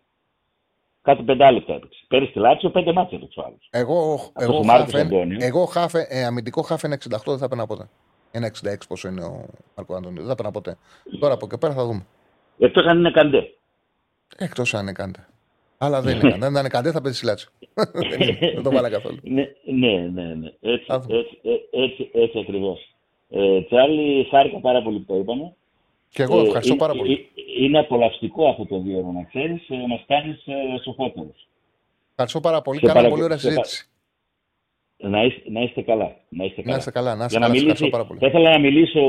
Κάτι πεντάλεπτα έπαιξε. Πέρυσι τη Λάτσιο πέντε μάτια έπαιξε ο άλλος. Εγώ, εγώ, χάφε, εγώ χάφε, ε, αμυντικό χάφε 68 δεν θα έπαιρνα ποτέ. Ένα 66 πόσο είναι ο Μαρκο Αντώνιο. Δεν θα έπαιρνα ποτέ. Τώρα από εκεί πέρα θα δούμε. Εκτός αν είναι καντέ. Εκτός αν είναι καντέ. Αλλά δεν είναι καντέ. Αν είναι καντέ θα παίζει σιλάτσι. δεν το βάλα καθόλου. ναι, ναι, ναι. ναι. Έτσι, έτσι, ε, έτσι, έτσι ακριβώς. Ε, Τσάρλι, χάρηκα πάρα πολύ που το είπαμε. Και εγώ ευχαριστώ ε, πάρα πολύ. Ε, είναι απολαυστικό αυτό το δύο να ξέρεις, ε, μας κάνεις ε, σοφότερους. Ευχαριστώ πάρα πολύ. Κάναμε πολύ ωραία συζήτηση. Να είστε, να είστε καλά. Να είστε καλά. Να είστε καλά. Να είστε καλά. μιλήσει, πάρα πολύ. Θα ήθελα να μιλήσω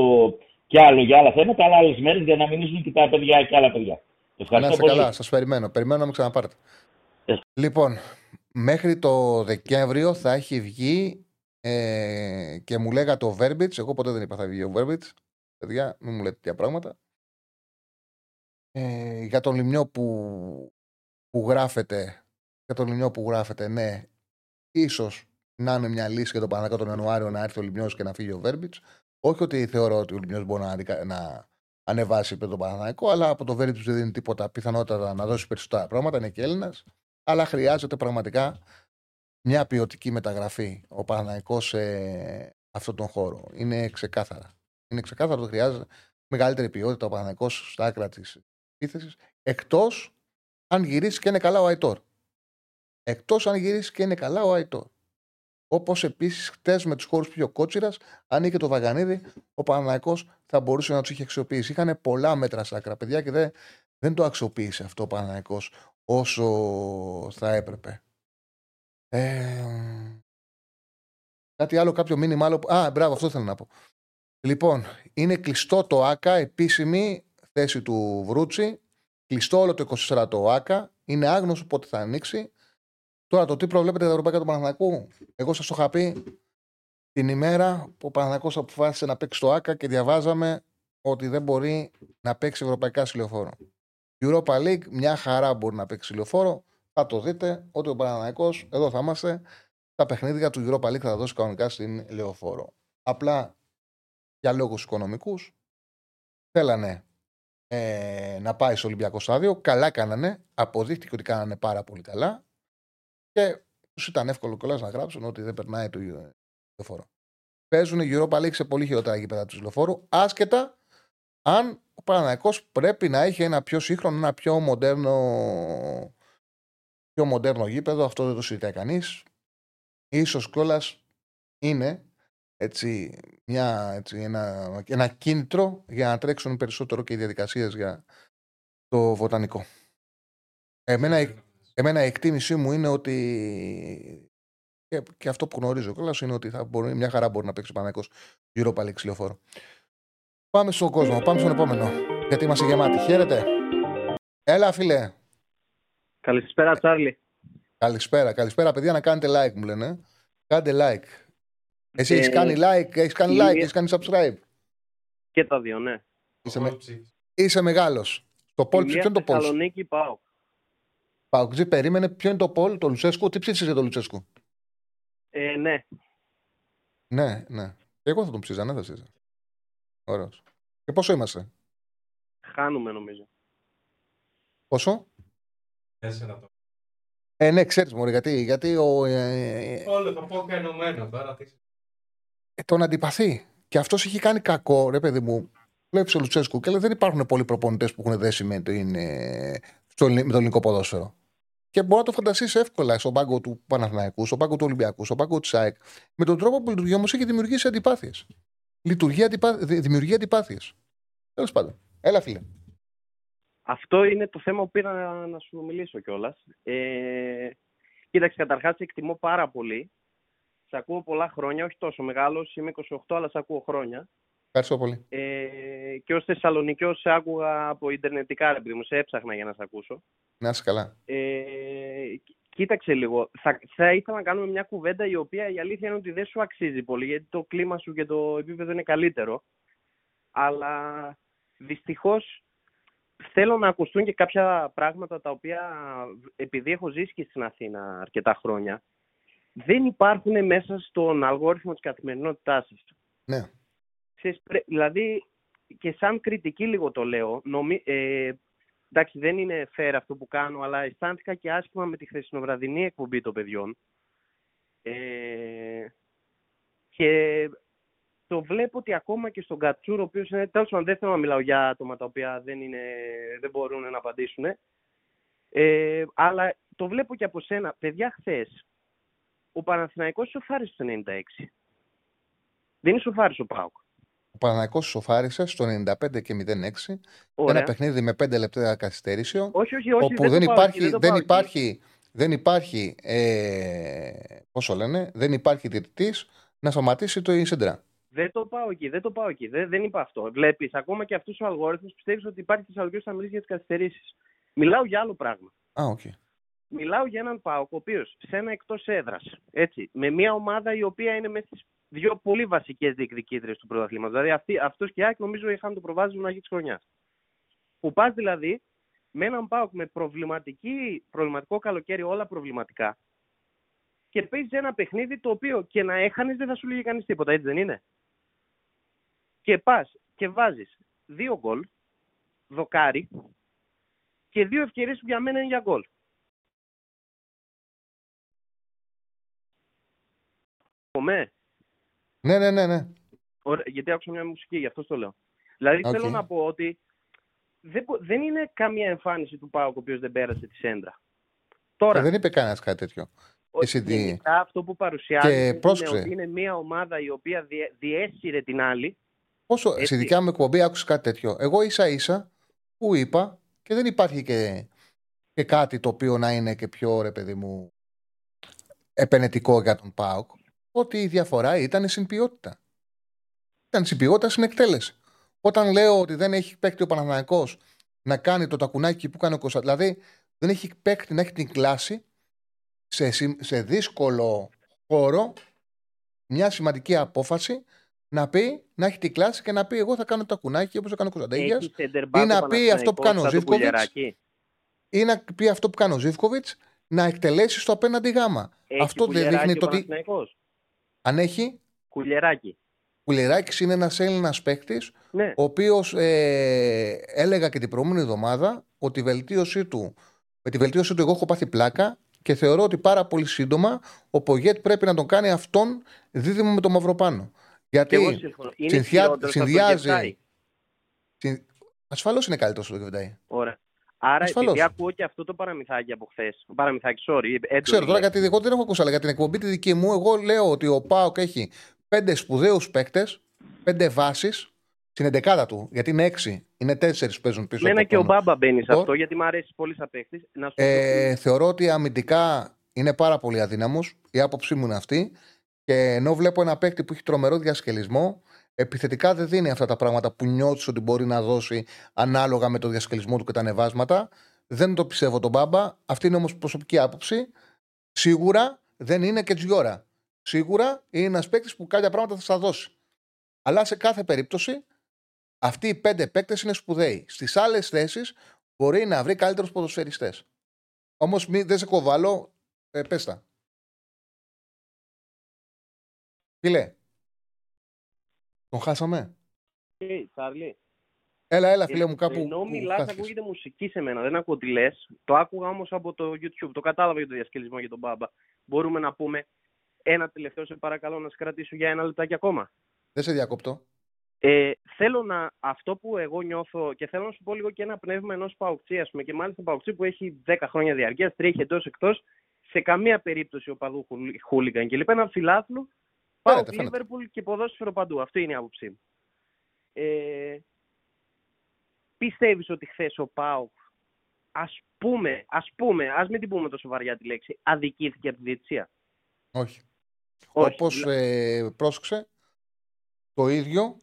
κι άλλο για άλλα θέματα, αλλά άλλες μέρες για να μιλήσουν και τα παιδιά και άλλα παιδιά. Ευχαριστώ να είστε καλά. Σας περιμένω. Περιμένω να με ξαναπάρετε. Ε. Λοιπόν, μέχρι το Δεκέμβριο θα έχει βγει ε, και μου λέγατε ο Verbits. Εγώ ποτέ δεν είπα θα βγει ο Verbits. Παιδιά, μην μου λέτε τέτοια πράγματα. Ε, για τον Λιμιό που, που γράφεται για τον Λιμιό που γράφεται, ναι, ίσως να είναι μια λύση για τον Παναγιώτο τον Ιανουάριο να έρθει ο Λιμιό και να φύγει ο Βέρμπιτ. Όχι ότι θεωρώ ότι ο Λιμιό μπορεί να, να ανεβάσει τον Παναγιώτο, αλλά από το Βέρμπιτ δεν δίνει τίποτα πιθανότατα να δώσει περισσότερα πράγματα. Είναι και Έλληνας. Αλλά χρειάζεται πραγματικά μια ποιοτική μεταγραφή ο Παναγιώτο σε αυτόν τον χώρο. Είναι ξεκάθαρα. Είναι ξεκάθαρο ότι χρειάζεται μεγαλύτερη ποιότητα ο Παναγιώτο στα άκρα της επίθεσης. Εκτός αν γυρίσει και είναι καλά ο Αϊτόρ. Εκτός αν γυρίσει και είναι καλά ο Αϊτόρ. Όπως επίσης χτες με τους χώρους πιο κότσιρα, αν είχε το Βαγανίδη, ο Παναναναϊκό θα μπορούσε να τους είχε αξιοποιήσει. Είχαν πολλά μέτρα στα άκρα, παιδιά, και δεν, δεν το αξιοποίησε αυτό ο Παναναναϊκό όσο θα έπρεπε. Ε, κάτι άλλο, κάποιο μήνυμα άλλο. Α, μπράβο, αυτό θέλω να πω. Λοιπόν, είναι κλειστό το ΆΚΑ, επίσημη θέση του Βρούτσι. Κλειστό όλο το 24 το ΆΚΑ. Είναι άγνωστο πότε θα ανοίξει. Τώρα το τι προβλέπετε τα Ευρωπαϊκά του Παναθηνακού, εγώ σας το είχα πει την ημέρα που ο Παναθηνακός αποφάσισε να παίξει το ΑΚΑ και διαβάζαμε ότι δεν μπορεί να παίξει ευρωπαϊκά συλλοφόρο. Η Europa League μια χαρά μπορεί να παίξει συλλοφόρο. Θα το δείτε ότι ο Παναθηνακός, εδώ θα είμαστε, τα παιχνίδια του Europa League θα τα δώσει κανονικά στην Λεωφόρο. Απλά για λόγους οικονομικούς θέλανε ε, να πάει στο Ολυμπιακό Στάδιο. Καλά κάνανε. Αποδείχτηκε ότι κάνανε πάρα πολύ καλά. Και τους ήταν εύκολο κιόλας να γράψουν ότι δεν περνάει το λεωφόρο. Παίζουν η Europa League σε πολύ χειρότερα γήπεδα του λεωφόρου, άσχετα αν ο Παναναναϊκό πρέπει να έχει ένα πιο σύγχρονο, ένα πιο μοντέρνο, πιο μοντέρνο γήπεδο. Αυτό δεν το συζητάει κανείς. σω κιόλας είναι έτσι, μια, έτσι, ένα, ένα κίνητρο για να τρέξουν περισσότερο και οι διαδικασίες για το βοτανικό. Εμένα Εμένα η εκτίμησή μου είναι ότι. Και, και αυτό που γνωρίζω κιόλας είναι ότι θα μπορεί, μια χαρά μπορεί να παίξει ο Παναγικός γύρω πάλι ξυλοφόρο. Πάμε στον κόσμο, πάμε στον επόμενο. Γιατί είμαστε γεμάτοι. Χαίρετε. Έλα, φίλε. Καλησπέρα, Τσάρλι. Καλησπέρα, καλησπέρα, παιδιά. Να κάνετε like, μου λένε. Κάντε like. Εσύ ε, έχει κάνει like, έχεις κάνει like, έχεις κάνει subscribe. Και τα δύο, ναι. Είσαι, με... Είσαι μεγάλος. Το πόλ ποιο είναι το πόλ. Θεσσαλονίκη πάω. Παοκτζή περίμενε ποιο είναι το Πολ, το Λουτσέσκου. Τι ψήφισε για το Λουτσέσκου; Ε, ναι. Ναι, ναι. Εγώ θα τον ψήφιζα, ναι, θα ψήφιζα. Ωραίος. Και πόσο είμαστε; Χάνουμε, νομίζω. Πόσο; Τέσσερα το. Ε, ναι, ξέρεις μου, γιατί, γιατί ο... Ε, Όλο το πω ενωμένο τώρα. Τι... Ε, τον αντιπαθεί. Και αυτός έχει κάνει κακό, ρε παιδί μου. Βλέπεις ο Λουτσέσκου και λέει, δεν υπάρχουν πολλοί προπονητές που έχουν δέσει με, την, ε, στο, με το ελληνικό ποδόσφαιρο. Και μπορεί να το φανταστείς εύκολα στον πάγκο του Παναθηναϊκού, στον πάγκο του Ολυμπιακού, στον πάγκο της ΑΕΚ. Με τον τρόπο που λειτουργεί όμως έχει δημιουργήσει αντιπάθειες. Λειτουργεί αντιπά... δημιουργεί αντιπάθειες. Τέλος πάντων. Έλα, φίλε. Αυτό είναι το θέμα που πήρα να σου μιλήσω κιόλας. Ε, κοίταξε, καταρχάς εκτιμώ πάρα πολύ. Σε ακούω πολλά χρόνια, όχι τόσο μεγάλος, είμαι 28, αλλά σε ακούω χρόνια. Ευχαριστώ πολύ. Ε, και ως Θεσσαλονικιό σε άκουγα από Ιντερνετικά, ρε παιδί μου, σε έψαχνα για να σε ακούσω. Να είσαι καλά. Ε, κοίταξε λίγο. Θα, θα ήθελα να κάνουμε μια κουβέντα η οποία η αλήθεια είναι ότι δεν σου αξίζει πολύ, γιατί το κλίμα σου και το επίπεδο είναι καλύτερο. Αλλά δυστυχώς θέλω να ακουστούν και κάποια πράγματα τα οποία, επειδή έχω ζήσει και στην Αθήνα αρκετά χρόνια, δεν υπάρχουν μέσα στον αλγόριθμο της καθημερινότητάς σας. Ναι δηλαδή και σαν κριτική λίγο το λέω, νομι, ε, εντάξει δεν είναι fair αυτό που κάνω, αλλά αισθάνθηκα και άσχημα με τη χθεσινοβραδινή εκπομπή των παιδιών. Ε, και το βλέπω ότι ακόμα και στον Κατσούρο, ο οποίος είναι, τέλος πάντων δεν θέλω να μιλάω για άτομα τα οποία δεν, είναι, δεν μπορούν να απαντήσουν, ε, αλλά το βλέπω και από σένα. Παιδιά, χθες ο Παναθηναϊκός σοφάρισε το 96. Δεν είναι σοφάρισε ο Πάουκ. Ο Παναναϊκό σοφάρισε στο 95 και 06. Ωραία. Ένα παιχνίδι με 5 λεπτά καθυστερήσεων. Όχι, όχι, όχι. Όπου δεν, υπάρχει, δεν, υπάρχει, δεν υπάρχει, ε, πόσο λένε, δεν υπάρχει διαιτητής να σταματήσει το Ινσεντρά. Δεν το πάω εκεί, δεν το πάω εκεί. Δεν, δεν είπα αυτό. Βλέπεις, ακόμα και αυτούς του αλγόριθμου πιστεύεις ότι υπάρχει θεσσαλονίκης που θα μιλήσει για τις καθυστερήσεις. Μιλάω για άλλο πράγμα. Α, okay. Μιλάω για έναν Πάοκ, ο οποίος σε ένα εκτός έδρας, με μια ομάδα η οποία είναι μέσα στις δύο πολύ βασικές διεκδικήτρε του πρωταθλήματος. Δηλαδή αυτός και η ΑΕΚ νομίζω είχαν το προβάδισμα να έχει τη χρονιά. Που πας δηλαδή με έναν Πάοκ με προβληματική, προβληματικό καλοκαίρι, όλα προβληματικά. Και παίζεις ένα παιχνίδι το οποίο και να έχανες δεν θα σου λέγει κανείς τίποτα, έτσι δεν είναι; Και πας και βάζεις δύο γκολ, δοκάρι και δύο ευκαιρίες που για μένα είναι για γκολ. Με. Ναι, ναι, ναι, ναι. Ωραία, γιατί άκουσα μια μουσική, γι' αυτό το λέω. Δηλαδή Okay. θέλω να πω ότι δεν, μπο- δεν είναι καμία εμφάνιση του Πάουκ ο οποίος δεν πέρασε τη σέντρα. Τώρα, Ε, δεν είπε κανένας κάτι τέτοιο. ο- Εσύ τι- γενικά αυτό που παρουσιάζει Και είναι πρόσεξε. ότι είναι μια ομάδα η οποία διέ, διέσυρε την άλλη. Πόσο, Έτσι. στη δικιά μου εκπομπή άκουσα κάτι τέτοιο. Εγώ ίσα ίσα που είπα και δεν υπάρχει και, και κάτι το οποίο να είναι και πιο ρε παιδί μου επενετικό για τον ΠΑΟΚ ότι η διαφορά ήταν στην ποιότητα. Ήταν στην ποιότητα στην εκτέλεση. Όταν λέω ότι δεν έχει παίκτη ο Παναθηναϊκός να κάνει το τακουνάκι που κάνει ο Κωνσταντ, δηλαδή δεν έχει παίκτη να έχει την κλάση σε, συ- σε δύσκολο χώρο μια σημαντική απόφαση να πει, να έχει την κλάση και να πει: Εγώ θα κάνω τα κουνάκι όπως έκανε ο Κωνσταντέγια. Έχει center back Ή ο να πει αυτό που κάνει ο Παναθηναϊκός, σαν τον Ζήφκοβιτς. Κουλιεράκη. Ή να πει αυτό που κάνει ο Ζήφκοβιτς να εκτελέσει στο απέναντι γάμα. Έχει αυτό δεν Κουλιεράκη δείχνει ο το ότι. Παναθηναϊκός. Αν έχει. Κουλιεράκη. Κουλεράκης είναι ένας Έλληνας παίκτης, Ναι. ο οποίος ε, έλεγα και την προηγούμενη εβδομάδα ότι η βελτίωσή του, με τη βελτίωσή του εγώ έχω πάθει πλάκα και θεωρώ ότι πάρα πολύ σύντομα ο Πογέτ πρέπει να τον κάνει αυτόν δίδυμο με τον Μαυροπάνο. Γιατί Και εγώ συμφωνώ. Είναι συνθιά- χειρότερος από τον συνδυάζει. Γεφτάη. Συν... Ασφαλώς είναι καλύτερος ο Γεβδάη. Ωραία. Άρα, Ασφαλώς. επειδή ακούω και αυτό το παραμυθάκι από χθες. Παραμυθάκι, sorry. έντονη Ξέρω τώρα λέξη. γιατί εγώ δεν έχω ακούσει, αλλά για την εκπομπή τη δική μου, εγώ λέω ότι ο Πάοκ έχει πέντε σπουδαίους παίκτες, πέντε βάσεις στην εντεκάδα του. Γιατί είναι έξι, είναι τέσσερις που παίζουν πίσω. Μένα από και ο τον- Μπάμπα μπαίνει σε Τώρα- αυτό, γιατί μου αρέσει πολύ σαν παίχτη. Να σου Ε, θεωρώ ότι αμυντικά είναι πάρα πολύ αδύναμος. Η άποψή μου είναι αυτή. Και ενώ βλέπω ένα παίκτη που έχει τρομερό διασκελισμό, επιθετικά δεν δίνει αυτά τα πράγματα που νιώθεις ότι μπορεί να δώσει ανάλογα με το διασκελισμό του και τα ανεβάσματα. Δεν το πιστεύω τον Μπάμπα. Αυτή είναι όμως προσωπική άποψη. Σίγουρα δεν είναι και Τζιόρα. Σίγουρα είναι ένας παίκτης που κάποια πράγματα θα στα δώσει. Αλλά σε κάθε περίπτωση αυτοί οι πέντε παίκτες είναι σπουδαίοι. Στις άλλες θέσεις μπορεί να βρει καλύτερους ποδοσφαιριστές. Όμως δεν σε κοβάλω, ε, πες τα. Φίλε, τον χάσαμε; Hey, Charlie. Έλα, έλα, φίλε μου, κάπου. Ενώ που μιλάς, χάθηκες. ακούγεται μουσική σε μένα. Δεν ακούω τι λες. Το άκουγα όμως από το YouTube. Το κατάλαβα για το διασκελισμό για τον Μπάμπα. Μπορούμε να πούμε ένα τελευταίο, σε παρακαλώ, να σε κρατήσω για ένα λεπτάκι ακόμα. Δεν σε διακόπτω. Ε, θέλω να. Αυτό που εγώ νιώθω και θέλω να σου πω λίγο και ένα πνεύμα ενός παουξή, ας πούμε, και μάλιστα παουξή που έχει 10 χρόνια διαρκείας, τρέχει εντός εκτός, σε καμία περίπτωση ο παδού χουλ- χούλιγκαν και λοιπά. Ένα φιλάθλου, πάω φαίνεται. Λίβερπουλ και ποδόσφαιρο παντού. Αυτή είναι η άποψή μου. Ε, πιστεύεις ότι χθες ο Πάοκ, ας πούμε, ας πούμε, ας μην την πούμε τόσο βαριά τη λέξη, αδικήθηκε από τη διετησία; Όχι. Όχι, Όπως ε, πρόσεξε, το ίδιο,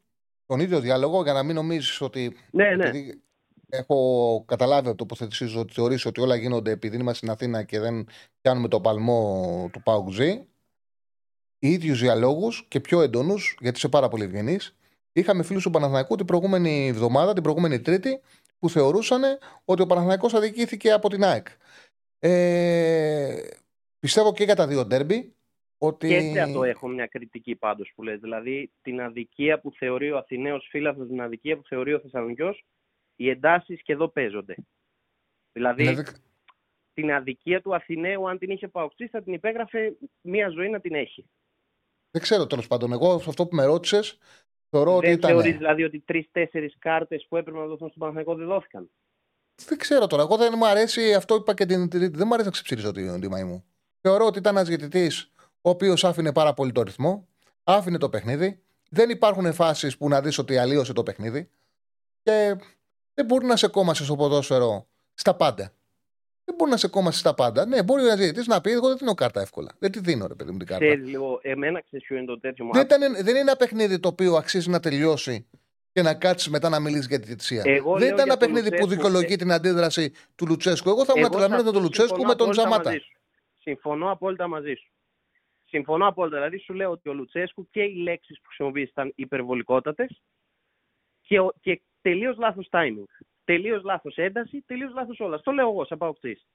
τον ίδιο διάλογο, για να μην νομίζεις ότι. Ναι, ναι. επειδή Έχω καταλάβει από τοποθετήσει ότι θεωρείς ότι όλα γίνονται επειδή είμαστε στην Αθήνα και δεν πιάνουμε το παλμό του Παουκζή. Οι ίδιους διαλόγους και πιο έντονους, γιατί είσαι πάρα πολύ ευγενής, είχαμε φίλους του Παναθηναϊκού την προηγούμενη εβδομάδα, την προηγούμενη Τρίτη, που θεωρούσαν ότι ο Παναθηναϊκός αδικήθηκε από την ΑΕΚ. Ε, πιστεύω και για τα δύο ντέρμπι ότι. Και σε αυτό έχω μια κριτική πάντως που λες. Δηλαδή την αδικία που θεωρεί ο Αθηναίος φίλαθλος, την αδικία που θεωρεί ο Θεσσαλονικιός, οι εντάσεις και εδώ παίζονται. Δηλαδή Ναι, δεν- την αδικία του Αθηναίου, αν την είχε παοξής, θα την υπέγραφε μία ζωή να την έχει. Δεν ξέρω τέλος πάντων. Εγώ σε αυτό που με ρώτησες, θεωρώ ότι δεν ήταν. θεωρείς δηλαδή ότι τρει-τέσσερι κάρτες που έπρεπε να δοθούν στον Παναθηναϊκό δεν δόθηκαν; Δεν ξέρω τώρα. Εγώ δεν μου αρέσει αυτό που είπα και την Τρίτη. Δεν μου αρέσει να ξεψυρίζω την τιμή μου. Θεωρώ ότι ήταν ένας διαιτητής ο οποίος άφηνε πάρα πολύ το ρυθμό, άφηνε το παιχνίδι. Δεν υπάρχουν φάσεις που να δεις ότι αλλίωσε το παιχνίδι. Και δεν μπορεί να σε κόμμασε στο ποδόσφαιρο στα πάντα. Δεν μπορεί να σε κόμμασε στα πάντα. Ναι, μπορεί ένα διαιτητή να πει: Εγώ δεν δίνω κάρτα εύκολα. Δεν τη δίνω, ρε παιδί μου την κάρτα. Ξέρεις λίγο, εμένα ξέρεις ποιο είναι το τέτοιο μου. Δεν, ήταν, δεν είναι ένα παιχνίδι το οποίο αξίζει να τελειώσει και να κάτσεις μετά να μιλήσεις για τη διετησία. Εγώ δεν λέω ήταν για ένα τον παιχνίδι που Λουτσέσκου, δικαιολογεί την αντίδραση του Λουτσέσκου. Εγώ θα ήμουν Εγώ σε τρελαμένο με τον αυτό Λουτσέσκου συμφωνώ με τον απόλυτα Τζαμάτα. μαζί σου. Συμφωνώ απόλυτα μαζί σου. Συμφωνώ απόλυτα. Δηλαδή σου λέω ότι ο Λουτσέσκου και οι λέξεις που χρησιμοποίησε ήταν υπερβολικότατες και, ο- και τελείως λάθος timing. Τελείως λάθος ένταση, τελείως λάθος όλα. Το λέω εγώ, σαν παοκτής.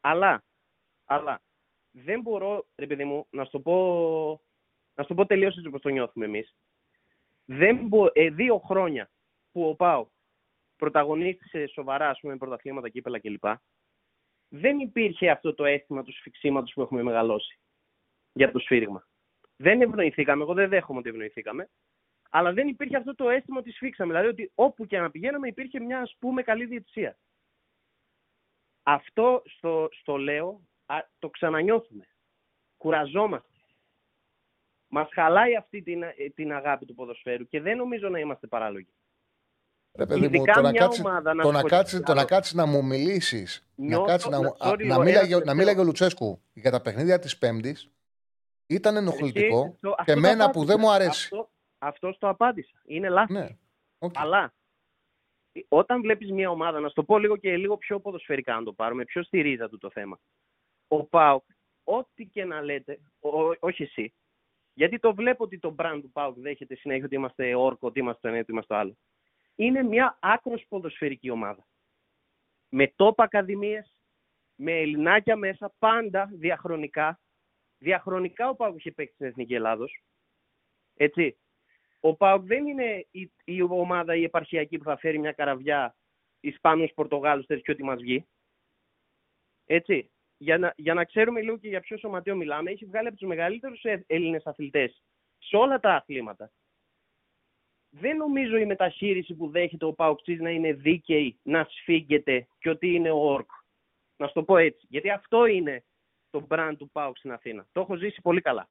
Αλλά, αλλά δεν μπορώ, ρε παιδί μου, να σου το πω, να σου πω τελείως έτσι όπως το νιώθουμε εμείς. ε, δύο χρόνια που ο Πάο πρωταγωνίστησε σοβαρά, ας πούμε, πρωταθλήματα, κύπελα κλπ. Δεν υπήρχε αυτό το αίσθημα του σφιξίματος που έχουμε μεγαλώσει για το σφύριγμα. Δεν ευνοηθήκαμε, εγώ δεν δέχομαι ότι ευνοηθήκαμε, αλλά δεν υπήρχε αυτό το αίσθημα ότι σφίξαμε. Δηλαδή ότι όπου και να πηγαίναμε υπήρχε μια ας πούμε καλή διαιτησία. Αυτό στο, στο λέω, το ξανανιώθουμε. Κουραζόμαστε. Μας χαλάει αυτή την, ε, την αγάπη του ποδοσφαίρου και δεν νομίζω να είμαστε παράλογοι. Ρε παιδί μου, το να, κάτσει, να, το, να κάτσεις, το να κάτσεις να μου μιλήσεις, να, κάτσεις, να, sorry, να, μίλαγε, να μίλαγε ο Λουτσέσκου για τα παιχνίδια της Πέμπτης, ήταν ενοχλητικό και, και εμένα που δεν μου αρέσει. Αυτό, αυτός το απάντησα. Είναι λάθος. Ναι. Okay. Αλλά όταν βλέπεις μια ομάδα, να σου το πω λίγο και λίγο πιο ποδοσφαιρικά να το πάρουμε, πιο στη ρίζα του το θέμα. Ο Πάουκ, ό,τι και να λέτε, ό, όχι εσύ, γιατί το βλέπω ότι το brand του Πάουκ δέχεται συνέχεια ότι είμαστε όρκο, ότι είμαστε το ένα, ότι είμαστε το άλλο. Είναι μια άκρος ποδοσφαιρική ομάδα. Με τόπα ακαδημίες, με ελληνάκια μέσα, πάντα διαχρονικά. Διαχρονικά ο Πάουκ είχε παίξει στην Εθνική Ελλάδος. Έτσι. Ο Πάουκ δεν είναι η, η, ομάδα η επαρχιακή που θα φέρει μια καραβιά Ισπανούς, Πορτογάλους, τέτοιο ότι μας βγει. Έτσι. Για να, για να ξέρουμε λίγο και για ποιο σωματείο μιλάμε, έχει βγάλει από τους μεγαλύτερους ε, Έλληνες αθλητές σε όλα τα αθλήματα. Δεν νομίζω η μεταχείριση που δέχεται ο Παοξή να είναι δίκαιη, να σφίγγεται και ότι είναι ο όρκ. Να σου το πω έτσι. Γιατί αυτό είναι το brand του Πάουξ στην Αθήνα. Το έχω ζήσει πολύ καλά.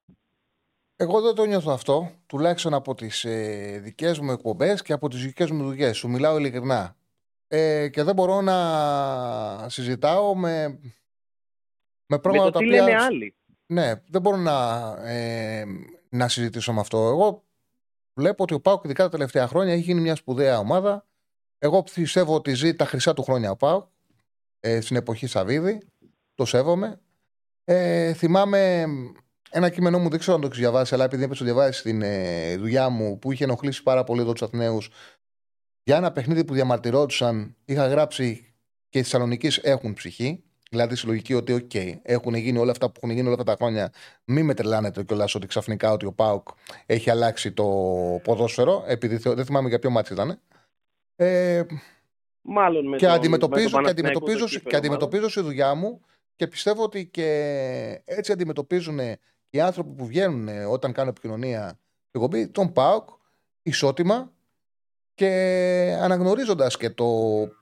Εγώ δεν το νιώθω αυτό, τουλάχιστον από τις ε, δικές μου εκπομπές και από τις δικές μου δουλειές. Σου μιλάω ειλικρινά. Ε, και δεν μπορώ να συζητάω με, με πράγματα τα οποία. Λένε άλλοι. Ναι, δεν μπορώ να, ε, να συζητήσω με αυτό. Εγώ βλέπω ότι ο Πάουκ, ειδικά τα τελευταία χρόνια, έχει γίνει μια σπουδαία ομάδα. Εγώ πιστεύω ότι ζει τα χρυσά του χρόνια ο Πάουκ ε, στην εποχή Σαββίδη. Το σέβομαι. Ε, θυμάμαι ένα κείμενό μου, δεν ξέρω αν το έχεις διαβάσει, αλλά επειδή έπεσε το διαβάσεις στην ε, δουλειά μου που είχε ενοχλήσει πάρα πολύ εδώ τους Αθηναίους για ένα παιχνίδι που διαμαρτυρόντουσαν, είχα γράψει και οι Θεσσαλονικείς έχουν ψυχή. Δηλαδή στη λογική ότι, OK, okay, έχουν γίνει όλα αυτά που έχουν γίνει όλα αυτά τα χρόνια. Μην με τρελάνετε κιόλας ότι ξαφνικά ότι ο ΠΑΟΚ έχει αλλάξει το ποδόσφαιρο, επειδή δεν θυμάμαι για ποιο ματς ήταν. Ε, Μάλλον με και το, αντιμετωπίζω, με το και αντιμετωπίζω, και αντιμετωπίζω στη δουλειά μου και πιστεύω ότι και έτσι αντιμετωπίζουν οι άνθρωποι που βγαίνουν όταν κάνουν επικοινωνία εκπομπή τον ΠΑΟΚ ισότιμα και αναγνωρίζοντας και το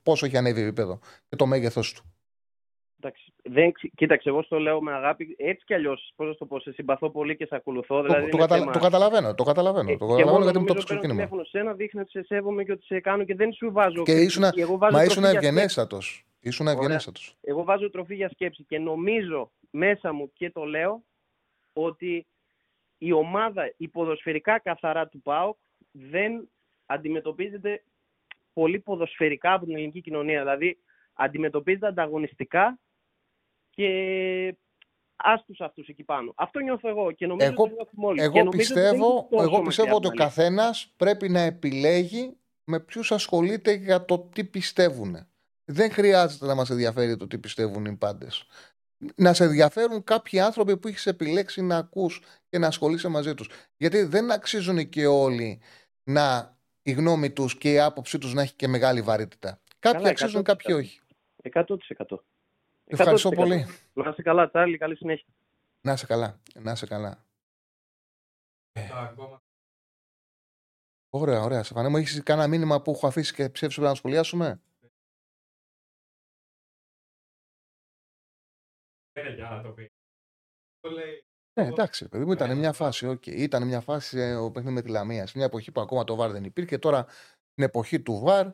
πόσο έχει ανέβει επίπεδο και το μέγεθος του. Εντάξει, δεν, κοίταξε, εγώ στο λέω με αγάπη. Έτσι κι αλλιώς, πώς να το πω, σε συμπαθώ πολύ και σε ακολουθώ. Δηλαδή το, το, κατα, το καταλαβαίνω, το καταλαβαίνω. Ε, το καταλαβαίνω γιατί μου το ψάχνω κίνημα. Τηλέφωνο σε ένα δείχνει ότι σε σέβομαι και ότι σε κάνω και δεν σου βάζω. Και ήσουν, μα ήσουν ευγενέστατος. Ήσουν ευγενέστατος. Εγώ βάζω τροφή για σκέψη και νομίζω μέσα μου και το λέω ότι η ομάδα υποδοσφαιρικά καθαρά του ΠΑΟΚ δεν αντιμετωπίζεται πολύ ποδοσφαιρικά από την ελληνική κοινωνία. Δηλαδή αντιμετωπίζεται ανταγωνιστικά και άστους αυτούς εκεί πάνω. Αυτό νιώθω εγώ και νομίζω εγώ, ότι νιώθουμε όλοι. Εγώ πιστεύω, εγώ πιστεύω ότι ο καθένας πρέπει να επιλέγει με ποιους ασχολείται για το τι πιστεύουν. Δεν χρειάζεται να μας ενδιαφέρει το τι πιστεύουν οι πάντες. Να σε ενδιαφέρουν κάποιοι άνθρωποι που έχεις επιλέξει να ακούς και να ασχολείσαι μαζί τους. Γιατί δεν αξίζουν και όλοι να η γνώμη τους και η άποψή τους να έχει και μεγάλη βαρύτητα. Κάποιοι Καλά, αξίζουν, κάποιοι όχι. 100%. Ευχαριστώ πολύ. Να είσαι καλά, Τσάρλι. Καλή συνέχεια. Να είσαι καλά. Να είσαι καλά. Ωραία, ωραία. Σεφανέ μου, έχεις κανένα μήνυμα που έχω αφήσει και ψεύσω να σχολιάσουμε; Ναι, εντάξει, παιδί μου, ήταν μια φάση. Okay. Ήταν μια φάση ε, ο παιχνίδι με τη Λαμία. Σε μια εποχή που ακόμα το βαρ δεν υπήρχε. Τώρα, την εποχή του βαρ,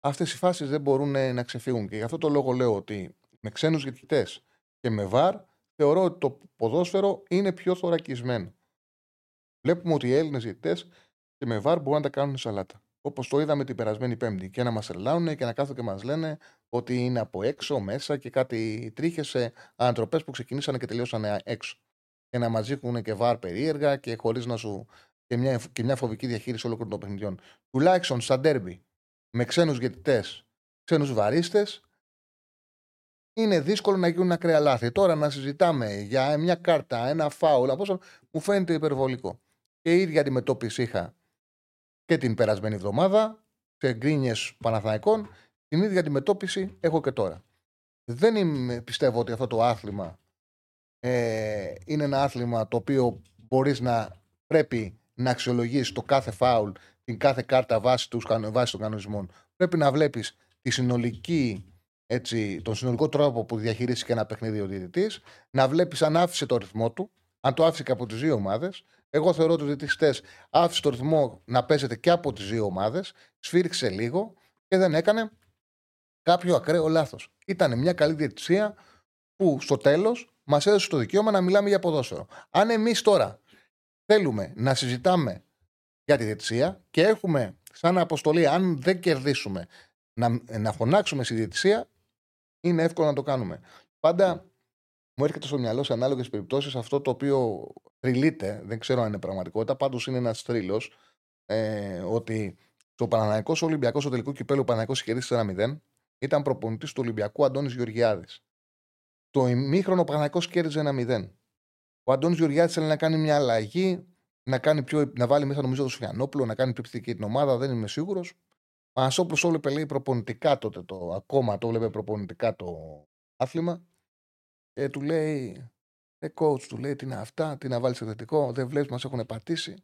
αυτές οι φάσεις δεν μπορούν να ξεφύγουν. Και γι' αυτό το λόγο λέω ότι με ξένους διαιτητές και με βαρ, θεωρώ ότι το ποδόσφαιρο είναι πιο θωρακισμένο. Βλέπουμε ότι οι Έλληνες διαιτητές και με βαρ μπορούν να τα κάνουν σαλάτα. Όπως το είδαμε την περασμένη Πέμπτη. Και να μας ελάουν και να κάθονται και μας λένε ότι είναι από έξω, μέσα και κάτι τρίχες σε ανθρωπέ που ξεκινήσαν και τελειώσαν έξω. Και να μας δείχνουν και βαρ περίεργα και χωρίς να σου. και μια, και μια φοβική διαχείριση όλων των παιχνιδιών. Τουλάχιστον στα ντέρμπι με ξένους διαιτητέ ξένους βαρίστες. Είναι δύσκολο να γίνουν ακραία λάθη. Τώρα να συζητάμε για μια κάρτα, ένα φάουλ, από μου φαίνεται υπερβολικό. Και η ίδια αντιμετώπιση είχα και την περασμένη εβδομάδα σε γκρίνιες Παναθηναϊκών. Την ίδια αντιμετώπιση έχω και τώρα. Δεν είμαι, πιστεύω ότι αυτό το άθλημα ε, είναι ένα άθλημα το οποίο μπορείς να πρέπει να αξιολογήσει το κάθε φάουλ, την κάθε κάρτα βάσει, τους, βάσει των κανονισμών. Πρέπει να βλέπεις τη συνολική, έτσι, τον συνολικό τρόπο που διαχειρίσει και ένα παιχνίδι ο διαιτητής, να βλέπεις αν άφησε το ρυθμό του, αν το άφησε και από τις δύο ομάδες. Εγώ θεωρώ ότι ο διαιτητής άφησε το ρυθμό να παίζεται και από τις δύο ομάδες, σφίριξε λίγο και δεν έκανε κάποιο ακραίο λάθος. Ήταν μια καλή διαιτησία που στο τέλος μας έδωσε το δικαίωμα να μιλάμε για ποδόσφαιρο. Αν εμείς τώρα θέλουμε να συζητάμε για τη διαιτησία και έχουμε σαν αποστολή, αν δεν κερδίσουμε, να, να φωνάξουμε στη διαιτησία, είναι εύκολο να το κάνουμε. Πάντα μου έρχεται στο μυαλό σε ανάλογες περιπτώσεις αυτό το οποίο θρυλείται, δεν ξέρω αν είναι πραγματικότητα, πάντως είναι ένας θρύλος, ε, ότι στο Παναναναϊκός Ολυμπιακός, στο τελικό κυπέλο, ο Παναναναϊκός κερδίσει 1-0, ήταν προπονητής του Ολυμπιακού Αντώνης Γεωργιάδης. Το ημίχρονο ο Παναναναϊκό κέρδιζε 1-0. Ο Αντώνης Γεωργιάδης θέλει να κάνει μια αλλαγή, να, κάνει πιο, να βάλει μέσα νομίζω το Σοφιανόπουλο, να κάνει πιο επιθετική την ομάδα, δεν είμαι σίγουρος. Ο Ανασόπουλο το έβλεπε λέει προπονητικά τότε, το, ακόμα το έβλεπε προπονητικά το άθλημα. Και του λέει, ε, coach, του λέει τι είναι αυτά, τι να βάλεις θετικό, δεν βλέπεις, μας έχουν πατήσει.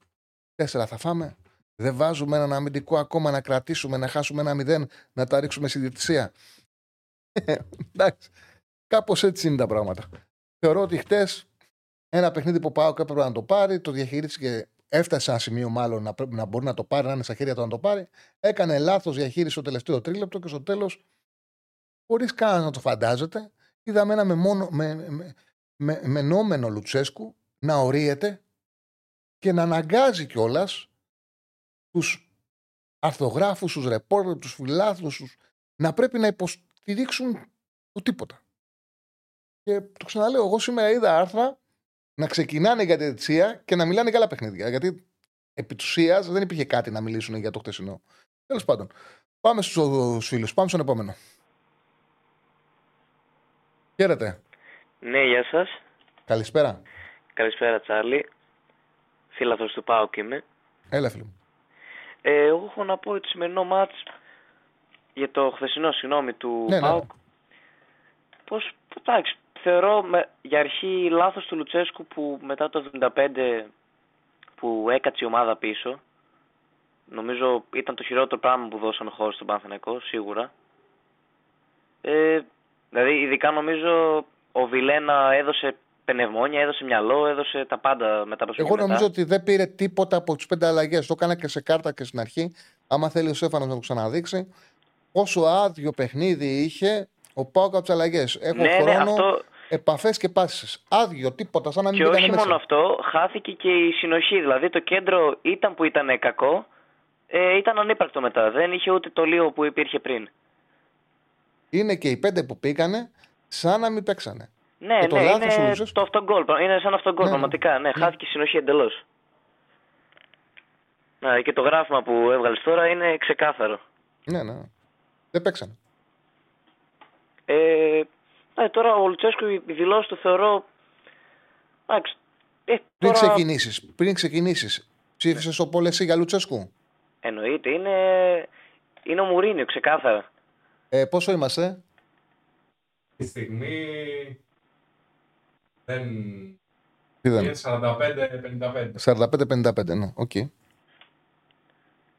Τέσσερα θα φάμε. Δεν βάζουμε έναν αμυντικό ακόμα να κρατήσουμε, να χάσουμε ένα μηδέν, να τα ρίξουμε στη διαιτησία. Εντάξει. Κάπως έτσι είναι τα πράγματα. Θεωρώ ότι χτες ένα παιχνίδι που πάω και έπρεπε να το πάρει, το διαχειρίστηκε έφτασε σε ένα σημείο μάλλον να, να μπορεί να το πάρει, να είναι στα χέρια του να το πάρει. Έκανε λάθος διαχείριση στο τελευταίο τρίλεπτο και στο τέλος, χωρίς καν να το φαντάζεται, είδαμε ένα με, με, με, μενόμενο Λουτσέσκου να ορίεται και να αναγκάζει κιόλας τους αρθογράφου, τους ρεπόρτερ, τους φιλάθλους να πρέπει να υποστηρίξουν το τίποτα. Και το ξαναλέω, εγώ σήμερα είδα άρθρα να ξεκινάνε για τη διετησία και να μιλάνε για άλλα παιχνίδια. Γιατί επί του δεν υπήρχε κάτι να μιλήσουν για το χτεσινό. Τέλος πάντων, πάμε στους φίλους. Πάμε στον επόμενο. Χαίρετε. Ναι, γεια σας. Καλησπέρα. Καλησπέρα, Τσάρλι. Φίλαθο του ΠΑΟΚ είμαι. Έλα, φίλο μου. Ε, εγώ έχω να πω το σημερινό μάτς για το χθεσινό, συγγνώμη, του ναι, ναι. ΠΑΟΚ. Ναι. Πώς, εντάξει, θεωρώ με, για αρχή λάθος του Λουτσέσκου που μετά το 75 που έκατσε η ομάδα πίσω. Νομίζω ήταν το χειρότερο πράγμα που δώσαμε χώρο στον Παναθηναϊκό, σίγουρα. Ε, δηλαδή, ειδικά νομίζω ο Βιλένα έδωσε πνευμόνια, έδωσε μυαλό, έδωσε τα πάντα μετά από Εγώ νομίζω ότι δεν πήρε τίποτα από τις πέντε αλλαγές. Το έκανα και σε κάρτα και στην αρχή. Άμα θέλει ο Σέφανο να το ξαναδείξει. Όσο άδειο παιχνίδι είχε ο Πάοκ από τις αλλαγές. Έχω ναι, ναι χρόνο, ναι, αυτό... επαφές και πάσει. Άδειο, τίποτα, σαν να μην Και όχι μόνο αυτό, χάθηκε και η συνοχή. Δηλαδή το κέντρο ήταν που ήταν κακό, ε, ήταν ανύπαρκτο μετά. Δεν είχε ούτε το λίγο που υπήρχε πριν. Είναι και οι πέντε που πήγανε σαν να μην παίξανε. Ναι, ναι, το είναι το αυτογκόλ. Είναι σαν αυτογκόλ, ναι, πραγματικά. Ναι, ναι. χάθηκε η συνοχή εντελώς. Ναι, και το γράφημα που έβγαλες τώρα είναι ξεκάθαρο. Ναι, ναι. Δεν παίξανε. Ε, ναι, τώρα ο Λουτσέσκου η δηλώσει του θεωρώ. Εντάξει, ε, τώρα... Πριν ξεκινήσεις, πριν ξεκινήσεις, ψήφισες στο poll εσύ για Λουτσέσκου; Εννοείται, είναι, είναι ο Μουρίνιο, ξεκάθαρα. Ε, πόσο είμαστε, Τη στιγμή δεν. Είναι 45-55. 45-55, ναι, OK. Okay.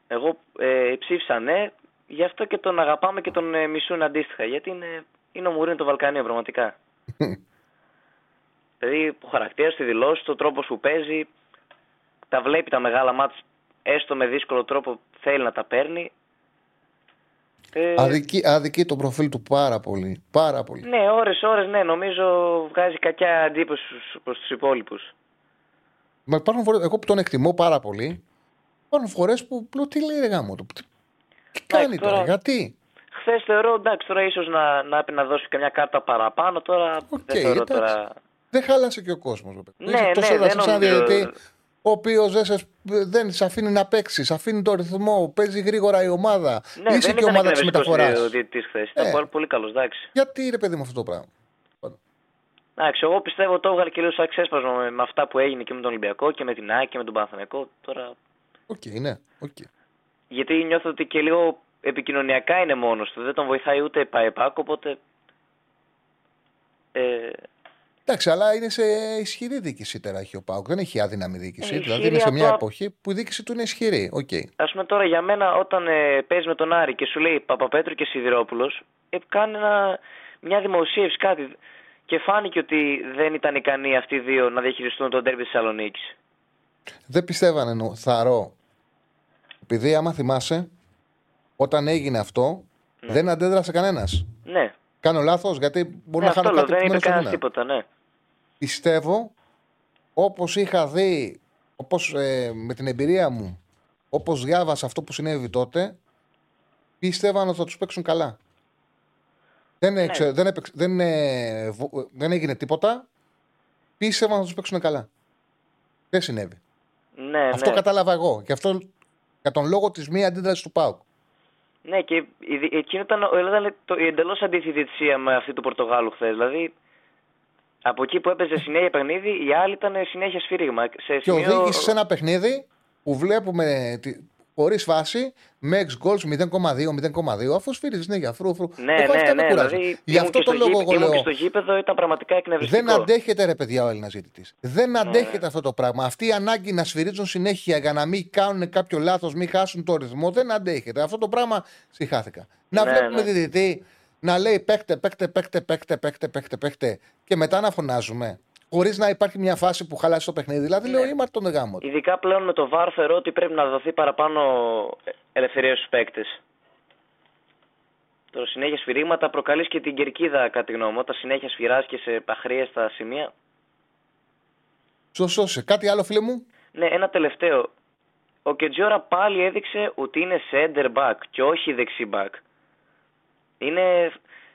Εγώ ε, ψήφισα ναι, γι' αυτό και τον αγαπάμε και τον ε, μισούν αντίστοιχα. Γιατί είναι, είναι ο Μουρίνιο των Βαλκανίων, πραγματικά. δηλαδή, ο χαρακτήρας, τη δηλώση, ο τρόπο που παίζει, τα βλέπει τα μεγάλα μάτια, έστω με δύσκολο τρόπο θέλει να τα παίρνει. Ε... Αδικεί, αδικεί το προφίλ του πάρα πολύ. Πάρα πολύ. Ναι, ώρες, ώρες, ναι. Νομίζω βγάζει κακιά εντύπωση προς τους υπόλοιπους. Μα υπάρχουν φορές, εγώ που τον εκτιμώ πάρα πολύ, υπάρχουν φορές που λέω τι λέει ρε γάμο του. Τι, κάνει τώρα, τώρα, γιατί; Χθες θεωρώ, εντάξει, τώρα ίσως να, να, να δώσει καμιά κάρτα παραπάνω. Τώρα okay, δεν θεωρώ εντάξει. τώρα. Δεν χάλασε και ο κόσμος. Ναι, ναι, τόσο ναι, δεν νομίζω... ο οποίος δεν σε δεν σε αφήνει να παίξεις, σε αφήνει το ρυθμό, παίζει γρήγορα η ομάδα. Ναι, Είσαι δεν και ομάδα της μεταφοράς. Ο διαιτητή χθες. Ε. Ήταν πολύ καλός, εντάξει. Γιατί ρε παιδί μου αυτό το πράγμα. Εντάξει, εγώ πιστεύω το έβγαλε κυρίω σαν ξέσπασμα με, με αυτά που έγινε και με τον Ολυμπιακό και με την ΑΕΚ και με τον Παναθηναϊκό. Τώρα. OK, okay, ναι, okay. Γιατί νιώθω ότι και λίγο επικοινωνιακά είναι μόνος του. Δεν τον βοηθάει ούτε η ΠΑΕ ΠΑΟΚ, οπότε. Ε, Εντάξει, αλλά είναι σε ισχυρή διοίκηση τώρα έχει ο ΠΑΟΚ. Δεν έχει αδύναμη διοίκηση. Ε, δηλαδή είναι σε μια από... εποχή που η διοίκηση του είναι ισχυρή. Okay. Α πούμε τώρα για μένα, όταν ε, παίζεις με τον Άρη και σου λέει Παπαπέτρου και Σιδηρόπουλος, ε, κάνει ένα, μια δημοσίευση κάτι. Και φάνηκε ότι δεν ήταν ικανοί αυτοί οι δύο να διαχειριστούν το ντέρμπι της Θεσσαλονίκης. Δεν πιστεύανε, νο, θαρώ. Επειδή άμα θυμάσαι, όταν έγινε αυτό, ναι. δεν αντέδρασε κανένας. Ναι. Κάνω λάθος, γιατί μπορεί ναι, να χάνω κάτι Δεν είπε κανένας τίποτα, ναι. Πιστεύω, όπως είχα δει, όπως, ε, με την εμπειρία μου, όπως διάβασα αυτό που συνέβη τότε, πίστευαν ότι θα τους παίξουν καλά. Δεν, ναι. δεν, δεν, δεν έγινε τίποτα. Πίστευαν να τους παίξουν καλά. Δεν συνέβη. Ναι, αυτό ναι. κατάλαβα εγώ. Και αυτό για τον λόγο της μία αντίδρασης του ΠΑΟΚ. Ναι, και εκείνο ήταν, ήταν η εντελώς αντίθετη με αυτή του Πορτογάλου χθες. Δηλαδή, από εκεί που έπαιζε συνέχεια παιχνίδι, η άλλη ήταν συνέχεια σφύριγμα. Σε και σημείο... οδήγησε σε ένα παιχνίδι που βλέπουμε χωρίς φάση, με εξ goals 0,2-0,2, αφού σφύριζες συνέχεια φρού, φρού. Ναι, ναι, ναι, ναι, δηλαδή, Γι' αυτό το λόγο εγώ λέω. Και στο γήπεδο ήταν πραγματικά εκνευριστικό. Δεν αντέχεται, ρε παιδιά, ο Έλληνας ζήτητη. Δεν αντέχεται ναι. αυτό το πράγμα. Αυτή η ανάγκη να σφυρίζουν συνέχεια για να μην κάνουν κάποιο λάθος, μην χάσουν το ρυθμό, δεν αντέχεται. Αυτό το πράγμα συχάθηκα. Να ναι, βλέπουμε ναι. διδυτή να λέει παίχτε, παίχτε, παίχτε, παίχτε, παίχτε, παίχτε, παίχτε και μετά να φωνάζουμε. Χωρίς να υπάρχει μια φάση που χαλάσει το παιχνίδι. Δηλαδή, ναι. λέω, είμαι τον γάμο. Ειδικά πλέον με το VAR θεωρώ ότι πρέπει να δοθεί παραπάνω ελευθερία στους παίκτες. Το συνέχεια σφυρίγματα προκαλείς και την κερκίδα, κατά τη γνώμη μου. Όταν συνέχεια σφυράζει και σε αχρίαστα σημεία. Σωστό, σε κάτι άλλο, φίλε μου; Ναι, ένα τελευταίο. Ο Κετζιόρα πάλι έδειξε ότι είναι center back και όχι δεξί back. Είναι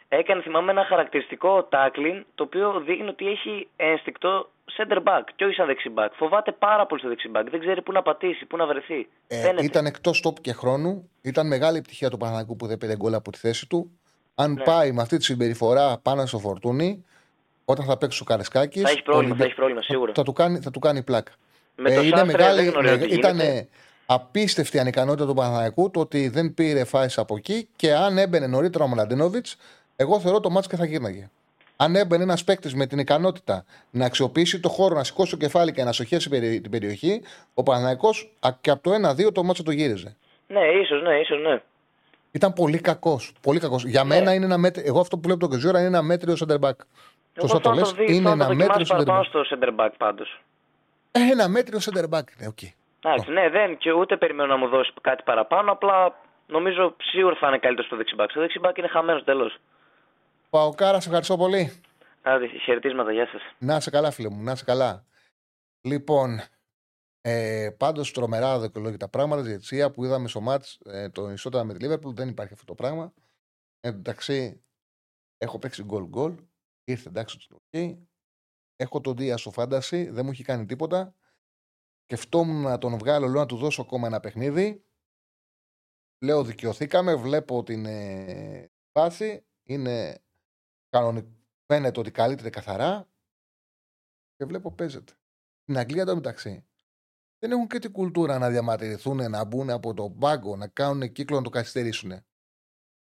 έκανε θυμάμαι ένα χαρακτηριστικό tackling το οποίο δείχνει ότι έχει ένστικτο center back και όχι σαν δεξί back. Φοβάται πάρα πολύ στο δεξί back. Δεν ξέρει πού να πατήσει, πού να βρεθεί. Ε, ήταν εκτός τόπου και χρόνου. Ήταν μεγάλη επιτυχία του Παναγικού που δεν πήρε γκολ από τη θέση του. Αν ναι. πάει με αυτή τη συμπεριφορά πάνω στο φορτούνι, όταν θα παίξει ο Καρεσκάκης. Θα έχει πρόβλημα, θα έχει πρόβλημα σίγουρα. Θα, θα, του, κάνει, θα του κάνει πλάκα. Με ε, είναι μεγάλη, ήταν απίστευτη ανικανότητα του Παναγικού το ότι δεν πήρε φάση από εκεί και αν έμπαινε νωρίτερα ο Μλαντίνοβιτ, εγώ θεωρώ το μάτσο και θα γύρναγε. Αν έμπαινε ένας παίκτης με την ικανότητα να αξιοποιήσει το χώρο, να σηκώσει το κεφάλι και να σοχέσει την περιοχή, ο Παναναϊκό και από το 1-2 το μάτσο το γύριζε. Ναι, ίσως, ναι, ίσως, ναι. Ήταν πολύ κακός. Πολύ κακός. Για ναι. μένα είναι ένα μέτριο. Εγώ αυτό που βλέπω το Κεζούρα είναι ένα μέτριο center back. Σωστά το λες. Είναι ένα μέτριο center back. στο center back πάντως. Ένα μέτριο center back. Ναι, okay. Εντάξει, ναι, δεν και ούτε περιμένω να μου δώσει κάτι παραπάνω. Απλά νομίζω σίγουρα θα είναι καλύτερο στο δεξιμπάκ. Στο δεξιμπάκ είναι χαμένος τέλος. Παοκάρα, σε ευχαριστώ πολύ. Άντε, χαιρετίσματα, γεια σας. Να σε καλά, φίλε μου, να σε καλά. Λοιπόν, ε, πάντως τρομερά δικαιολόγητα πράγματα. Διετσία που είδαμε στο μάτς ε, το ισότητα με τη Λίβερπουλ δεν υπάρχει αυτό το πράγμα. Ε, εντάξει, έχω παίξει γκολ γκολ. Ήρθε εντάξει το okay. Έχω τον Δία στο φάνταση, δεν μου έχει κάνει τίποτα. Σκεφτόμουν να τον βγάλω, λέω να του δώσω ακόμα ένα παιχνίδι. Λέω δικαιωθήκαμε, βλέπω την ε, φάση. Είναι κανονικό. Φαίνεται ότι καλύπτεται καθαρά. Και βλέπω παίζεται. Στην Αγγλία το μεταξύ. Δεν έχουν και την κουλτούρα να διαμαρτυρηθούν, να μπουν από τον πάγκο, να κάνουν κύκλο να το καθυστερήσουν.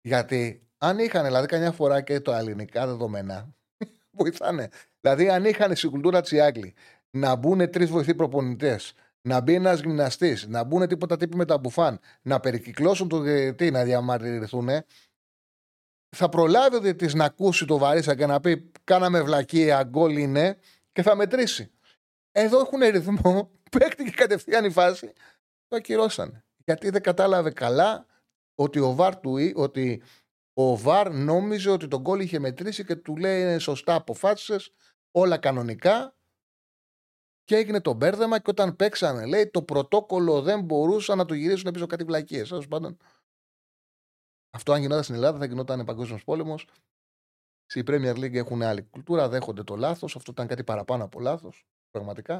Γιατί αν είχαν δηλαδή καμιά φορά και τα ελληνικά δεδομένα, βοηθάνε. Δηλαδή, αν είχαν στην κουλτούρα της Άγγλοι να μπουν τρεις βοηθοί προπονητές, να μπει ένας γυμναστής, να μπουν τίποτα τύποι με τα μπουφάν, να περικυκλώσουν το διαιτητή, να διαμαρτυρηθούν, θα προλάβει ο διαιτητής να ακούσει το βαρύσα και να πει: Κάναμε βλακία, γκολ είναι, και θα μετρήσει. Εδώ έχουν ρυθμό, παίχτηκε κατευθείαν η φάση, το ακυρώσανε. Γιατί δεν κατάλαβε καλά ότι ο Βαρ του ότι ο Βαρ νόμιζε ότι τον γκολ είχε μετρήσει και του λέει είναι σωστά αποφάσισες, όλα κανονικά και έγινε το μπέρδεμα και όταν παίξανε, λέει, το πρωτόκολλο δεν μπορούσαν να το γυρίσουν πίσω κάτι βλακίε. Τέλος πάντων, αυτό αν γινόταν στην Ελλάδα θα γινόταν παγκόσμιος πόλεμος. Στη Premier League έχουν άλλη κουλτούρα, δέχονται το λάθος. Αυτό ήταν κάτι παραπάνω από λάθος. Πραγματικά.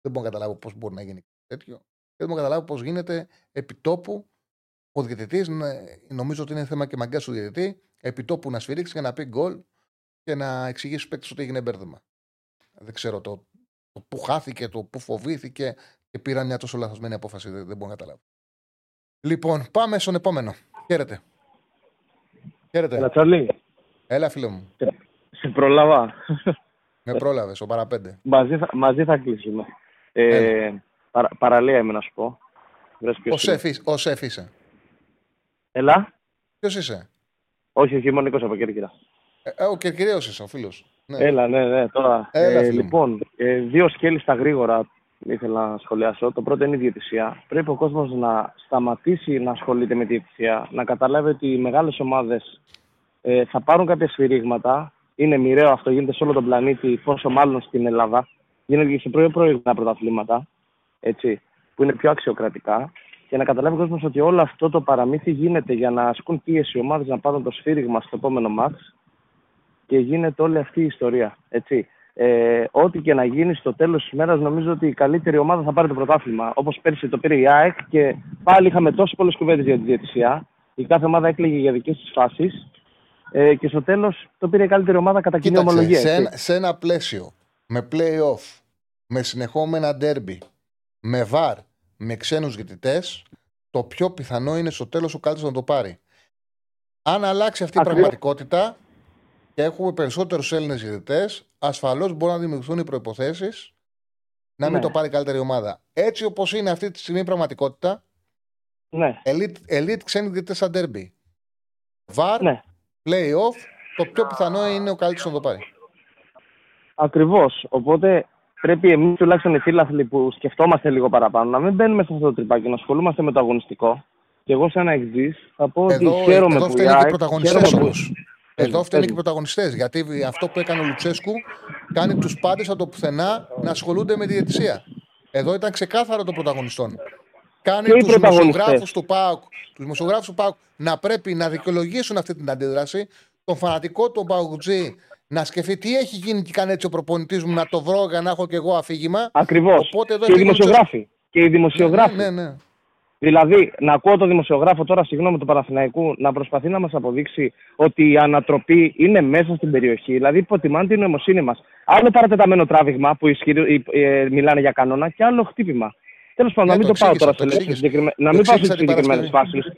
Δεν μπορώ να καταλάβω πώς μπορεί να γίνει τέτοιο. Θέλουμε να καταλάβουμε πώς γίνεται επιτόπου ο διαιτητής, νομίζω ότι είναι θέμα και μαγκιά του διαιτητή, επιτόπου να σφυρίξει και να πει γκολ και να εξηγήσει στους παίκτες ότι έγινε μπέρδεμα. Δεν ξέρω το, το που χάθηκε, το που φοβήθηκε και πήραν μια τόσο λαθασμένη απόφαση. Δεν, δεν μπορώ να καταλάβω. Λοιπόν, πάμε στον επόμενο. Χαίρετε. Χαίρετε. Έλα, Τσαρλί. Έλα, φίλο μου. Σε προλάβα. Με πρόλαβες, ο παραπέντε. Μαζί θα, μαζί θα κλείσουμε. Ε, παρα, παραλία είμαι να σου πω. Ο Σεφ είσαι. Έλα. Ποιος είσαι; Όχι, όχι, είμαι ο από Κέρκυρα. Ε, ε, ο Κερκυραίο είσαι, ο φίλος. Ναι. Έλα, ναι, ναι, τώρα. Έλα, ε, λοιπόν, ε, δύο σκέλη στα γρήγορα ήθελα να σχολιάσω. Το πρώτο είναι η διαιτησία. Πρέπει ο κόσμος να σταματήσει να ασχολείται με τη διαιτησία, να καταλάβει ότι οι μεγάλες ομάδες ε, θα πάρουν κάποια σφυρίγματα. Είναι μοιραίο αυτό, γίνεται σε όλο τον πλανήτη, πόσο μάλλον στην Ελλάδα. Γίνεται και σε προηγούμενα πρωταθλήματα, έτσι, που είναι πιο αξιοκρατικά και να καταλάβει ο κόσμος ότι όλο αυτό το παραμύθι γίνεται για να ασκούν πίεση οι ομάδες να πάρουν το σφύριγμα στο επόμενο μάτς και γίνεται όλη αυτή η ιστορία. Έτσι. Ε, ό,τι και να γίνει στο τέλος της ημέρα, νομίζω ότι η καλύτερη ομάδα θα πάρει το πρωτάθλημα. Όπως πέρσι το πήρε η ΑΕΚ και πάλι είχαμε τόσες πολλές κουβέντες για τη διαιτησία. Η κάθε ομάδα έκλαιγε για δικές της φάσεις. Ε, και στο τέλος το πήρε η καλύτερη ομάδα κατά κοινή ομολογία. Σε, ένα, σε ένα πλαίσιο με playoff, με συνεχόμενα derby, με βαρ, με ξένους διαιτητέ, το πιο πιθανό είναι στο τέλος ο καλύτερο να το πάρει. Αν αλλάξει αυτή η πραγματικότητα και έχουμε περισσότερους Έλληνες διαιτητέ, ασφαλώς μπορούν να δημιουργηθούν οι προποθέσει να μην ναι. το πάρει η καλύτερη ομάδα. Έτσι όπως είναι αυτή τη στιγμή η πραγματικότητα, ναι. elite, elite ξένοι διαιτητές σαν derby. Βαρ, ναι. play-off, το πιο πιθανό είναι ο καλύτερος να το πάρει. Ακριβώς. Οπότε πρέπει εμείς τουλάχιστον οι φίλαθλοι που σκεφτόμαστε λίγο παραπάνω να μην μπαίνουμε σε αυτό το τρυπάκι, να ασχολούμαστε με το αγωνιστικό. Και εγώ, σαν εξή, θα πω ότι χαίρομαι εδώ που φταίνει και οι πρωταγωνιστές όμω. Εδώ φταίνει και οι πρωταγωνιστές. Γιατί αυτό που έκανε ο Λουτσέσκου κάνει τους πάντες από το πουθενά να ασχολούνται με τη διαιτησία. Εδώ ήταν ξεκάθαρο των πρωταγωνιστών. Κάνει τους δημοσιογράφους του ΠΑΟΚ τους δημοσιογράφους του ΠΑΟΚ να πρέπει να δικαιολογήσουν αυτή την αντίδραση. Τον φανατικό του ΠΑΟΚτζή να σκεφτεί τι έχει γίνει και κάνει έτσι ο προπονητής μου να το βρω για να έχω και εγώ αφήγημα. Ακριβώς. Και οι δημοσιογράφοι. Και οι δημοσιογράφοι. Ναι, ναι, ναι. Δηλαδή, να ακούω το δημοσιογράφο τώρα, συγγνώμη του Παραθυναϊκού, να προσπαθεί να μας αποδείξει ότι η ανατροπή είναι μέσα στην περιοχή. Δηλαδή, υποτιμάνε την νοημοσύνη μας. Άλλο παρατεταμένο τράβηγμα που ισχυρι... ε, μιλάνε για κανόνα και άλλο χτύπημα. Τέλος πάντων, να μην το, πάω τώρα σε συγκεκριμένα. Να μην πάω σε συγκεκριμένες φάσεις.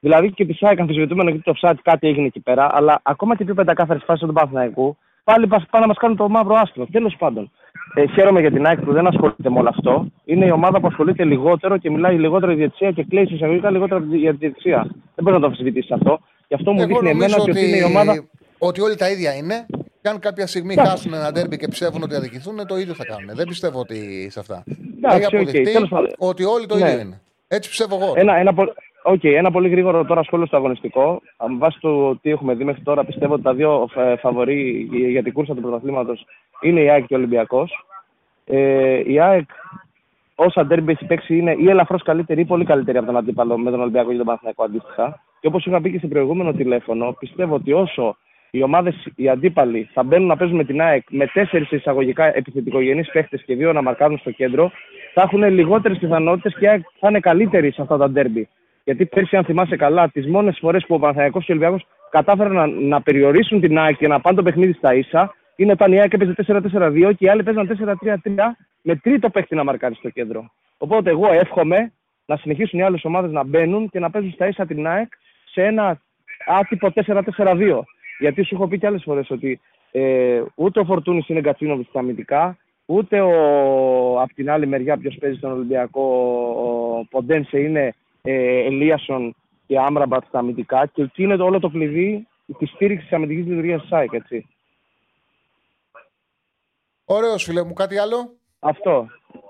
Δηλαδή και τη ΣΑΕΚ αμφισβητούμενο γιατί το offside κάτι έγινε εκεί πέρα, αλλά ακόμα και πιο πεντακάθαρες φάσεις του Παναθηναϊκού, πάλι πάνε να μας κάνουν το μαύρο άστρο. Τέλος πάντων, ε, χαίρομαι για την ΑΕΚ που δεν ασχολείται με όλο αυτό. Είναι η ομάδα που ασχολείται λιγότερο και μιλάει λιγότερο για διετησία και κλαίει εισαγωγικά λιγότερο για τη διετησία. Δεν μπορείς να το αμφισβητήσει αυτό. Γι' αυτό μου δείχνει εμένα ότι, ότι είναι η ομάδα. Ότι όλοι τα ίδια είναι. Και αν κάποια στιγμή yeah. χάσουν ένα ντέρμπι και πιστεύουν ότι αδικηθούν, το ίδιο θα κάνουν. Δεν πιστεύω ότι σε αυτά. Έχει αποδειχτεί ότι όλοι το ίδιο ναι. είναι. Έτσι πιστεύω εγώ. Ένα, ένα, Okay, ένα πολύ γρήγορο τώρα σχόλιο στο αγωνιστικό. Αν βάσει το τι έχουμε δει μέχρι τώρα, πιστεύω ότι τα δύο ε, φαβορεί για την κούρσα του πρωταθλήματος είναι η ΑΕΚ και ο Ολυμπιακός. Ε, η ΑΕΚ, όσα ντέρμπι έχει παίξει, είναι ή ελαφρώς καλύτερη ή πολύ καλύτερη από τον αντίπαλο με τον Ολυμπιακό και τον Παναθηναϊκό αντίστοιχα. Και όπως είχα πει και σε προηγούμενο τηλέφωνο, πιστεύω ότι όσο οι ομάδες, οι αντίπαλοι, θα μπαίνουν να παίζουν με την ΑΕΚ με τέσσερις εισαγωγικά επιθετικογενείς παίχτες και δύο να μαρκάρουν στο κέντρο, θα έχουν λιγότερες πιθανότητες και η ΑΕΚ θα είναι καλύτερη σε αυτά τα ντέρμπι. Γιατί πέρσι, αν θυμάσαι καλά, τις μόνες φορές που ο Παναθαϊκό και ο Ολυμπιακός κατάφεραν να, να περιορίσουν την ΑΕΚ και να πάνε το παιχνίδι στα ίσα, είναι όταν η ΑΕΚ έπαιζε 4-4-2 και οι άλλοι παίζαν 4-3-3 με τρίτο παίχτη να μαρκάρει στο κέντρο. Οπότε εγώ εύχομαι να συνεχίσουν οι άλλες ομάδες να μπαίνουν και να παίζουν στα ίσα την ΑΕΚ σε ένα άτυπο 4-4-2. Γιατί σου έχω πει και άλλες φορές ότι ε, ούτε ο Φορτούνης είναι Γκατσίνοβιτς στα αμυντικά, ούτε ο, από την άλλη μεριά ποιος παίζει στον Ολυμπιακό ο Ποντένσε είναι ε, Ελίασον και Άμραμπατ στα αμυντικά και εκεί είναι όλο το κλειδί της στήριξης της αμυντικής λειτουργίας της ΣΑΕΚ, έτσι. Ωραίος, φίλε μου, κάτι άλλο; Αυτό.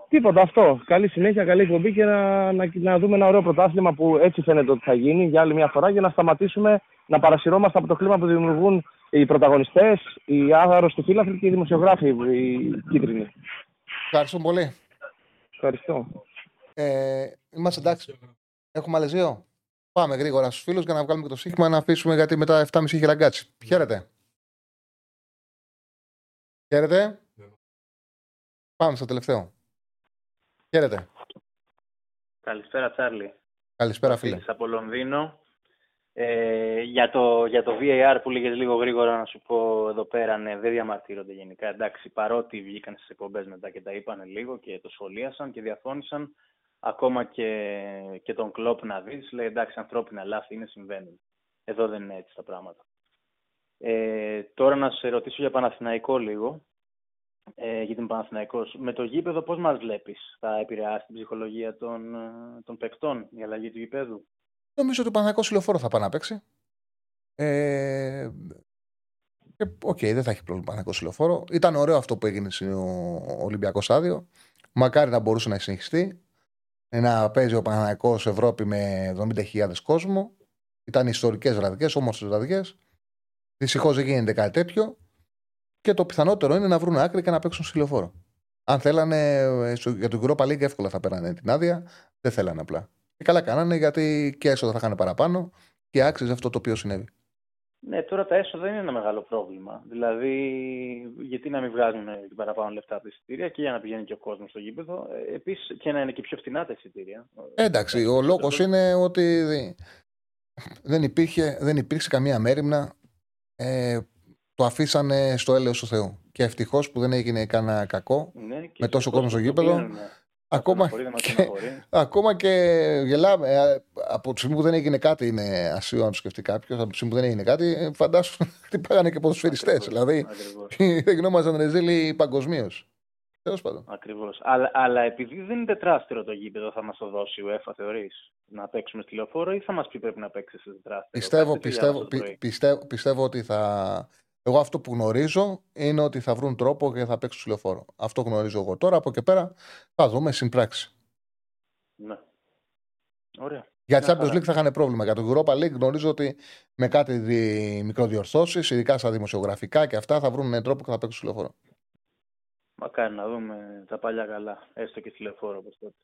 Τίποτα, αυτό. Καλή συνέχεια, καλή εκπομπή και να, να, να, δούμε ένα ωραίο πρωτάθλημα που έτσι φαίνεται ότι θα γίνει για άλλη μια φορά για να σταματήσουμε να παρασυρώμαστε από το κλίμα που δημιουργούν οι πρωταγωνιστές, οι άγαροι του φύλαθλοι και οι δημοσιογράφοι, οι κίτρινοι. Ευχαριστώ πολύ. Ευχαριστώ. Ε, είμαστε εντάξει. Έχουμε άλλες δύο; Πάμε γρήγορα στους φίλους για να βγάλουμε και το σύγχυμα να αφήσουμε γιατί μετά 7.30 έχει ραγκάτσι. Χαίρετε. Χαίρετε. Πάμε στο τελευταίο. Χαίρετε. Καλησπέρα, Τσάρλι. Καλησπέρα, φίλε. Από Λονδίνο. Ε, για, το, για το VAR που λέγες λίγο γρήγορα να σου πω εδώ πέρα, ναι, δεν διαμαρτύρονται γενικά. Εντάξει, παρότι βγήκαν στις εκπομπές μετά και τα είπαν λίγο και το σχολίασαν και διαφώνησαν, ακόμα και, και τον Κλόπ να δεις, λέει εντάξει, ανθρώπινα λάθη είναι, συμβαίνουν. Εδώ δεν είναι έτσι τα πράγματα. Ε, τώρα να σε ρωτήσω για Παναθηναϊκό λίγο, ε, για την Παναθηναϊκός. Με το γήπεδο πώς μας βλέπεις, θα επηρεάσει την ψυχολογία των, ε, των παικτών, η αλλαγή του γήπεδου; Νομίζω ότι ο Παναθηναϊκός Λεωφόρο θα πάει να παίξει. Ε, OK, okay, δεν θα έχει πρόβλημα Παναθηναϊκός Λεωφόρο. Ήταν ωραίο αυτό που έγινε στο Ολυμπιακό Στάδιο. Μακάρι να μπορούσε να συνεχιστεί. Να παίζει ο Παναθηναϊκός Ευρώπη με 70.000 κόσμο. Ήταν ιστορικές βραδιές, όμορφες βραδιές. Δυστυχώς δεν γίνεται κάτι τέτοιο. Και το πιθανότερο είναι να βρουν άκρη και να παίξουν λεωφόρο. Αν θέλανε ε, για τον Europa League, εύκολα θα παίρνανε την άδεια. Δεν θέλανε απλά. Και καλά κάνανε γιατί και έσοδα θα είχαν παραπάνω και άξιζε αυτό το οποίο συνέβη. Ναι, τώρα τα έσοδα είναι ένα μεγάλο πρόβλημα. Δηλαδή, γιατί να μην βγάζουν την παραπάνω λεφτά από τα εισιτήρια και για να πηγαίνει και ο κόσμος στο γήπεδο. Ε, Επίσης και να είναι και πιο φθηνά τα εισιτήρια. Εντάξει, ο λόγος είναι ότι δεν, υπήρχε, δεν υπήρξε καμία μέρημνα ε, το αφήσανε στο έλεος του Θεού. Και ευτυχώς που δεν έγινε κανένα κακό ναι, με τόσο κόσμο στο γήπεδο. Ακόμα και, ακόμα και γελάμε. Ε, από τη στιγμή που δεν έγινε κάτι, είναι ασύο να το σκεφτεί κάποιος. Από τη στιγμή που δεν έγινε κάτι, ε, φαντάσου χτυπάγανε και ποδοσφαιριστές. Δηλαδή δεν γινόμασταν ρεζίλοι παγκοσμίως. Τέλος πάντων. Ακριβώς. Αλλά, αλλά επειδή δεν είναι τετράστερο το γήπεδο, θα μας το δώσει η UEFA, θεωρείς να παίξουμε στη λεωφόρο ή θα μας πει πρέπει να παίξεις σε τετράστερο. Πιστεύω, πιστεύω, πιστεύω, πιστεύω ότι θα. Εγώ αυτό που γνωρίζω είναι ότι θα βρουν τρόπο και θα παίξουν στη λεωφόρο. Αυτό γνωρίζω εγώ τώρα. Από εκεί πέρα θα δούμε στην πράξη. Ναι. Ωραία. Για τη Champions League θα είχαν πρόβλημα. Για το Europa League γνωρίζω ότι με κάτι μικροδιορθώσεις, ειδικά στα δημοσιογραφικά και αυτά, θα βρουν τρόπο και θα παίξουν στη λεωφόρο. Μακάρι να δούμε τα παλιά καλά, έστω και τηλεφόρο όπως τότε.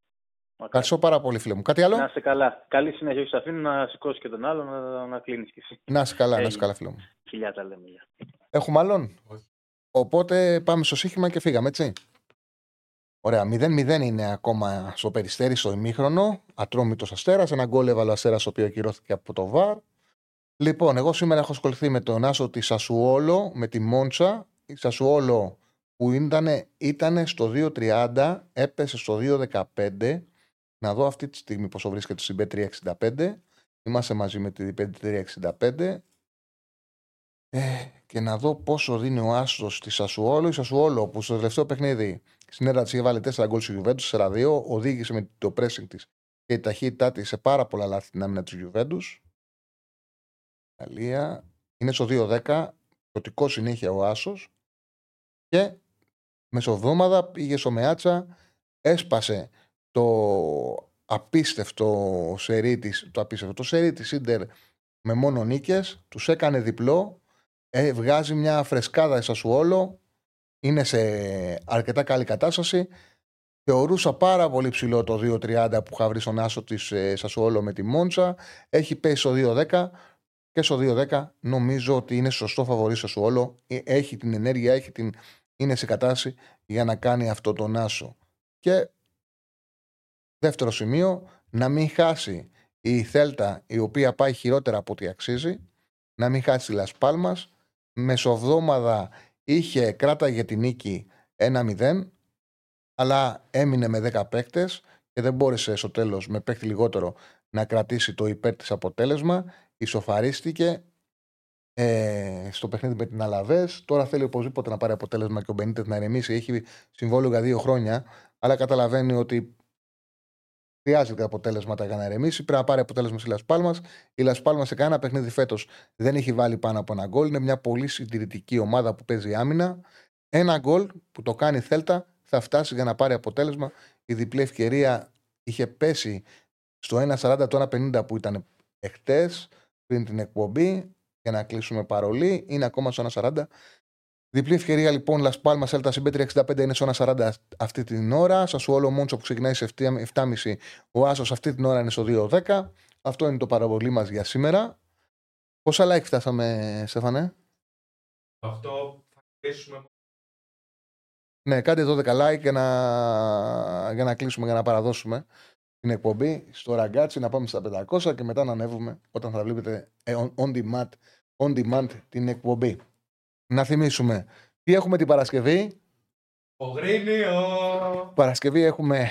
Ευχαριστώ πάρα πολύ, φίλε μου. Κάτι άλλο; Να είσαι καλά. Καλή συνέχεια. Όχι, αφήνω να σηκώσει και τον άλλο να, να κλείνεις κι εσύ. Να είσαι καλά, να είσαι καλά, φίλε μου. Φιλιά τα λέμε. Έχουμε άλλον; Οπότε πάμε στο σύγχυμα και φύγαμε, έτσι. Ωραία, 0-0 είναι ακόμα στο περιστέρι στο ημίχρονο. Ατρόμητος αστέρας. Ένα γκολ έβαλε ο αστέρας, ο οποίος ακυρώθηκε από το βαρ. Λοιπόν, εγώ σήμερα έχω ασχοληθεί με τον Άσο τη Σασουόλο, με τη Μόντσα. Η Σασουόλο που ήταν, ήταν στο 2.30, έπεσε στο 2.15. Να δω αυτή τη στιγμή πόσο βρίσκεται στην B365. Είμαστε μαζί με τη B365. Ε, και να δω πόσο δίνει ο Άσο τη Σασουόλο. Η Σασουόλο που στο τελευταίο παιχνίδι στην έδρα τη έβαλε 4 γκολ στη Γιουβέντους, 4-2. Οδήγησε με το pressing της και η ταχύτητά της σε πάρα πολλά λάθη στην άμυνα της Γιουβέντους. Ιταλία. Είναι στο 2-10. Προτικό συνέχεια ο Άσο. Και μεσοβδόμαδα πήγε στο Μεάτσα, έσπασε το απίστευτο σερί της, το απίστευτο το σερί της Ίντερ με μόνο νίκες, τους έκανε διπλό, ε, βγάζει μια φρεσκάδα όλο, είναι σε αρκετά καλή κατάσταση. Θεωρούσα πάρα πολύ ψηλό το 2-30 που είχα βρει στον άσο της ε, Σασουόλο με τη Μόντσα. Έχει πέσει στο 2-10 και στο 2-10 νομίζω ότι είναι σωστό φαβορή Σασουόλο. Ε, έχει την ενέργεια, έχει την είναι σε κατάσταση για να κάνει αυτό τον άσο. Και δεύτερο σημείο, να μην χάσει η Θέλτα η οποία πάει χειρότερα από ό,τι αξίζει, να μην χάσει τη Λασπάλμας. Μεσοβδόμαδα είχε κράταγε την νίκη 1-0, αλλά έμεινε με 10 παίκτες και δεν μπόρεσε στο τέλος με παίκτη λιγότερο να κρατήσει το υπέρ της αποτέλεσμα. Ισοφαρίστηκε ε, στο παιχνίδι με την Αλαβές. Τώρα θέλει οπωσδήποτε να πάρει αποτέλεσμα και ο Μπενίτες να ηρεμήσει. Έχει συμβόλαιο για δύο χρόνια, αλλά καταλαβαίνει ότι χρειάζεται αποτέλεσματα για να ηρεμήσει. Πρέπει να πάρει αποτέλεσμα στη Λασπάλμα. Η Λασπάλμα σε κανένα παιχνίδι φέτος δεν έχει βάλει πάνω από ένα γκολ. Είναι μια πολύ συντηρητική ομάδα που παίζει άμυνα. Ένα γκολ που το κάνει Θέλτα θα φτάσει για να πάρει αποτέλεσμα. Η διπλή ευκαιρία είχε πέσει στο 1,40 το 1,50 που ήταν εχθές πριν την εκπομπή για να κλείσουμε παρολί. Είναι ακόμα στο 1,40. Διπλή ευκαιρία λοιπόν Las Palmas Celta Συμπέτρια 65 είναι στο 1,40 αυτή την ώρα. όλο Μόντσο που ξεκινάει σε 7,5. Ο Άσος αυτή την ώρα είναι στο 2,10. Αυτό είναι το παραβολή μας για σήμερα. Πόσα like φτάσαμε, Στέφανε; Αυτό θα κλείσουμε. Ναι, κάντε 12 like για να, για να κλείσουμε, για να παραδώσουμε. την εκπομπή στο ραγκάτσι να πάμε στα 500 και μετά να ανέβουμε όταν θα βλέπετε ε, on demand, on demand την εκπομπή. Να θυμίσουμε τι έχουμε την Παρασκευή; Πογρίνιο. Παρασκευή έχουμε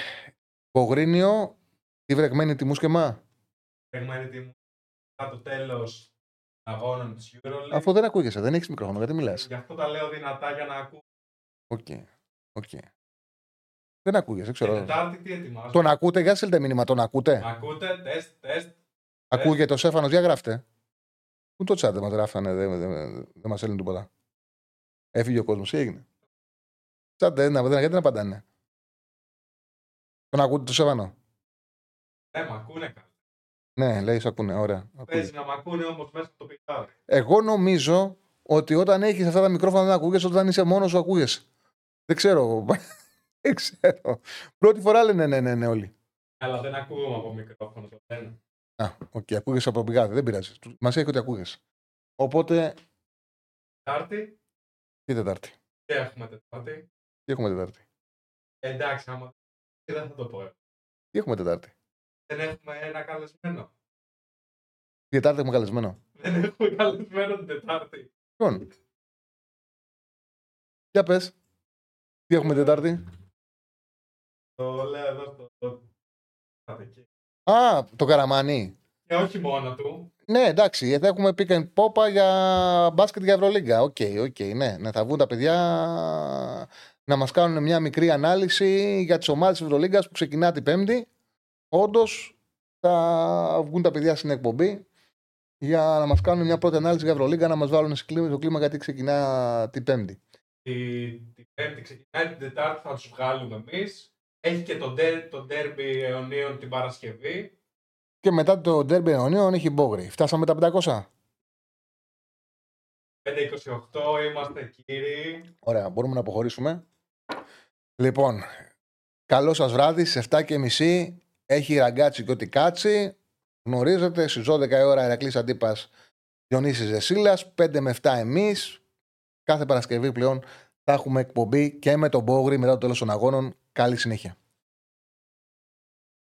Πογρίνιο. Τι βρεγμένη τη μουσκεμά; Βρεγμένη τη μουσκεμά. το τέλος αγώνων της EuroLeague. Αφού δεν ακούγεσαι, δεν έχεις μικρόφωνο, γιατί μιλάς; Γι' αυτό τα λέω δυνατά για να ακούω. Οκ. Okay. Okay. Δεν ακούγεσαι, ξέρω. Τετάρτη τι ετοιμάζω. Τον ακούτε, για στείλτε μήνυμα, τον ακούτε. Ακούτε, τεστ, τεστ. Ακούγεται ο Σέφανος, για γράφτε. Πού το τσάτε μας γράφανε, δεν δε, δε, δε μας έλυνε τίποτα. Έφυγε ο κόσμος, τι έγινε; Τσάτε, δεν, δεν, γιατί να απαντάνε; Τον ακούτε το Στέφανο. Ναι, με ακούνε κάτι. Ναι, λέει, ακούνε, ωραία. Παίζει να με ακούνε όμως μέσα στο πιθάρι. Εγώ νομίζω ότι όταν έχεις αυτά τα μικρόφωνα δεν ακούγεσαι, όταν είσαι μόνος σου ακούγεσαι. Δεν ξέρω. δεν ξέρω. Πρώτη φορά λένε ναι, ναι, ναι, όλοι. Αλλά δεν ακούγομαι από μικρόφωνο. Δεν. Α, OK, okay, ακούγεσαι από πηγάδι, δεν πειράζει. Μας έχει ότι ακούγεσαι. Οπότε. Τετάρτη. Τι Τετάρτη. Τι έχουμε Τετάρτη. Τι έχουμε Τετάρτη. Εντάξει, άμα δεν θα το πω. Τι έχουμε Τετάρτη. Δεν έχουμε ένα καλεσμένο. Την Τετάρτη έχουμε καλεσμένο. Δεν έχουμε καλεσμένο την Τετάρτη. Λοιπόν. Για πες. Τι έχουμε Τετάρτη. Το λέω εδώ στο... Α, το καραμάνι. Και όχι μόνο του. Ναι, εντάξει, θα έχουμε pick and pop για μπάσκετ για Ευρωλίγκα. OK, okay, OK, okay, ναι. Να θα βγουν τα παιδιά να μας κάνουν μια μικρή ανάλυση για τις ομάδες της Ευρωλίγκας που ξεκινά την Πέμπτη. Όντως θα βγουν τα παιδιά στην εκπομπή για να μας κάνουν μια πρώτη ανάλυση για Ευρωλίγκα, να μας βάλουν σε κλίμα, το κλίμα γιατί ξεκινά την Πέμπτη. Την, την Πέμπτη ξεκινάει, την Τετάρτη θα τους βγάλουμε εμείς. Έχει και το, ντέρ, το ντέρμπι αιωνίων την Παρασκευή. Και μετά το ντέρμπι αιωνίων έχει μπόγρι. Φτάσαμε τα 500. 5-28 είμαστε κύριοι. Ωραία, μπορούμε να αποχωρήσουμε. Λοιπόν, καλό σας βράδυ, σε 7 και μισή έχει ραγκάτσι και ό,τι κάτσι. Γνωρίζετε, στις 12 η ώρα Ερακλής Αντίπας Διονύσης Ζεσίλας, 5 με 7 εμείς. Κάθε Παρασκευή πλέον θα έχουμε εκπομπή και με τον Μπόγρι μετά το τέλος των αγώνων. Καλή συνέχεια.